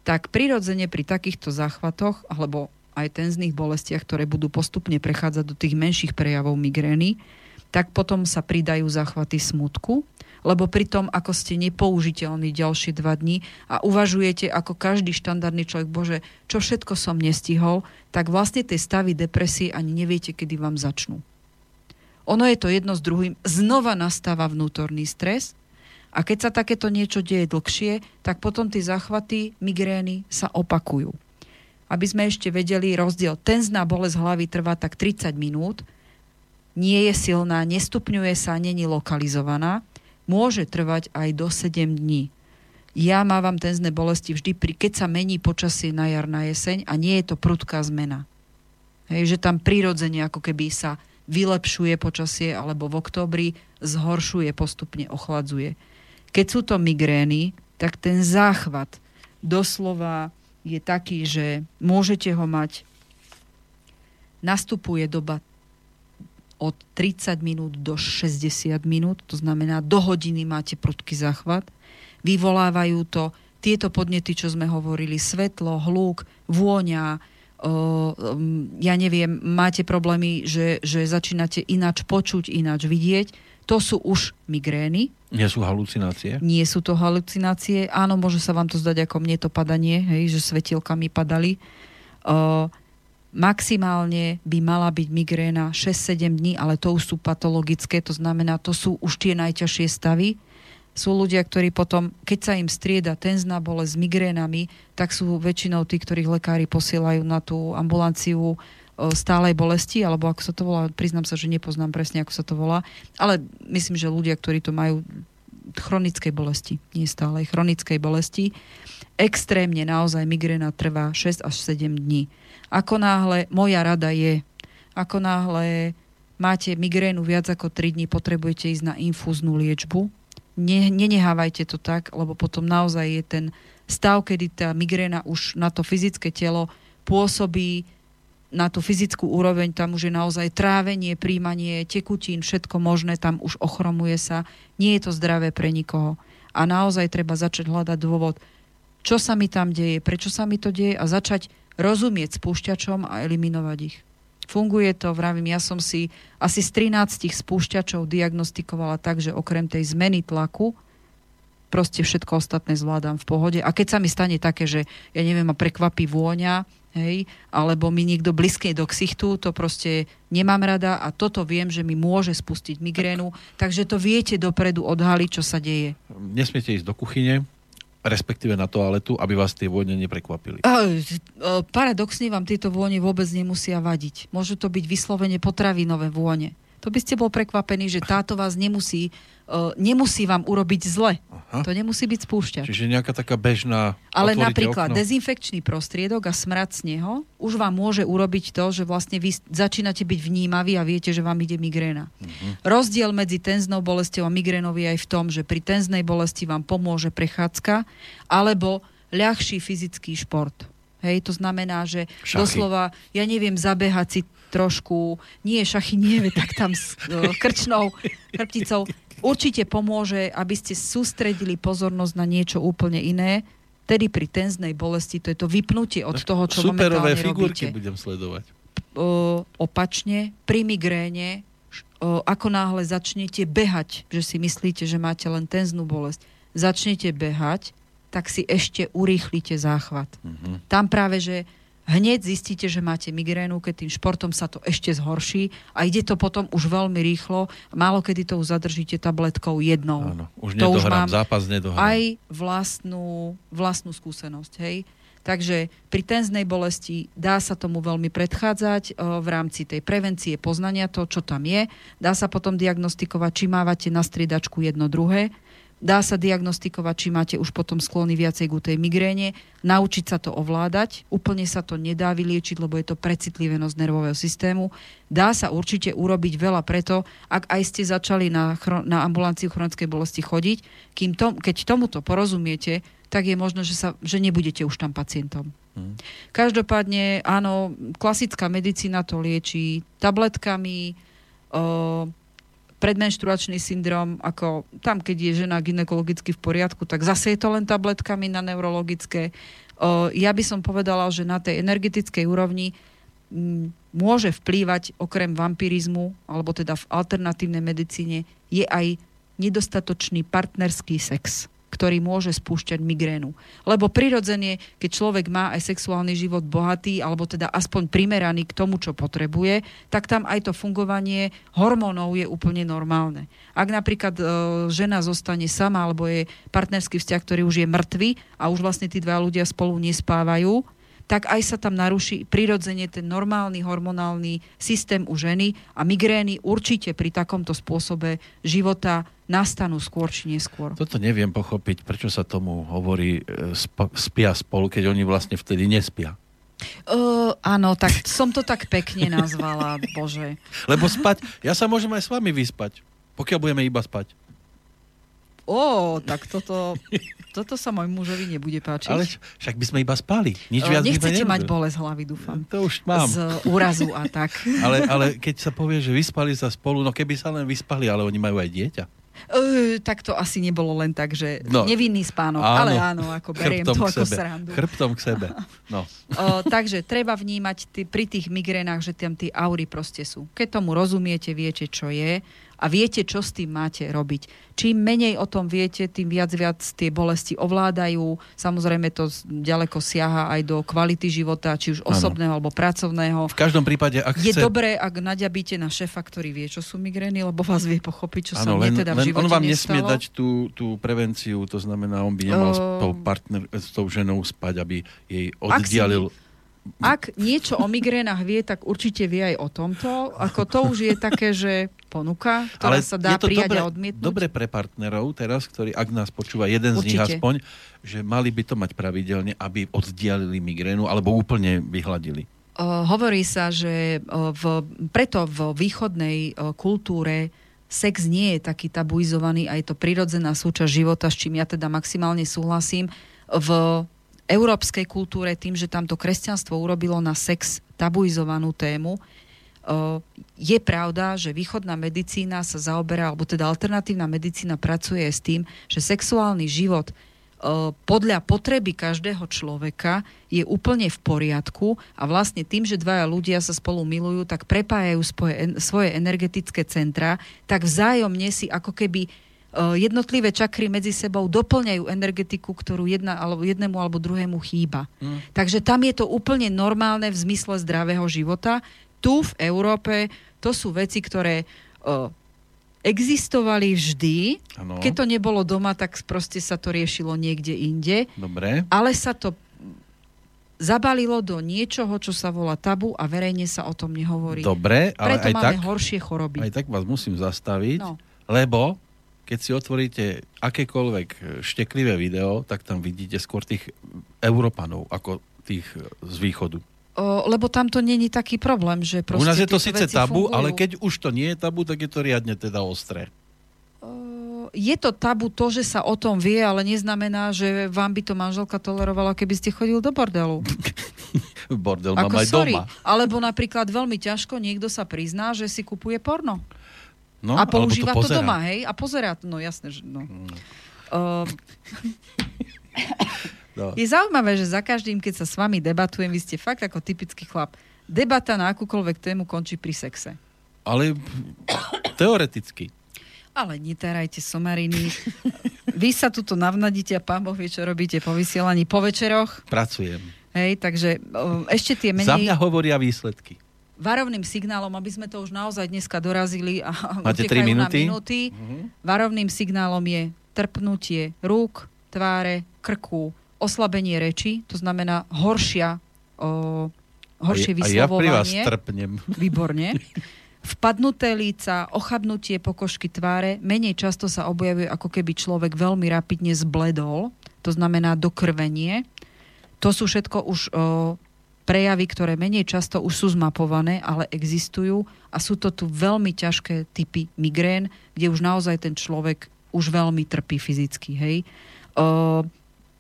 tak prirodzene pri takýchto záchvatoch alebo aj tenzných bolestiach, ktoré budú postupne prechádzať do tých menších prejavov migrény, tak potom sa pridajú záchvaty smutku, lebo pri tom, ako ste nepoužiteľní ďalšie dva dní a uvažujete ako každý štandardný človek, bože, čo všetko som nestihol, tak vlastne tie stavy depresie ani neviete, kedy vám začnú. Ono je to jedno s druhým, znova nastáva vnútorný stres a keď sa takéto niečo deje dlhšie, tak potom tie záchvaty migrény sa opakujú. Aby sme ešte vedeli rozdiel, tenzná bolesť hlavy trvá tak 30 minút, nie je silná, nestupňuje sa, není lokalizovaná môže trvať aj do 7 dní. Ja mávam tenzné bolesti vždy, pri, keď sa mení počasie na jar, na jeseň a nie je to prudká zmena. Hej, že tam prirodzene ako keby sa vylepšuje počasie alebo v októbri zhoršuje, postupne ochladzuje. Keď sú to migrény, tak ten záchvat doslova je taký, že môžete ho mať, nastupuje doba od 30 minút do 60 minút, to znamená do hodiny máte prudký záchvat. Vyvolávajú to tieto podnety, čo sme hovorili, svetlo, hluk, vôňa, o, ja neviem, máte problémy, že, že začínate ináč počuť, ináč vidieť, to sú už migrény. Nie sú halucinácie? Nie sú to halucinácie. Áno, môže sa vám to zdať ako mne to padanie, hej, že svetielka mi padali. O, maximálne by mala byť migréna 6-7 dní, ale to už sú patologické, to znamená, to sú už tie najťažšie stavy. Sú ľudia, ktorí potom, keď sa im strieda tenzná bolesť s migrénami, tak sú väčšinou tí, ktorých lekári posielajú na tú ambulanciu stálej bolesti, alebo ako sa to volá, priznám sa, že nepoznám presne, ako sa to volá, ale myslím, že ľudia, ktorí to majú chronickej bolesti, nie stálej, chronickej bolesti, extrémne naozaj migréna trvá 6 až 7 dní ako náhle, moja rada je, ako náhle máte migrénu viac ako 3 dní, potrebujete ísť na infúznu liečbu, ne, nenehávajte to tak, lebo potom naozaj je ten stav, kedy tá migréna už na to fyzické telo pôsobí na tú fyzickú úroveň, tam už je naozaj trávenie, príjmanie tekutín, všetko možné, tam už ochromuje sa. Nie je to zdravé pre nikoho. A naozaj treba začať hľadať dôvod, čo sa mi tam deje, prečo sa mi to deje a začať rozumieť spúšťačom a eliminovať ich. Funguje to, vravím, ja som si asi z 13 spúšťačov diagnostikovala tak, že okrem tej zmeny tlaku, proste všetko ostatné zvládam v pohode. A keď sa mi stane také, že ja neviem, ma prekvapí vôňa, hej, alebo mi niekto blízkej do ksichtu, to proste nemám rada a toto viem, že mi môže spustiť migrénu, takže to viete dopredu odhaliť, čo sa deje. Nesmiete ísť do kuchyne, respektíve na toaletu, aby vás tie vône neprekvapili. Paradoxne vám tieto vône vôbec nemusia vadiť. Môžu to byť vyslovene potravinové vône. To by ste bol prekvapení, že táto vás nemusí uh, nemusí vám urobiť zle. Aha. To nemusí byť spúšťač. Čiže nejaká taká bežná... Ale napríklad okno. dezinfekčný prostriedok a smrad z neho už vám môže urobiť to, že vlastne vy začínate byť vnímaví a viete, že vám ide migréna. Uh-huh. Rozdiel medzi tenznou bolestou a migrénou je aj v tom, že pri tenznej bolesti vám pomôže prechádzka alebo ľahší fyzický šport. Hej, to znamená, že Šachy. doslova, ja neviem, zabehať si trošku, nie šachy, nie, tak tam s uh, krčnou chrbticou, určite pomôže, aby ste sústredili pozornosť na niečo úplne iné. Tedy pri tenznej bolesti to je to vypnutie od toho, čo Superové momentálne figurky robíte. budem sledovať. O, opačne, pri migréne, o, ako náhle začnete behať, že si myslíte, že máte len tenznú bolesť, začnete behať, tak si ešte urýchlite záchvat. Mm-hmm. Tam práve, že hneď zistíte, že máte migrénu, keď tým športom sa to ešte zhorší a ide to potom už veľmi rýchlo. Málo kedy to už zadržíte tabletkou jednou. Áno, už to už mám zápas nedohrám. Aj vlastnú, vlastnú skúsenosť, hej. Takže pri tenznej bolesti dá sa tomu veľmi predchádzať v rámci tej prevencie poznania to, čo tam je. Dá sa potom diagnostikovať, či mávate na striedačku jedno druhé Dá sa diagnostikovať, či máte už potom sklony viacej k tej migréne, naučiť sa to ovládať. Úplne sa to nedá vyliečiť, lebo je to precitlivenosť nervového systému. Dá sa určite urobiť veľa preto, ak aj ste začali na, na ambulanciu chronickej bolesti chodiť, kým to, keď tomuto porozumiete, tak je možno, že, sa, že nebudete už tam pacientom. Hmm. Každopádne, áno, klasická medicína to lieči tabletkami, uh, predmenštruačný syndrom, ako tam, keď je žena ginekologicky v poriadku, tak zase je to len tabletkami na neurologické. Ja by som povedala, že na tej energetickej úrovni môže vplývať okrem vampirizmu, alebo teda v alternatívnej medicíne, je aj nedostatočný partnerský sex ktorý môže spúšťať migrénu. Lebo prirodzene, keď človek má aj sexuálny život bohatý, alebo teda aspoň primeraný k tomu, čo potrebuje, tak tam aj to fungovanie hormónov je úplne normálne. Ak napríklad e, žena zostane sama, alebo je partnerský vzťah, ktorý už je mŕtvy a už vlastne tí dva ľudia spolu nespávajú, tak aj sa tam naruší prirodzene ten normálny hormonálny systém u ženy a migrény určite pri takomto spôsobe života nastanú skôr či neskôr. Toto neviem pochopiť, prečo sa tomu hovorí e, sp- spia spolu, keď oni vlastne vtedy nespia. Uh, áno, tak som to tak pekne nazvala, *laughs* bože. Lebo spať, ja sa môžem aj s vami vyspať, pokiaľ budeme iba spať. Ó, tak toto, toto sa môj mužovi nebude páčiť. Ale však by sme iba spali. Nič viac Nechcete mať bolesť hlavy, dúfam. To už mám. Z úrazu a tak. *laughs* ale, ale keď sa povie, že vyspali sa spolu, no keby sa len vyspali, ale oni majú aj dieťa. Uh, tak to asi nebolo len tak, že no, nevinný spánok, áno, ale áno, ako beriem to ako sebe. srandu. Chrbtom k sebe. No. *laughs* Uh, takže treba vnímať tý, pri tých migrénach, že tam tie aury proste sú. Keď tomu rozumiete, viete, čo je a viete, čo s tým máte robiť. Čím menej o tom viete, tým viac viac tie bolesti ovládajú. Samozrejme to ďaleko siaha aj do kvality života, či už osobného ano. alebo pracovného. V každom prípade, ak Je chce... dobré, ak naďabíte na šéfa, ktorý vie, čo sú migrény, lebo vás vie pochopiť, čo ano, sa len, mne teda v živote On vám nestalo. nesmie dať tú, tú prevenciu, to znamená, on by nemal uh... s, tou partner, s tou ženou spať, aby jej oddialil... Ak niečo o migrénach vie, tak určite vie aj o tomto. Ako to už je také, že ponuka, ktorá Ale sa dá prijať dobre, a odmietnúť. Dobre pre partnerov teraz, ktorí, ak nás počúva jeden určite. z nich aspoň, že mali by to mať pravidelne, aby oddialili migrénu alebo úplne vyhladili. Uh, hovorí sa, že v, preto v východnej kultúre sex nie je taký tabuizovaný a je to prirodzená súčasť života, s čím ja teda maximálne súhlasím. V európskej kultúre tým, že tamto kresťanstvo urobilo na sex tabuizovanú tému, je pravda, že východná medicína sa zaoberá, alebo teda alternatívna medicína pracuje s tým, že sexuálny život podľa potreby každého človeka je úplne v poriadku a vlastne tým, že dvaja ľudia sa spolu milujú, tak prepájajú svoje energetické centra, tak vzájomne si ako keby jednotlivé čakry medzi sebou doplňajú energetiku, ktorú jedna, alebo jednému alebo druhému chýba. Mm. Takže tam je to úplne normálne v zmysle zdravého života. Tu v Európe to sú veci, ktoré existovali vždy. Ano. Keď to nebolo doma, tak proste sa to riešilo niekde inde. Dobre. Ale sa to zabalilo do niečoho, čo sa volá tabu a verejne sa o tom nehovorí. Dobre, ale Preto aj máme tak, horšie choroby. Aj tak vás musím zastaviť, no. lebo keď si otvoríte akékoľvek šteklivé video, tak tam vidíte skôr tých Európanov ako tých z východu. O, lebo tam to není taký problém, že U nás je to síce tabu, fungujú. ale keď už to nie je tabu, tak je to riadne teda ostré. O, je to tabu to, že sa o tom vie, ale neznamená, že vám by to manželka tolerovala, keby ste chodil do bordelu. *laughs* Bordel mám aj sorry. doma. Alebo napríklad veľmi ťažko niekto sa prizná, že si kupuje porno. No, a používa to, to doma, hej? A pozerá, no jasné, že no. Hmm. Uh, *laughs* No. Je zaujímavé, že za každým, keď sa s vami debatujem, vy ste fakt ako typický chlap. Debata na akúkoľvek tému končí pri sexe. Ale teoreticky. Ale netarajte somariny. Vy sa tuto navnadíte a pán Boh vie, čo robíte po vysielaní po večeroch. Pracujem. Hej, takže o, ešte tie menej... Za mňa hovoria výsledky. Varovným signálom, aby sme to už naozaj dneska dorazili a Máte *laughs* 3 minúty? minúty, uh-huh. varovným signálom je trpnutie rúk, tváre, krku, oslabenie reči, to znamená horšia, o, horšie vyslovovanie. A ja pri vás trpnem. *laughs* Výborne. Vpadnuté líca, ochabnutie pokožky tváre, menej často sa objavuje, ako keby človek veľmi rapidne zbledol, to znamená dokrvenie. To sú všetko už o, prejavy, ktoré menej často už sú zmapované, ale existujú a sú to tu veľmi ťažké typy migrén, kde už naozaj ten človek už veľmi trpí fyzicky. Hej. O,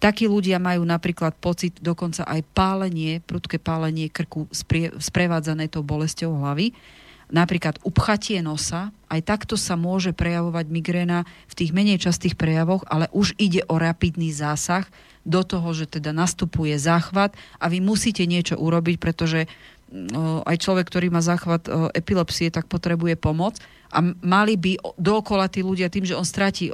Takí ľudia majú napríklad pocit dokonca aj pálenie, prudké pálenie krku sprie, sprevádzané tou bolesťou hlavy. Napríklad upchatie nosa, aj takto sa môže prejavovať migréna v tých menej častých prejavoch, ale už ide o rapidný zásah do toho, že teda nastupuje záchvat a vy musíte niečo urobiť, pretože aj človek, ktorý má záchvat epilepsie, tak potrebuje pomoc. A mali by dookola tí ľudia tým, že on stratí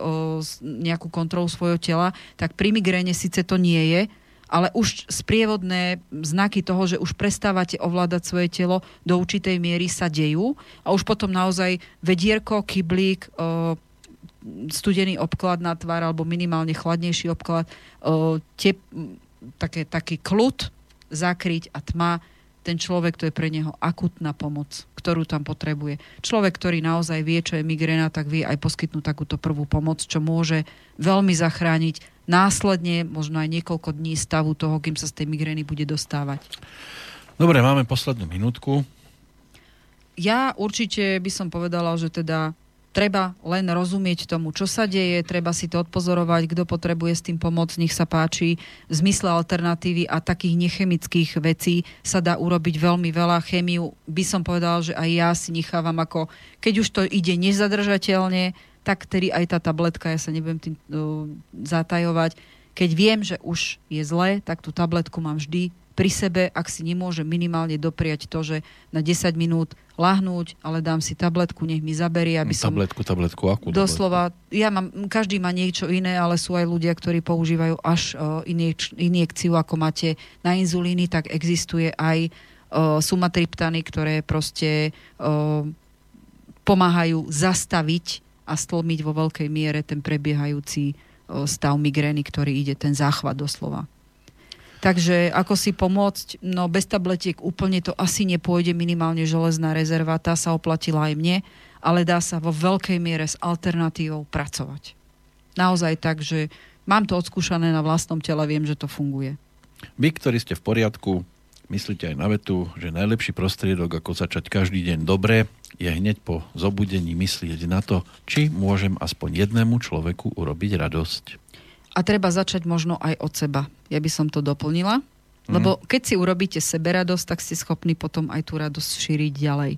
nejakú kontrolu svojho tela, tak pri migréne síce to nie je, ale už sprievodné znaky toho, že už prestávate ovládať svoje telo do určitej miery sa dejú. A už potom naozaj vedierko, kyblík, studený obklad na tvár alebo minimálne chladnejší obklad, tep, také, taký kľud zakryť a tma ten človek, to je pre neho akutná pomoc, ktorú tam potrebuje. Človek, ktorý naozaj vie, čo je migréna, tak vie aj poskytnúť takúto prvú pomoc, čo môže veľmi zachrániť následne možno aj niekoľko dní stavu toho, kým sa z tej migrény bude dostávať. Dobre, máme poslednú minútku. Ja určite by som povedala, že teda treba len rozumieť tomu, čo sa deje, treba si to odpozorovať, kto potrebuje s tým pomôcť, nech sa páči. V zmysle alternatívy a takých nechemických vecí sa dá urobiť veľmi veľa. Chémiu by som povedal, že aj ja si nechávam ako, keď už to ide nezadržateľne, tak tedy aj tá tabletka, ja sa nebudem tým uh, zatajovať. Keď viem, že už je zle, tak tú tabletku mám vždy pri sebe, ak si nemôžem minimálne dopriať to, že na 10 minút lahnúť, ale dám si tabletku, nech mi zaberie, aby som... Tabletku, tabletku, akú Doslova, tabletku? ja mám, každý má niečo iné, ale sú aj ľudia, ktorí používajú až uh, injek, injekciu, ako máte na inzulíny, tak existuje aj uh, sumatriptany, ktoré proste uh, pomáhajú zastaviť a stlmiť vo veľkej miere ten prebiehajúci uh, stav migrény, ktorý ide, ten záchvat doslova. Takže ako si pomôcť, no bez tabletiek úplne to asi nepôjde, minimálne železná rezerva, tá sa oplatila aj mne, ale dá sa vo veľkej miere s alternatívou pracovať. Naozaj tak, že mám to odskúšané na vlastnom tele, viem, že to funguje. Vy, ktorí ste v poriadku, myslíte aj na vetu, že najlepší prostriedok, ako začať každý deň dobre, je hneď po zobudení myslieť na to, či môžem aspoň jednému človeku urobiť radosť. A treba začať možno aj od seba. Ja by som to doplnila. Lebo keď si urobíte sebe radosť, tak ste schopní potom aj tú radosť šíriť ďalej.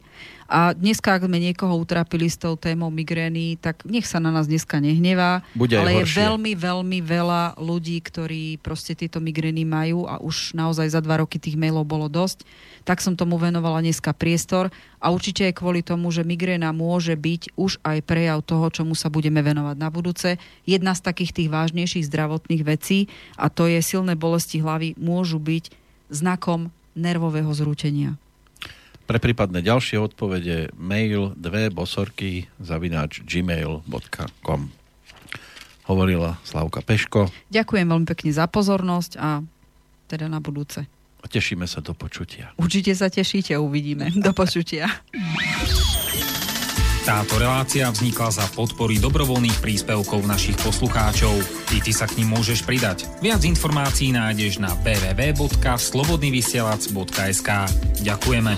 A dneska, ak sme niekoho utrápili s tou témou migrény, tak nech sa na nás dneska nehnevá. Bude ale horšie. je veľmi, veľmi veľa ľudí, ktorí proste tieto migrény majú a už naozaj za dva roky tých mailov bolo dosť. Tak som tomu venovala dneska priestor a určite aj kvôli tomu, že migréna môže byť už aj prejav toho, čomu sa budeme venovať na budúce. Jedna z takých tých vážnejších zdravotných vecí a to je silné bolesti hlavy môžu byť znakom nervového zrútenia. Pre prípadné ďalšie odpovede mail dve bosorky zavináč gmail.com Hovorila Slavka Peško Ďakujem veľmi pekne za pozornosť a teda na budúce. A tešíme sa do počutia. Určite sa tešíte, uvidíme. Do počutia. Táto relácia vznikla za podpory dobrovoľných príspevkov našich poslucháčov. I ty sa k ním môžeš pridať. Viac informácií nájdeš na www.slobodnyvysielac.sk Ďakujeme.